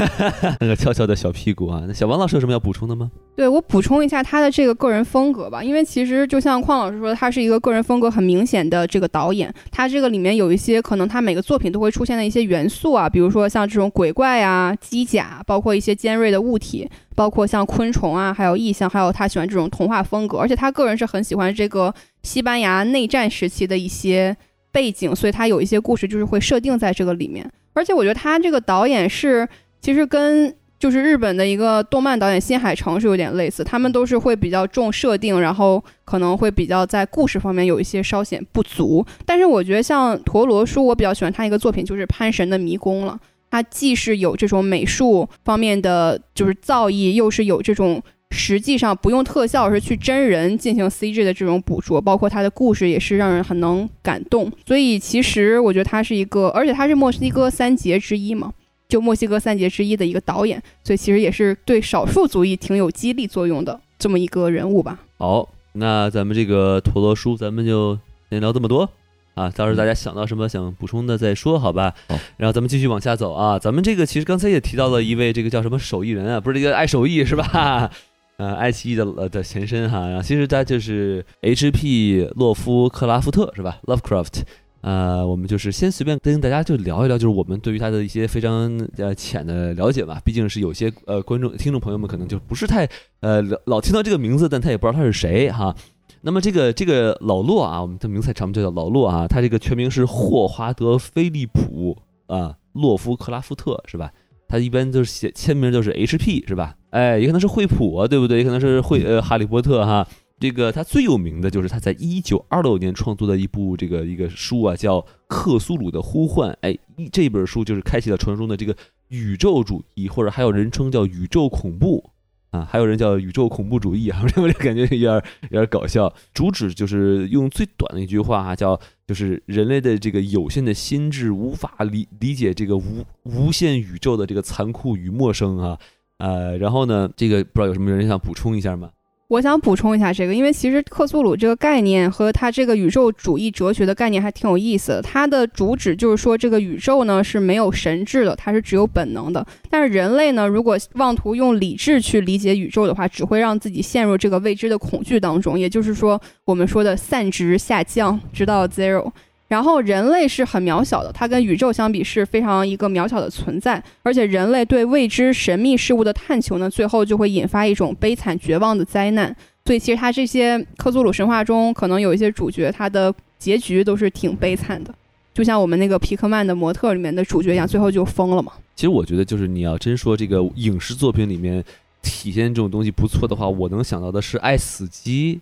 Speaker 2: <laughs> 那个翘翘的小屁股啊。那小王老师有什么要补充的吗？
Speaker 3: 对我补充一下他的这个个人风格吧，因为其实就像邝老师说，他是一个个人风格很明显的这个导演。他这个里面有一些可能他每个作品都会出现的一些元素啊，比如说像这种鬼怪啊、机甲，包括一些尖锐的物体，包括像昆虫啊，还有意象，还有他喜欢这种童话风格。而且他个人是很喜欢这个西班牙内战时期的一些。背景，所以他有一些故事就是会设定在这个里面，而且我觉得他这个导演是其实跟就是日本的一个动漫导演新海诚是有点类似，他们都是会比较重设定，然后可能会比较在故事方面有一些稍显不足。但是我觉得像陀螺叔，我比较喜欢他一个作品就是《潘神的迷宫》了，他既是有这种美术方面的就是造诣，又是有这种。实际上不用特效，是去真人进行 CG 的这种捕捉，包括他的故事也是让人很能感动。所以其实我觉得他是一个，而且他是墨西哥三杰之一嘛，就墨西哥三杰之一的一个导演，所以其实也是对少数族裔挺有激励作用的这么一个人物吧。
Speaker 2: 好，那咱们这个陀螺叔，咱们就先聊这么多啊，到时候大家想到什么想补充的再说，好吧？
Speaker 1: 好，
Speaker 2: 然后咱们继续往下走啊，咱们这个其实刚才也提到了一位这个叫什么手艺人啊，不是这个爱手艺是吧？呃，爱奇艺的呃的前身哈，其实他就是 H.P. 洛夫克拉夫特是吧？Lovecraft，呃，我们就是先随便跟大家就聊一聊，就是我们对于他的一些非常呃浅的了解吧。毕竟是有些呃观众听众朋友们可能就不是太呃老听到这个名字，但他也不知道他是谁哈。那么这个这个老洛啊，我们的名字长就叫老洛啊，他这个全名是霍华德·菲利普啊洛夫克拉夫特是吧？他一般就是写签名，就是 H.P. 是吧？哎，也可能是惠普啊，对不对？也可能是惠呃哈利波特哈。这个他最有名的就是他在一九二六年创作的一部这个一个书啊，叫《克苏鲁的呼唤》。哎，这本书就是开启了传说中的这个宇宙主义，或者还有人称叫宇宙恐怖。啊，还有人叫宇宙恐怖主义啊，<laughs> 我这感觉有点有点搞笑。主旨就是用最短的一句话哈，叫就是人类的这个有限的心智无法理理解这个无无限宇宙的这个残酷与陌生啊。呃，然后呢，这个不知道有什么人想补充一下吗？
Speaker 3: 我想补充一下这个，因为其实克苏鲁这个概念和它这个宇宙主义哲学的概念还挺有意思的。它的主旨就是说，这个宇宙呢是没有神智的，它是只有本能的。但是人类呢，如果妄图用理智去理解宇宙的话，只会让自己陷入这个未知的恐惧当中。也就是说，我们说的散值下降，直到 zero。然后人类是很渺小的，它跟宇宙相比是非常一个渺小的存在。而且人类对未知神秘事物的探求呢，最后就会引发一种悲惨绝望的灾难。所以其实它这些克苏鲁神话中，可能有一些主角，他的结局都是挺悲惨的，就像我们那个皮克曼的模特里面的主角一样，最后就疯了嘛。
Speaker 2: 其实我觉得，就是你要真说这个影视作品里面体现这种东西不错的话，我能想到的是《爱死机》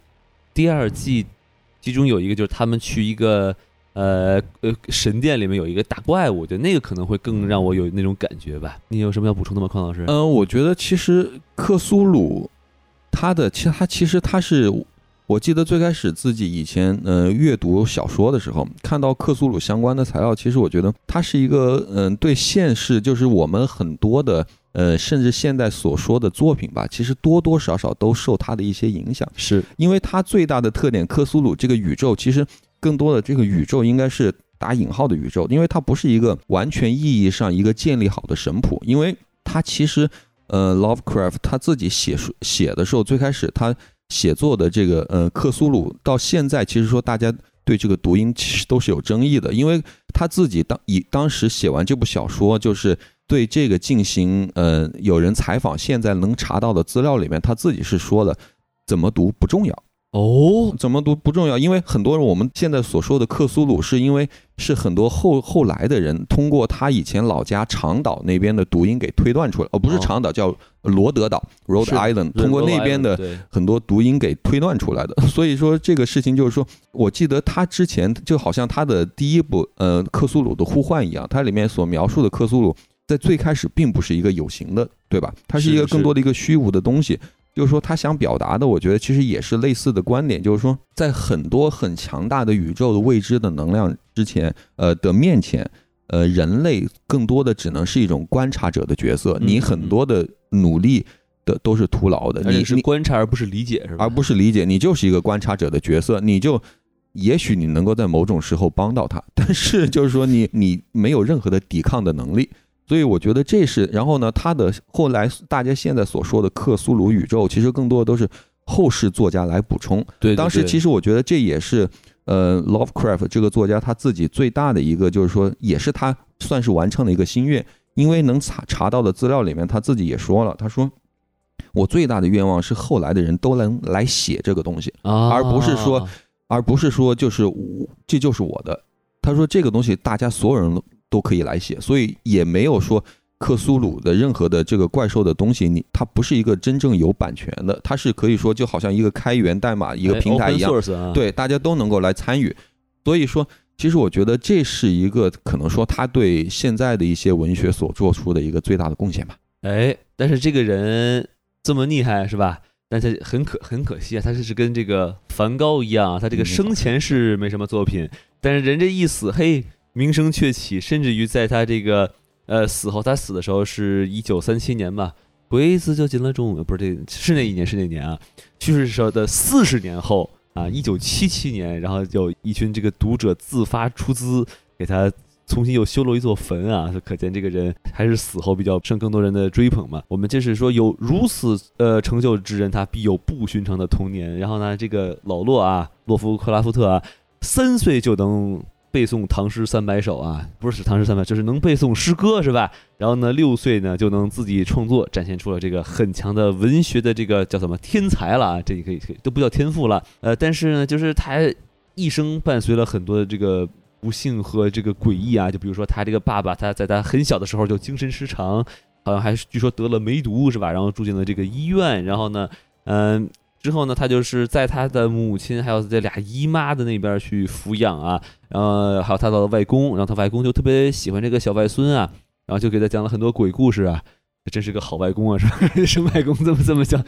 Speaker 2: 第二季，其中有一个就是他们去一个。呃呃，神殿里面有一个大怪物，就那个可能会更让我有那种感觉吧。你有什么要补充的吗，匡老师？
Speaker 1: 嗯，我觉得其实克苏鲁，他的其实他其实他是，我记得最开始自己以前呃阅读小说的时候，看到克苏鲁相关的材料，其实我觉得他是一个嗯对现实，就是我们很多的呃甚至现在所说的作品吧，其实多多少少都受他的一些影响，
Speaker 2: 是
Speaker 1: 因为他最大的特点，克苏鲁这个宇宙其实。更多的这个宇宙应该是打引号的宇宙，因为它不是一个完全意义上一个建立好的神谱，因为它其实，呃，Lovecraft 他自己写书写的时候，最开始他写作的这个呃克苏鲁，到现在其实说大家对这个读音其实都是有争议的，因为他自己当以当时写完这部小说，就是对这个进行呃有人采访，现在能查到的资料里面，他自己是说的怎么读不重要。
Speaker 2: 哦，
Speaker 1: 怎么读不重要，因为很多人我们现在所说的克苏鲁，是因为是很多后后来的人通过他以前老家长岛那边的读音给推断出来，哦，不是长岛，叫罗德岛 （Rhode Island），通过那边的很多读音给推断出来的。所以说这个事情就是说，我记得他之前就好像他的第一部呃克苏鲁的呼唤一样，它里面所描述的克苏鲁在最开始并不是一个有形的，对吧？它是一个更多的一个虚无的东西。就是说，他想表达的，我觉得其实也是类似的观点，就是说，在很多很强大的宇宙的未知的能量之前，呃的面前，呃，人类更多的只能是一种观察者的角色。你很多的努力的都是徒劳的。你
Speaker 2: 是观察而不是理解，是吧？
Speaker 1: 而不是理解，你就是一个观察者的角色。你就也许你能够在某种时候帮到他，但是就是说，你你没有任何的抵抗的能力。所以我觉得这是，然后呢，他的后来大家现在所说的克苏鲁宇宙，其实更多的都是后世作家来补充。
Speaker 2: 对，
Speaker 1: 当时其实我觉得这也是，呃，Lovecraft 这个作家他自己最大的一个，就是说，也是他算是完成了一个心愿。因为能查查到的资料里面，他自己也说了，他说，我最大的愿望是后来的人都能来写这个东西，而不是说，而不是说就是这就是我的。他说这个东西大家所有人都。可以来写，所以也没有说克苏鲁的任何的这个怪兽的东西，你它不是一个真正有版权的，它是可以说就好像一个开源代码一个平台一样，对，大家都能够来参与。所以说，其实我觉得这是一个可能说他对现在的一些文学所做出的一个最大的贡献吧。
Speaker 2: 哎，但是这个人这么厉害是吧？但是很可很可惜啊，他是跟这个梵高一样，他这个生前是没什么作品，但是人这一死，嘿。名声鹊起，甚至于在他这个呃死后，他死的时候是一九三七年吧，鬼子就进了中国，不是这是那一年是那年啊，去世时候的四十年后啊，一九七七年，然后有一群这个读者自发出资给他重新又修了一座坟啊，可见这个人还是死后比较受更多人的追捧嘛。我们就是说有如此呃成就之人，他必有不寻常的童年。然后呢，这个老洛啊，洛夫克拉夫特啊，三岁就能。背诵唐诗三百首啊，不是唐诗三百，就是能背诵诗歌是吧？然后呢，六岁呢就能自己创作，展现出了这个很强的文学的这个叫什么天才了啊？这可以可以都不叫天赋了。呃，但是呢，就是他一生伴随了很多的这个不幸和这个诡异啊。就比如说他这个爸爸，他在他很小的时候就精神失常，好像还据说得了梅毒是吧？然后住进了这个医院，然后呢，嗯。之后呢，他就是在他的母亲还有这俩姨妈的那边去抚养啊，然后还有他的外公，然后他外公就特别喜欢这个小外孙啊，然后就给他讲了很多鬼故事啊，真是个好外公啊，是吧？<laughs> 生外公这么这么讲，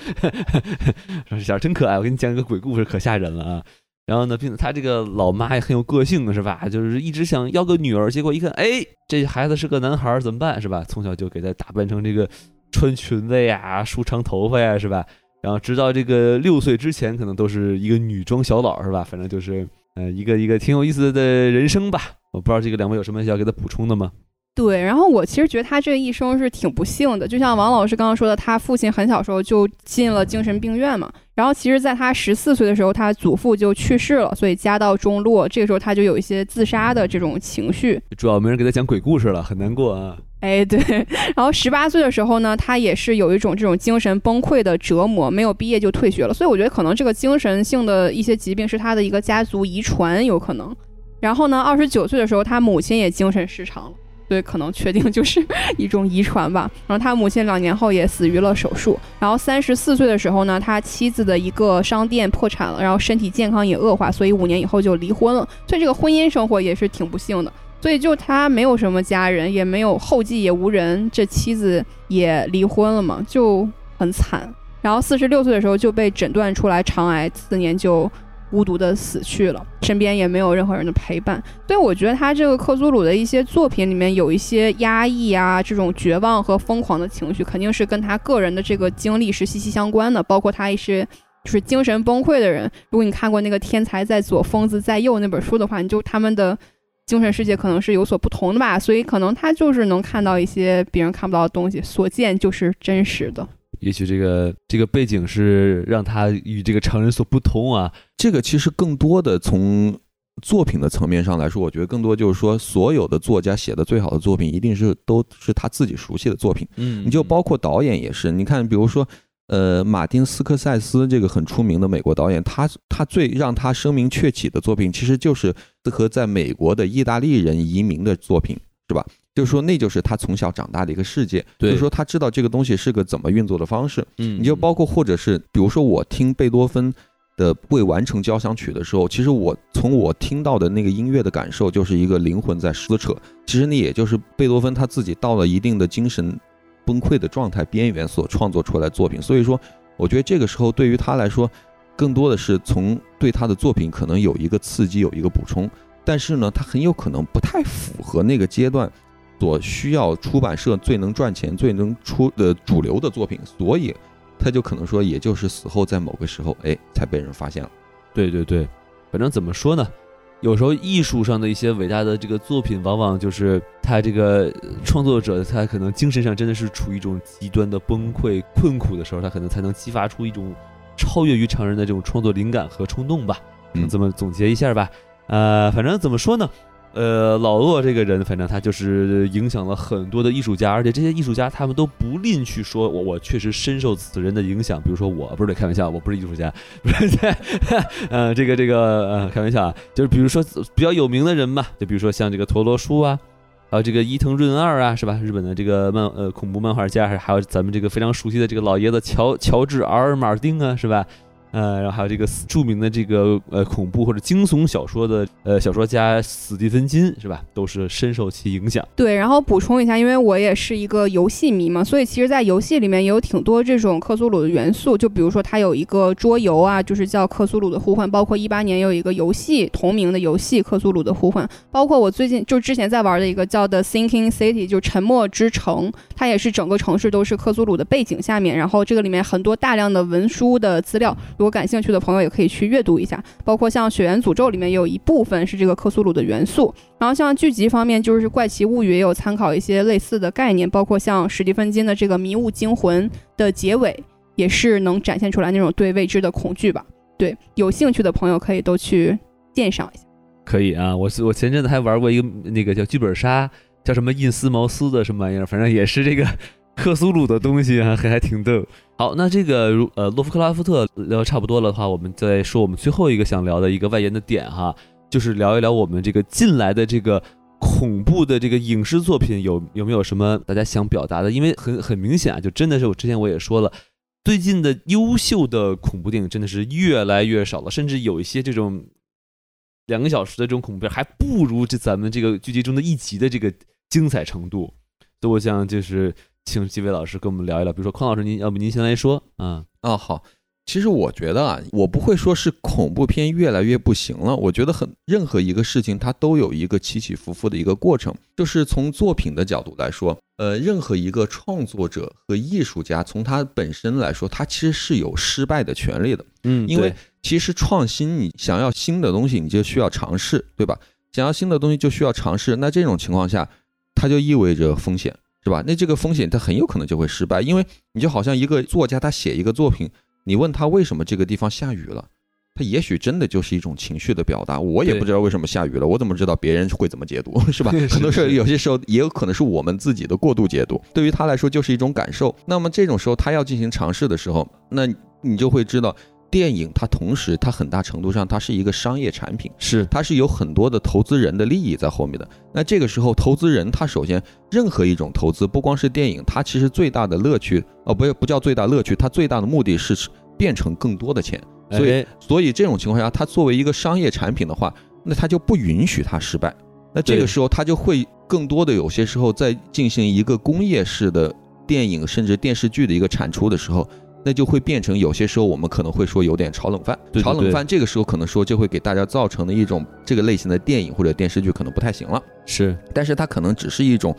Speaker 2: 说 <laughs> 小孩真可爱，我给你讲一个鬼故事，可吓人了啊。然后呢，并且他这个老妈也很有个性，是吧？就是一直想要个女儿，结果一看，哎，这孩子是个男孩，怎么办？是吧？从小就给他打扮成这个穿裙子呀，梳长头发呀，是吧？然后直到这个六岁之前，可能都是一个女装小佬，是吧？反正就是，呃，一个一个挺有意思的人生吧。我不知道这个两位有什么要给他补充的吗？
Speaker 3: 对，然后我其实觉得他这一生是挺不幸的，就像王老师刚刚说的，他父亲很小时候就进了精神病院嘛。然后其实，在他十四岁的时候，他祖父就去世了，所以家道中落。这个时候他就有一些自杀的这种情绪，
Speaker 2: 主要没人给他讲鬼故事了，很难过啊。
Speaker 3: 哎，对。然后十八岁的时候呢，他也是有一种这种精神崩溃的折磨，没有毕业就退学了。所以我觉得可能这个精神性的一些疾病是他的一个家族遗传，有可能。然后呢，二十九岁的时候，他母亲也精神失常了。对，可能确定就是 <laughs> 一种遗传吧。然后他母亲两年后也死于了手术。然后三十四岁的时候呢，他妻子的一个商店破产了，然后身体健康也恶化，所以五年以后就离婚了。所以这个婚姻生活也是挺不幸的。所以就他没有什么家人，也没有后继，也无人。这妻子也离婚了嘛，就很惨。然后四十六岁的时候就被诊断出来肠癌，次年就。孤独的死去了，身边也没有任何人的陪伴，所以我觉得他这个克苏鲁的一些作品里面有一些压抑啊，这种绝望和疯狂的情绪，肯定是跟他个人的这个经历是息息相关的。包括他一些就是精神崩溃的人，如果你看过那个《天才在左，疯子在右》那本书的话，你就他们的精神世界可能是有所不同的吧。所以可能他就是能看到一些别人看不到的东西，所见就是真实的。
Speaker 2: 也许这个这个背景是让他与这个常人所不通啊。
Speaker 1: 这个其实更多的从作品的层面上来说，我觉得更多就是说，所有的作家写的最好的作品，一定是都是他自己熟悉的作品。
Speaker 2: 嗯，
Speaker 1: 你就包括导演也是，你看，比如说呃，马丁斯科塞斯这个很出名的美国导演，他他最让他声名鹊起的作品，其实就是和在美国的意大利人移民的作品，是吧？就是说，那就是他从小长大的一个世界。就是说，他知道这个东西是个怎么运作的方式。
Speaker 2: 嗯，
Speaker 1: 你就包括或者是，比如说我听贝多芬的未完成交响曲的时候，其实我从我听到的那个音乐的感受，就是一个灵魂在撕扯。其实那也就是贝多芬他自己到了一定的精神。崩溃的状态边缘所创作出来作品，所以说，我觉得这个时候对于他来说，更多的是从对他的作品可能有一个刺激，有一个补充，但是呢，他很有可能不太符合那个阶段所需要出版社最能赚钱、最能出的主流的作品，所以他就可能说，也就是死后在某个时候，哎，才被人发现了。
Speaker 2: 对对对，反正怎么说呢？有时候艺术上的一些伟大的这个作品，往往就是他这个创作者，他可能精神上真的是处于一种极端的崩溃、困苦的时候，他可能才能激发出一种超越于常人的这种创作灵感和冲动吧。
Speaker 1: 嗯，
Speaker 2: 这么总结一下吧。呃，反正怎么说呢？呃，老鄂这个人，反正他就是影响了很多的艺术家，而且这些艺术家他们都不吝去说，我我确实深受此人的影响。比如说，我不是开玩笑，我不是艺术家，不是在，呃，这个这个呃，开玩笑啊，就是比如说比较有名的人嘛，就比如说像这个陀螺叔啊，还有这个伊藤润二啊，是吧？日本的这个漫呃恐怖漫画家，还还有咱们这个非常熟悉的这个老爷子乔乔治 ·R· 马丁啊，是吧？呃，然后还有这个著名的这个呃恐怖或者惊悚小说的呃小说家史蒂芬金是吧？都是深受其影响。
Speaker 3: 对，然后补充一下，因为我也是一个游戏迷嘛，所以其实，在游戏里面也有挺多这种克苏鲁的元素。就比如说，它有一个桌游啊，就是叫《克苏鲁的呼唤》，包括一八年有一个游戏同名的游戏《克苏鲁的呼唤》，包括我最近就之前在玩的一个叫《The Sinking City》，就沉默之城，它也是整个城市都是克苏鲁的背景下面，然后这个里面很多大量的文书的资料。如果感兴趣的朋友也可以去阅读一下，包括像《血缘诅咒》里面也有一部分是这个克苏鲁的元素。然后像剧集方面，就是《怪奇物语》也有参考一些类似的概念，包括像史蒂芬金的这个《迷雾惊魂》的结尾，也是能展现出来那种对未知的恐惧吧。对，有兴趣的朋友可以都去鉴赏一下。
Speaker 2: 可以啊，我我前阵子还玩过一个那个叫剧本杀，叫什么印斯茅斯的什么玩意儿，反正也是这个。克苏鲁的东西啊，还还挺逗。好，那这个如呃洛夫克拉夫特聊差不多了的话，我们再说我们最后一个想聊的一个外延的点哈，就是聊一聊我们这个近来的这个恐怖的这个影视作品有有没有什么大家想表达的？因为很很明显啊，就真的是我之前我也说了，最近的优秀的恐怖电影真的是越来越少了，甚至有一些这种两个小时的这种恐怖片还不如这咱们这个剧集中的一集的这个精彩程度。所以我想就是。请几位老师跟我们聊一聊，比如说匡老师，您要不您先来说啊？
Speaker 1: 啊，好，其实我觉得啊，我不会说是恐怖片越来越不行了。我觉得很任何一个事情它都有一个起起伏伏的一个过程。就是从作品的角度来说，呃，任何一个创作者和艺术家，从他本身来说，他其实是有失败的权利的。
Speaker 2: 嗯，
Speaker 1: 因为其实创新，你想要新的东西，你就需要尝试，对吧？想要新的东西就需要尝试。那这种情况下，它就意味着风险。是吧？那这个风险它很有可能就会失败，因为你就好像一个作家，他写一个作品，你问他为什么这个地方下雨了，他也许真的就是一种情绪的表达。我也不知道为什么下雨了，我怎么知道别人会怎么解读？是吧？很多时候有些时候也有可能是我们自己的过度解读，对于他来说就是一种感受。那么这种时候他要进行尝试的时候，那你就会知道。电影它同时，它很大程度上它是一个商业产品，
Speaker 2: 是
Speaker 1: 它是有很多的投资人的利益在后面的。那这个时候，投资人他首先任何一种投资，不光是电影，它其实最大的乐趣哦，不不叫最大乐趣，它最大的目的是变成更多的钱。所以所以这种情况下，它作为一个商业产品的话，那它就不允许它失败。那这个时候，它就会更多的有些时候在进行一个工业式的电影甚至电视剧的一个产出的时候。那就会变成有些时候我们可能会说有点炒冷饭，炒冷饭这个时候可能说就会给大家造成的一种这个类型的电影或者电视剧可能不太行了。
Speaker 2: 是，
Speaker 1: 但是它可能只是一种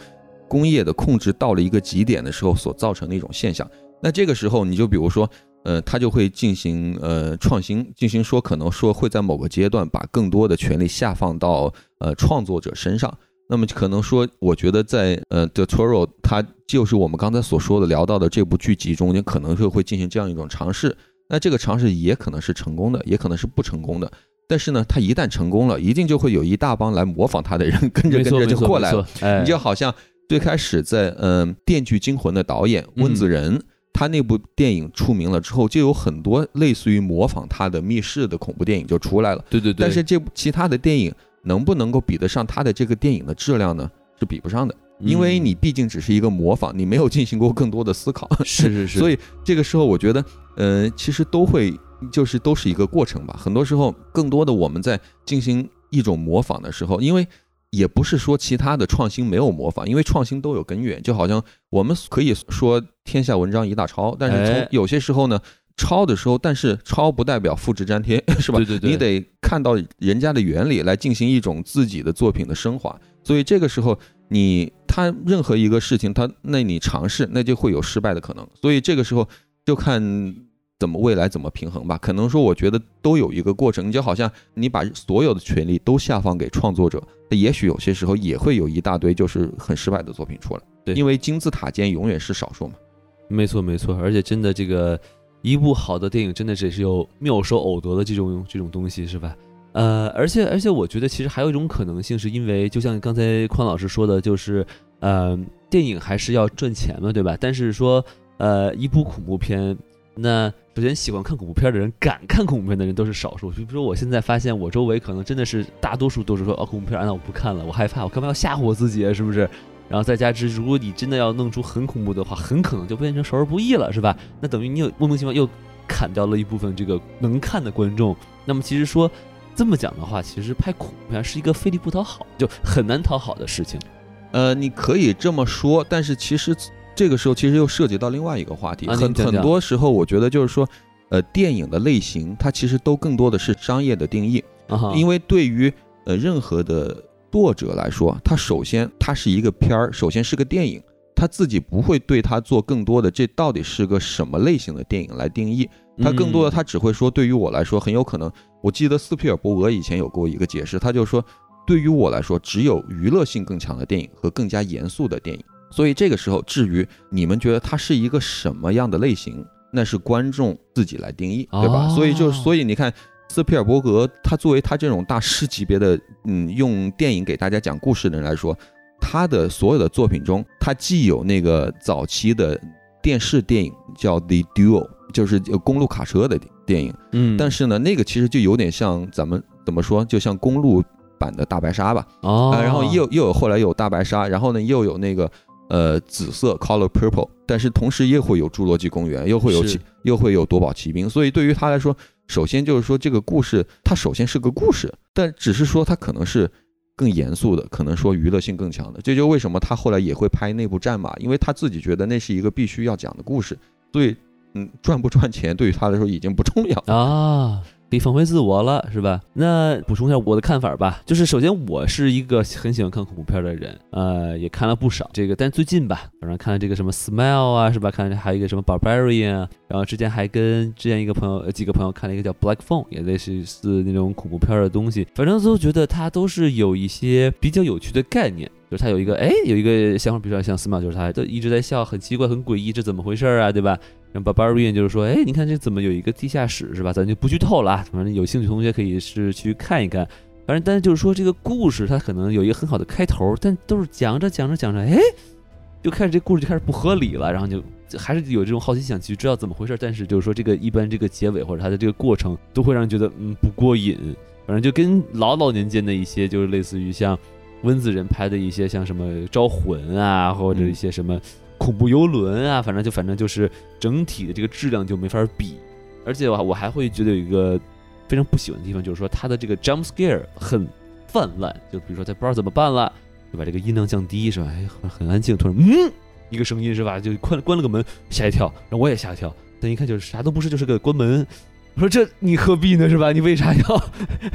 Speaker 1: 工业的控制到了一个极点的时候所造成的一种现象。那这个时候你就比如说，呃，它就会进行呃创新，进行说可能说会在某个阶段把更多的权利下放到呃创作者身上。那么可能说，我觉得在呃，The Toro，它就是我们刚才所说的聊到的这部剧集中间，可能就会进行这样一种尝试。那这个尝试也可能是成功的，也可能是不成功的。但是呢，它一旦成功了，一定就会有一大帮来模仿它的人跟着跟着就过来了。你就好像最开始在嗯《电锯惊魂》的导演温子仁，他那部电影出名了之后，就有很多类似于模仿他的密室的恐怖电影就出来了。
Speaker 2: 对对对。
Speaker 1: 但是这部其他的电影能不能够比得上他的这个电影的质量呢？是比不上的，因为你毕竟只是一个模仿，你没有进行过更多的思考。
Speaker 2: 是是是。<laughs>
Speaker 1: 所以这个时候，我觉得，呃，其实都会就是都是一个过程吧。很多时候，更多的我们在进行一种模仿的时候，因为。也不是说其他的创新没有模仿，因为创新都有根源。就好像我们可以说天下文章一大抄，但是从有些时候呢，抄的时候，但是抄不代表复制粘贴，<laughs> 是吧？
Speaker 2: 对对对。
Speaker 1: 你得看到人家的原理来进行一种自己的作品的升华。所以这个时候，你他任何一个事情，他那你尝试，那就会有失败的可能。所以这个时候就看。怎么未来怎么平衡吧？可能说，我觉得都有一个过程。你就好像你把所有的权利都下放给创作者，那也许有些时候也会有一大堆就是很失败的作品出来。
Speaker 2: 对，
Speaker 1: 因为金字塔尖永远是少数嘛。
Speaker 2: 没错，没错。而且真的，这个一部好的电影真的只是有妙手偶得的这种这种东西，是吧？呃，而且而且，我觉得其实还有一种可能性，是因为就像刚才匡老师说的，就是呃，电影还是要赚钱嘛，对吧？但是说呃，一部恐怖片。那首先喜欢看恐怖片的人，敢看恐怖片的人都是少数。比如说，我现在发现我周围可能真的是大多数都是说，哦，恐怖片，那我不看了，我害怕，我干嘛要吓唬我自己，是不是？然后再加之，如果你真的要弄出很恐怖的话，很可能就变成少儿不宜了，是吧？那等于你有莫名其妙又砍掉了一部分这个能看的观众。那么其实说这么讲的话，其实拍恐怖片是一个费力不讨好，就很难讨好的事情。
Speaker 1: 呃，你可以这么说，但是其实。这个时候其实又涉及到另外一个话题，很很多时候我觉得就是说，呃，电影的类型它其实都更多的是商业的定义，因为对于呃任何的作者来说，他首先他是一个片儿，首先是个电影，他自己不会对他做更多的这到底是个什么类型的电影来定义，他更多的他只会说，对于我来说很有可能，我记得斯皮尔伯格以前有过一个解释，他就说，对于我来说，只有娱乐性更强的电影和更加严肃的电影。所以这个时候，至于你们觉得它是一个什么样的类型，那是观众自己来定义，对吧？所以就所以你看，斯皮尔伯格他作为他这种大师级别的，嗯，用电影给大家讲故事的人来说，他的所有的作品中，他既有那个早期的电视电影叫《The Duel》，就是公路卡车的电影，
Speaker 2: 嗯，
Speaker 1: 但是呢，那个其实就有点像咱们怎么说，就像公路版的大白鲨吧，
Speaker 2: 哦，
Speaker 1: 然后又又有后来有大白鲨，然后呢又有那个。呃，紫色 color purple，但是同时又会有侏罗纪公园，又会有骑，又会有夺宝奇兵，所以对于他来说，首先就是说这个故事，它首先是个故事，但只是说它可能是更严肃的，可能说娱乐性更强的，这就为什么他后来也会拍内部《战马》，因为他自己觉得那是一个必须要讲的故事，对，嗯，赚不赚钱对于他来说已经不重要
Speaker 2: 啊。可以放飞自我了，是吧？那补充一下我的看法吧，就是首先我是一个很喜欢看恐怖片的人，呃，也看了不少这个，但最近吧，反正看了这个什么 Smile 啊，是吧？看还有一个什么 Barbarian 啊，然后之前还跟之前一个朋友几个朋友看了一个叫 Black Phone，也类似似那种恐怖片的东西，反正都觉得它都是有一些比较有趣的概念，就是它有一个哎有一个想法，比如说像 Smile，就是它都一直在笑，很奇怪，很诡异，这怎么回事啊，对吧？然后 Barbarian 就是说，哎，你看这怎么有一个地下室是吧？咱就不剧透了啊，反正有兴趣同学可以是去看一看。反正但是就是说这个故事它可能有一个很好的开头，但都是讲着讲着讲着，哎，就开始这故事就开始不合理了，然后就还是有这种好奇想去知道怎么回事。但是就是说这个一般这个结尾或者它的这个过程都会让人觉得嗯不过瘾。反正就跟老老年间的一些就是类似于像温子仁拍的一些像什么招魂啊或者一些什么。恐怖游轮啊，反正就反正就是整体的这个质量就没法比，而且我我还会觉得有一个非常不喜欢的地方，就是说它的这个 jump scare 很泛滥，就比如说他不知道怎么办了，就把这个音量降低是吧？哎，很安静，突然嗯一个声音是吧？就关关了个门，吓一跳，然后我也吓一跳，但一看就是啥都不是，就是个关门。我说这你何必呢是吧？你为啥要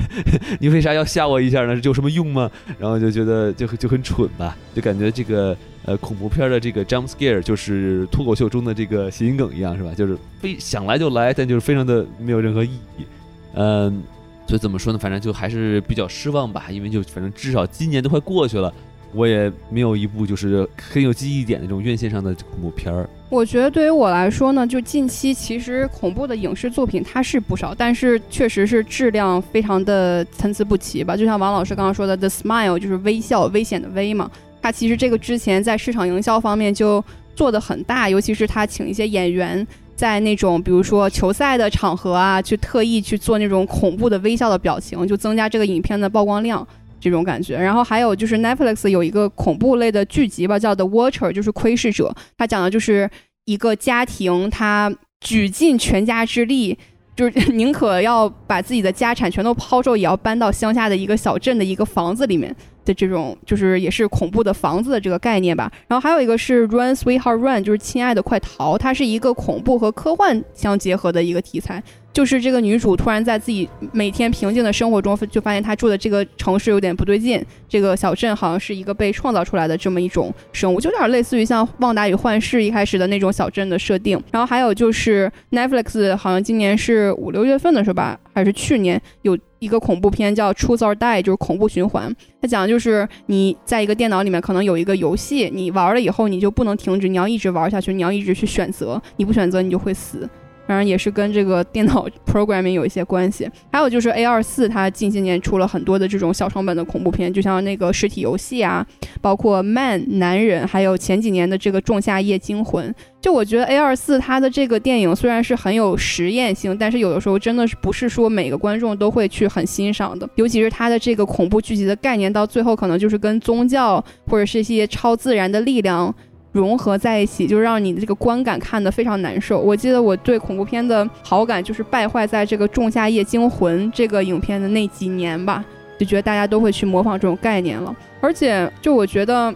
Speaker 2: <laughs> 你为啥要吓我一下呢？有什么用吗？然后就觉得就就很蠢吧，就感觉这个呃恐怖片的这个 jump scare 就是脱口秀中的这个谐音梗一样是吧？就是非想来就来，但就是非常的没有任何意义。嗯，所以怎么说呢？反正就还是比较失望吧，因为就反正至少今年都快过去了。我也没有一部就是很有记忆点的这种院线上的恐怖片儿。
Speaker 3: 我觉得对于我来说呢，就近期其实恐怖的影视作品它是不少，但是确实是质量非常的参差不齐吧。就像王老师刚刚说的，《The Smile》就是微笑，危险的危嘛。它其实这个之前在市场营销方面就做的很大，尤其是他请一些演员在那种比如说球赛的场合啊，去特意去做那种恐怖的微笑的表情，就增加这个影片的曝光量。这种感觉，然后还有就是 Netflix 有一个恐怖类的剧集吧，叫 The Watcher，就是窥视者。它讲的就是一个家庭，他举尽全家之力，就是 <laughs> 宁可要把自己的家产全都抛售，也要搬到乡下的一个小镇的一个房子里面的这种，就是也是恐怖的房子的这个概念吧。然后还有一个是 Run Sweetheart Run，就是亲爱的快逃，它是一个恐怖和科幻相结合的一个题材。就是这个女主突然在自己每天平静的生活中，就发现她住的这个城市有点不对劲，这个小镇好像是一个被创造出来的这么一种生物，就有点类似于像《旺达与幻视》一开始的那种小镇的设定。然后还有就是 Netflix 好像今年是五六月份的时候吧，还是去年有一个恐怖片叫《Choose or Die》，就是恐怖循环。它讲的就是你在一个电脑里面可能有一个游戏，你玩了以后你就不能停止，你要一直玩下去，你要一直去选择，你不选择你就会死。当然也是跟这个电脑 <laughs> programming 有一些关系。还有就是 A 二四，它近些年出了很多的这种小成本的恐怖片，就像那个实体游戏啊，包括 Man 男人，还有前几年的这个仲夏夜惊魂。就我觉得 A 二四它的这个电影虽然是很有实验性，但是有的时候真的是不是说每个观众都会去很欣赏的。尤其是它的这个恐怖剧集的概念，到最后可能就是跟宗教或者是一些超自然的力量。融合在一起，就让你的这个观感看得非常难受。我记得我对恐怖片的好感就是败坏在这个《仲夏夜惊魂》这个影片的那几年吧，就觉得大家都会去模仿这种概念了。而且，就我觉得，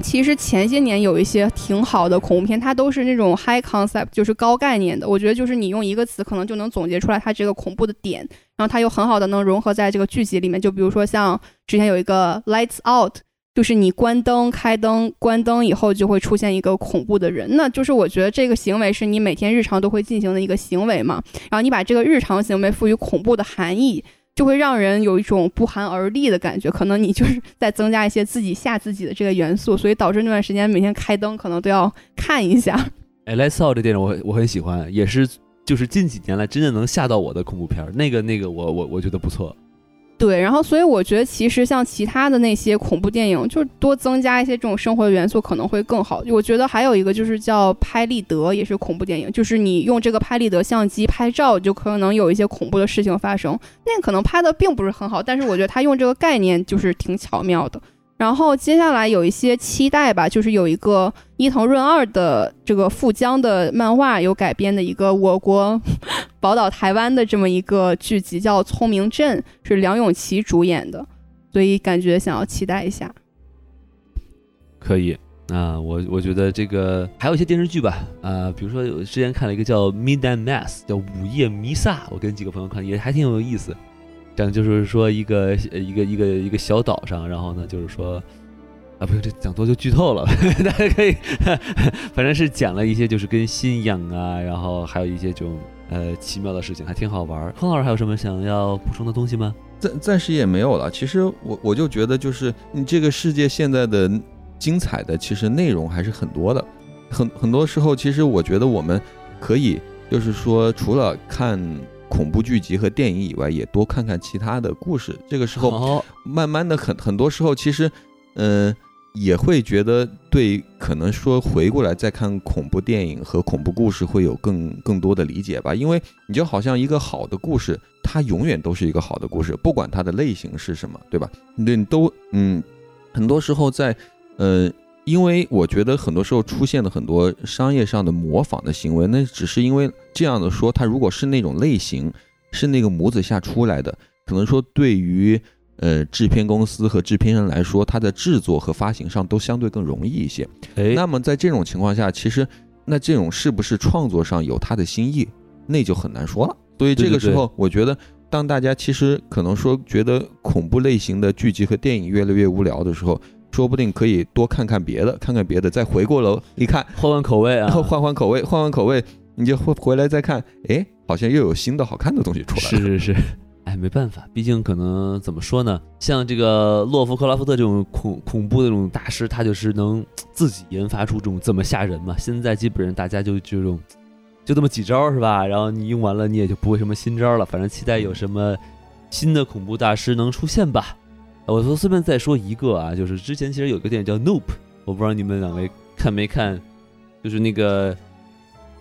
Speaker 3: 其实前些年有一些挺好的恐怖片，它都是那种 high concept，就是高概念的。我觉得就是你用一个词可能就能总结出来它这个恐怖的点，然后它又很好的能融合在这个剧集里面。就比如说像之前有一个 Lights Out。就是你关灯、开灯、关灯以后，就会出现一个恐怖的人。那就是我觉得这个行为是你每天日常都会进行的一个行为嘛。然后你把这个日常行为赋予恐怖的含义，就会让人有一种不寒而栗的感觉。可能你就是 <laughs> 在增加一些自己吓自己的这个元素，所以导致那段时间每天开灯可能都要看一下。
Speaker 2: 哎，《Let's Out》这电影我我很喜欢，也是就是近几年来真正能吓到我的恐怖片。那个那个我我我觉得不错。
Speaker 3: 对，然后所以我觉得其实像其他的那些恐怖电影，就是多增加一些这种生活的元素可能会更好。我觉得还有一个就是叫拍立得，也是恐怖电影，就是你用这个拍立得相机拍照，就可能有一些恐怖的事情发生。那可能拍的并不是很好，但是我觉得他用这个概念就是挺巧妙的。然后接下来有一些期待吧，就是有一个伊藤润二的这个富江的漫画有改编的一个我国宝岛台湾的这么一个剧集，叫《聪明镇》，是梁咏琪主演的，所以感觉想要期待一下。
Speaker 2: 可以啊，我我觉得这个还有一些电视剧吧，啊，比如说有之前看了一个叫《Midnight Mass》，叫午夜弥撒，我跟几个朋友看也还挺有意思。讲就是说一个一个一个一个小岛上，然后呢，就是说啊，不用这讲多就剧透了，<laughs> 大家可以，<laughs> 反正是讲了一些就是跟信仰啊，然后还有一些这种呃奇妙的事情，还挺好玩。彭老师还有什么想要补充的东西吗？
Speaker 1: 暂暂时也没有了。其实我我就觉得就是你这个世界现在的精彩的其实内容还是很多的，很很多时候其实我觉得我们可以就是说除了看。恐怖剧集和电影以外，也多看看其他的故事。这个时候，慢慢的很很多时候，其实，嗯，也会觉得对，可能说回过来再看恐怖电影和恐怖故事，会有更更多的理解吧。因为你就好像一个好的故事，它永远都是一个好的故事，不管它的类型是什么，对吧？你都嗯，很多时候在，呃。因为我觉得很多时候出现的很多商业上的模仿的行为，那只是因为这样的说，它如果是那种类型，是那个模子下出来的，可能说对于呃制片公司和制片人来说，它的制作和发行上都相对更容易一些。
Speaker 2: 哎，
Speaker 1: 那么在这种情况下，其实那这种是不是创作上有他的心意，那就很难说了。所以这个时候，我觉得当大家其实可能说觉得恐怖类型的剧集和电影越来越无聊的时候。说不定可以多看看别的，看看别的，再回过楼一看，
Speaker 2: 换换口味啊，<laughs>
Speaker 1: 换换口味，换换口味，你就回回来再看，哎，好像又有新的好看的东西出来
Speaker 2: 了。是是是，<laughs> 哎，没办法，毕竟可能怎么说呢，像这个洛夫克拉夫特这种恐恐怖的这种大师，他就是能自己研发出这种这么吓人嘛。现在基本上大家就这种就这么几招是吧？然后你用完了，你也就不会什么新招了。反正期待有什么新的恐怖大师能出现吧。我说顺便再说一个啊，就是之前其实有个电影叫《Nope》，我不知道你们两位看没看就是那个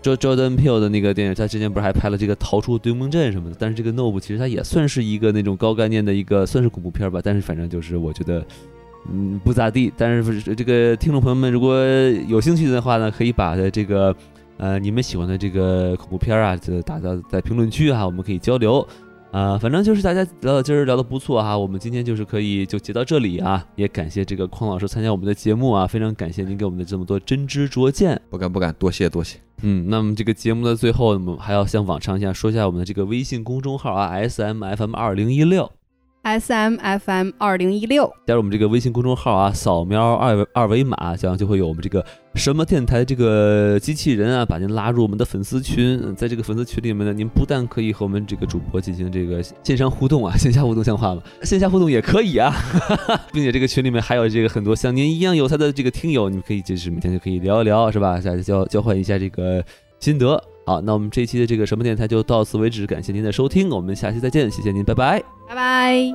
Speaker 2: Jordan Peele 的那个电影，他之前不是还拍了这个《逃出对梦镇》什么的？但是这个 Nope 其实它也算是一个那种高概念的一个，算是恐怖片吧。但是反正就是我觉得，嗯，不咋地。但是这个听众朋友们如果有兴趣的话呢，可以把的这个呃你们喜欢的这个恐怖片啊，就打到在评论区啊，我们可以交流。啊，反正就是大家聊今儿聊的不错哈，我们今天就是可以就结到这里啊，也感谢这个匡老师参加我们的节目啊，非常感谢您给我们的这么多真知灼见，
Speaker 1: 不敢不敢，多谢多谢。
Speaker 2: 嗯，那么这个节目的最后，我们还要像往常一样说一下我们的这个微信公众号啊，S M F M 二零一六。
Speaker 3: S M F M 二零一六，
Speaker 2: 加入我们这个微信公众号啊，扫描二维二维码，这样就会有我们这个什么电台这个机器人啊，把您拉入我们的粉丝群。在这个粉丝群里面呢，您不但可以和我们这个主播进行这个线上互动啊，<laughs> 线下互动像话吗？线下互动也可以啊，<laughs> 并且这个群里面还有这个很多像您一样有才的这个听友，你们可以就是每天就可以聊一聊，是吧？大家交交换一下这个心得。好，那我们这一期的这个什么电台就到此为止，感谢您的收听，我们下期再见，谢谢您，拜拜，
Speaker 3: 拜拜。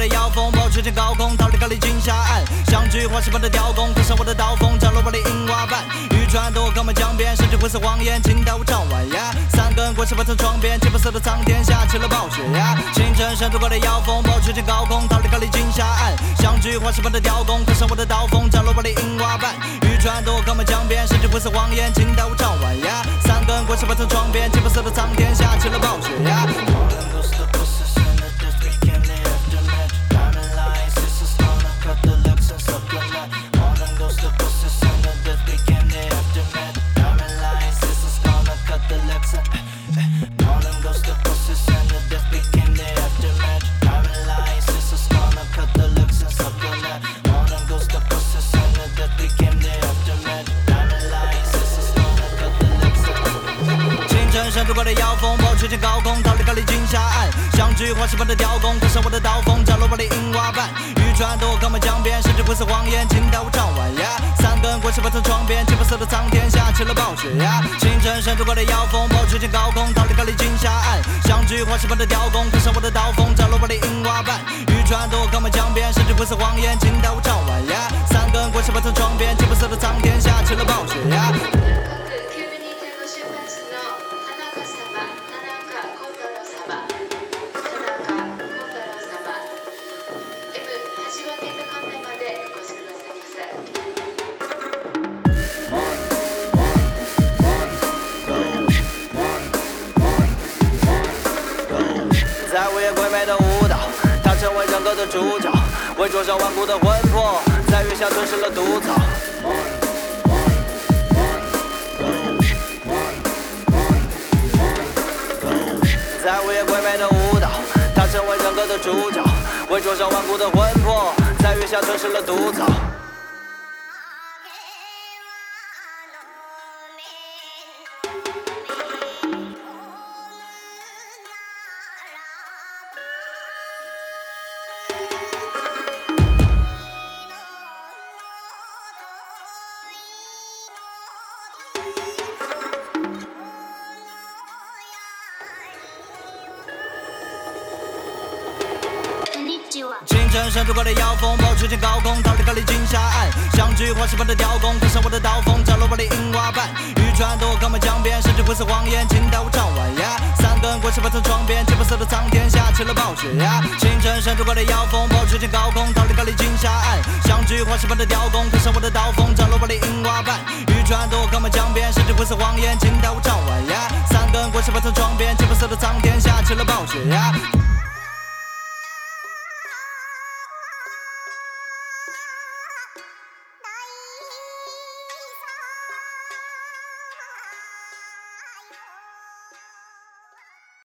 Speaker 4: 的妖风，保持着高空，逃离高丽金沙岸。像具花式般的雕工，刻上我的刀锋，斩落我的银瓦板。渔船渡过我们江边，甚至灰色谎言，倾倒我唱晚呀。三根棍是放在窗边，金白色的苍天下起了暴雪呀。清晨山头挂的妖风，保持着高空，逃离高丽金沙岸。像具花式般的雕工，刻上我的刀锋，斩落我的银瓦板。渔船渡过我们江边，甚至灰色谎言，倾倒我唱晚呀。三根棍是放在窗边，金白色的苍天下起了暴雪呀。花式般的雕工，刻上我的刀锋，斩落我的樱花瓣。渔船渡过我们江边，甚至灰色谎言，请带我唱晚呀。三根棍是放在窗边，金白色的苍天下起了暴雪呀。清晨闪着我的妖风，保持间高空，逃离高丽金沙岸。像具花式般的雕工，刻上我的刀锋，斩落我的樱花瓣。渔船渡过我们江边，甚至灰色谎言，请带我唱晚呀。三根棍是放在窗边，金白色的苍天下起了暴雪呀。的主角，为灼烧顽固的魂魄，在月下吞噬了毒草。在午夜鬼魅的舞蹈，他成为整个的主角，为灼烧顽固的魂魄，在月下吞噬了毒草。的妖风，保持间高空，逃离高丽金沙岸。像具花式般的雕工，刻上我的刀锋，斩落我的银瓦板。渔船渡过我们江边，甚至灰色谎言，倾倒我唱晚呀。三根棍是放在窗边，金白色的苍天下起了暴雪呀。清晨闪出过的妖风，保持间高空，逃离高丽金沙岸。像具花式般的雕工，刻上我的刀锋，斩落我的银瓦板。渔船渡过我们江边，甚至灰色谎言，倾倒我唱晚呀。三根棍是放在窗边，金白色的苍天下起了暴雪呀。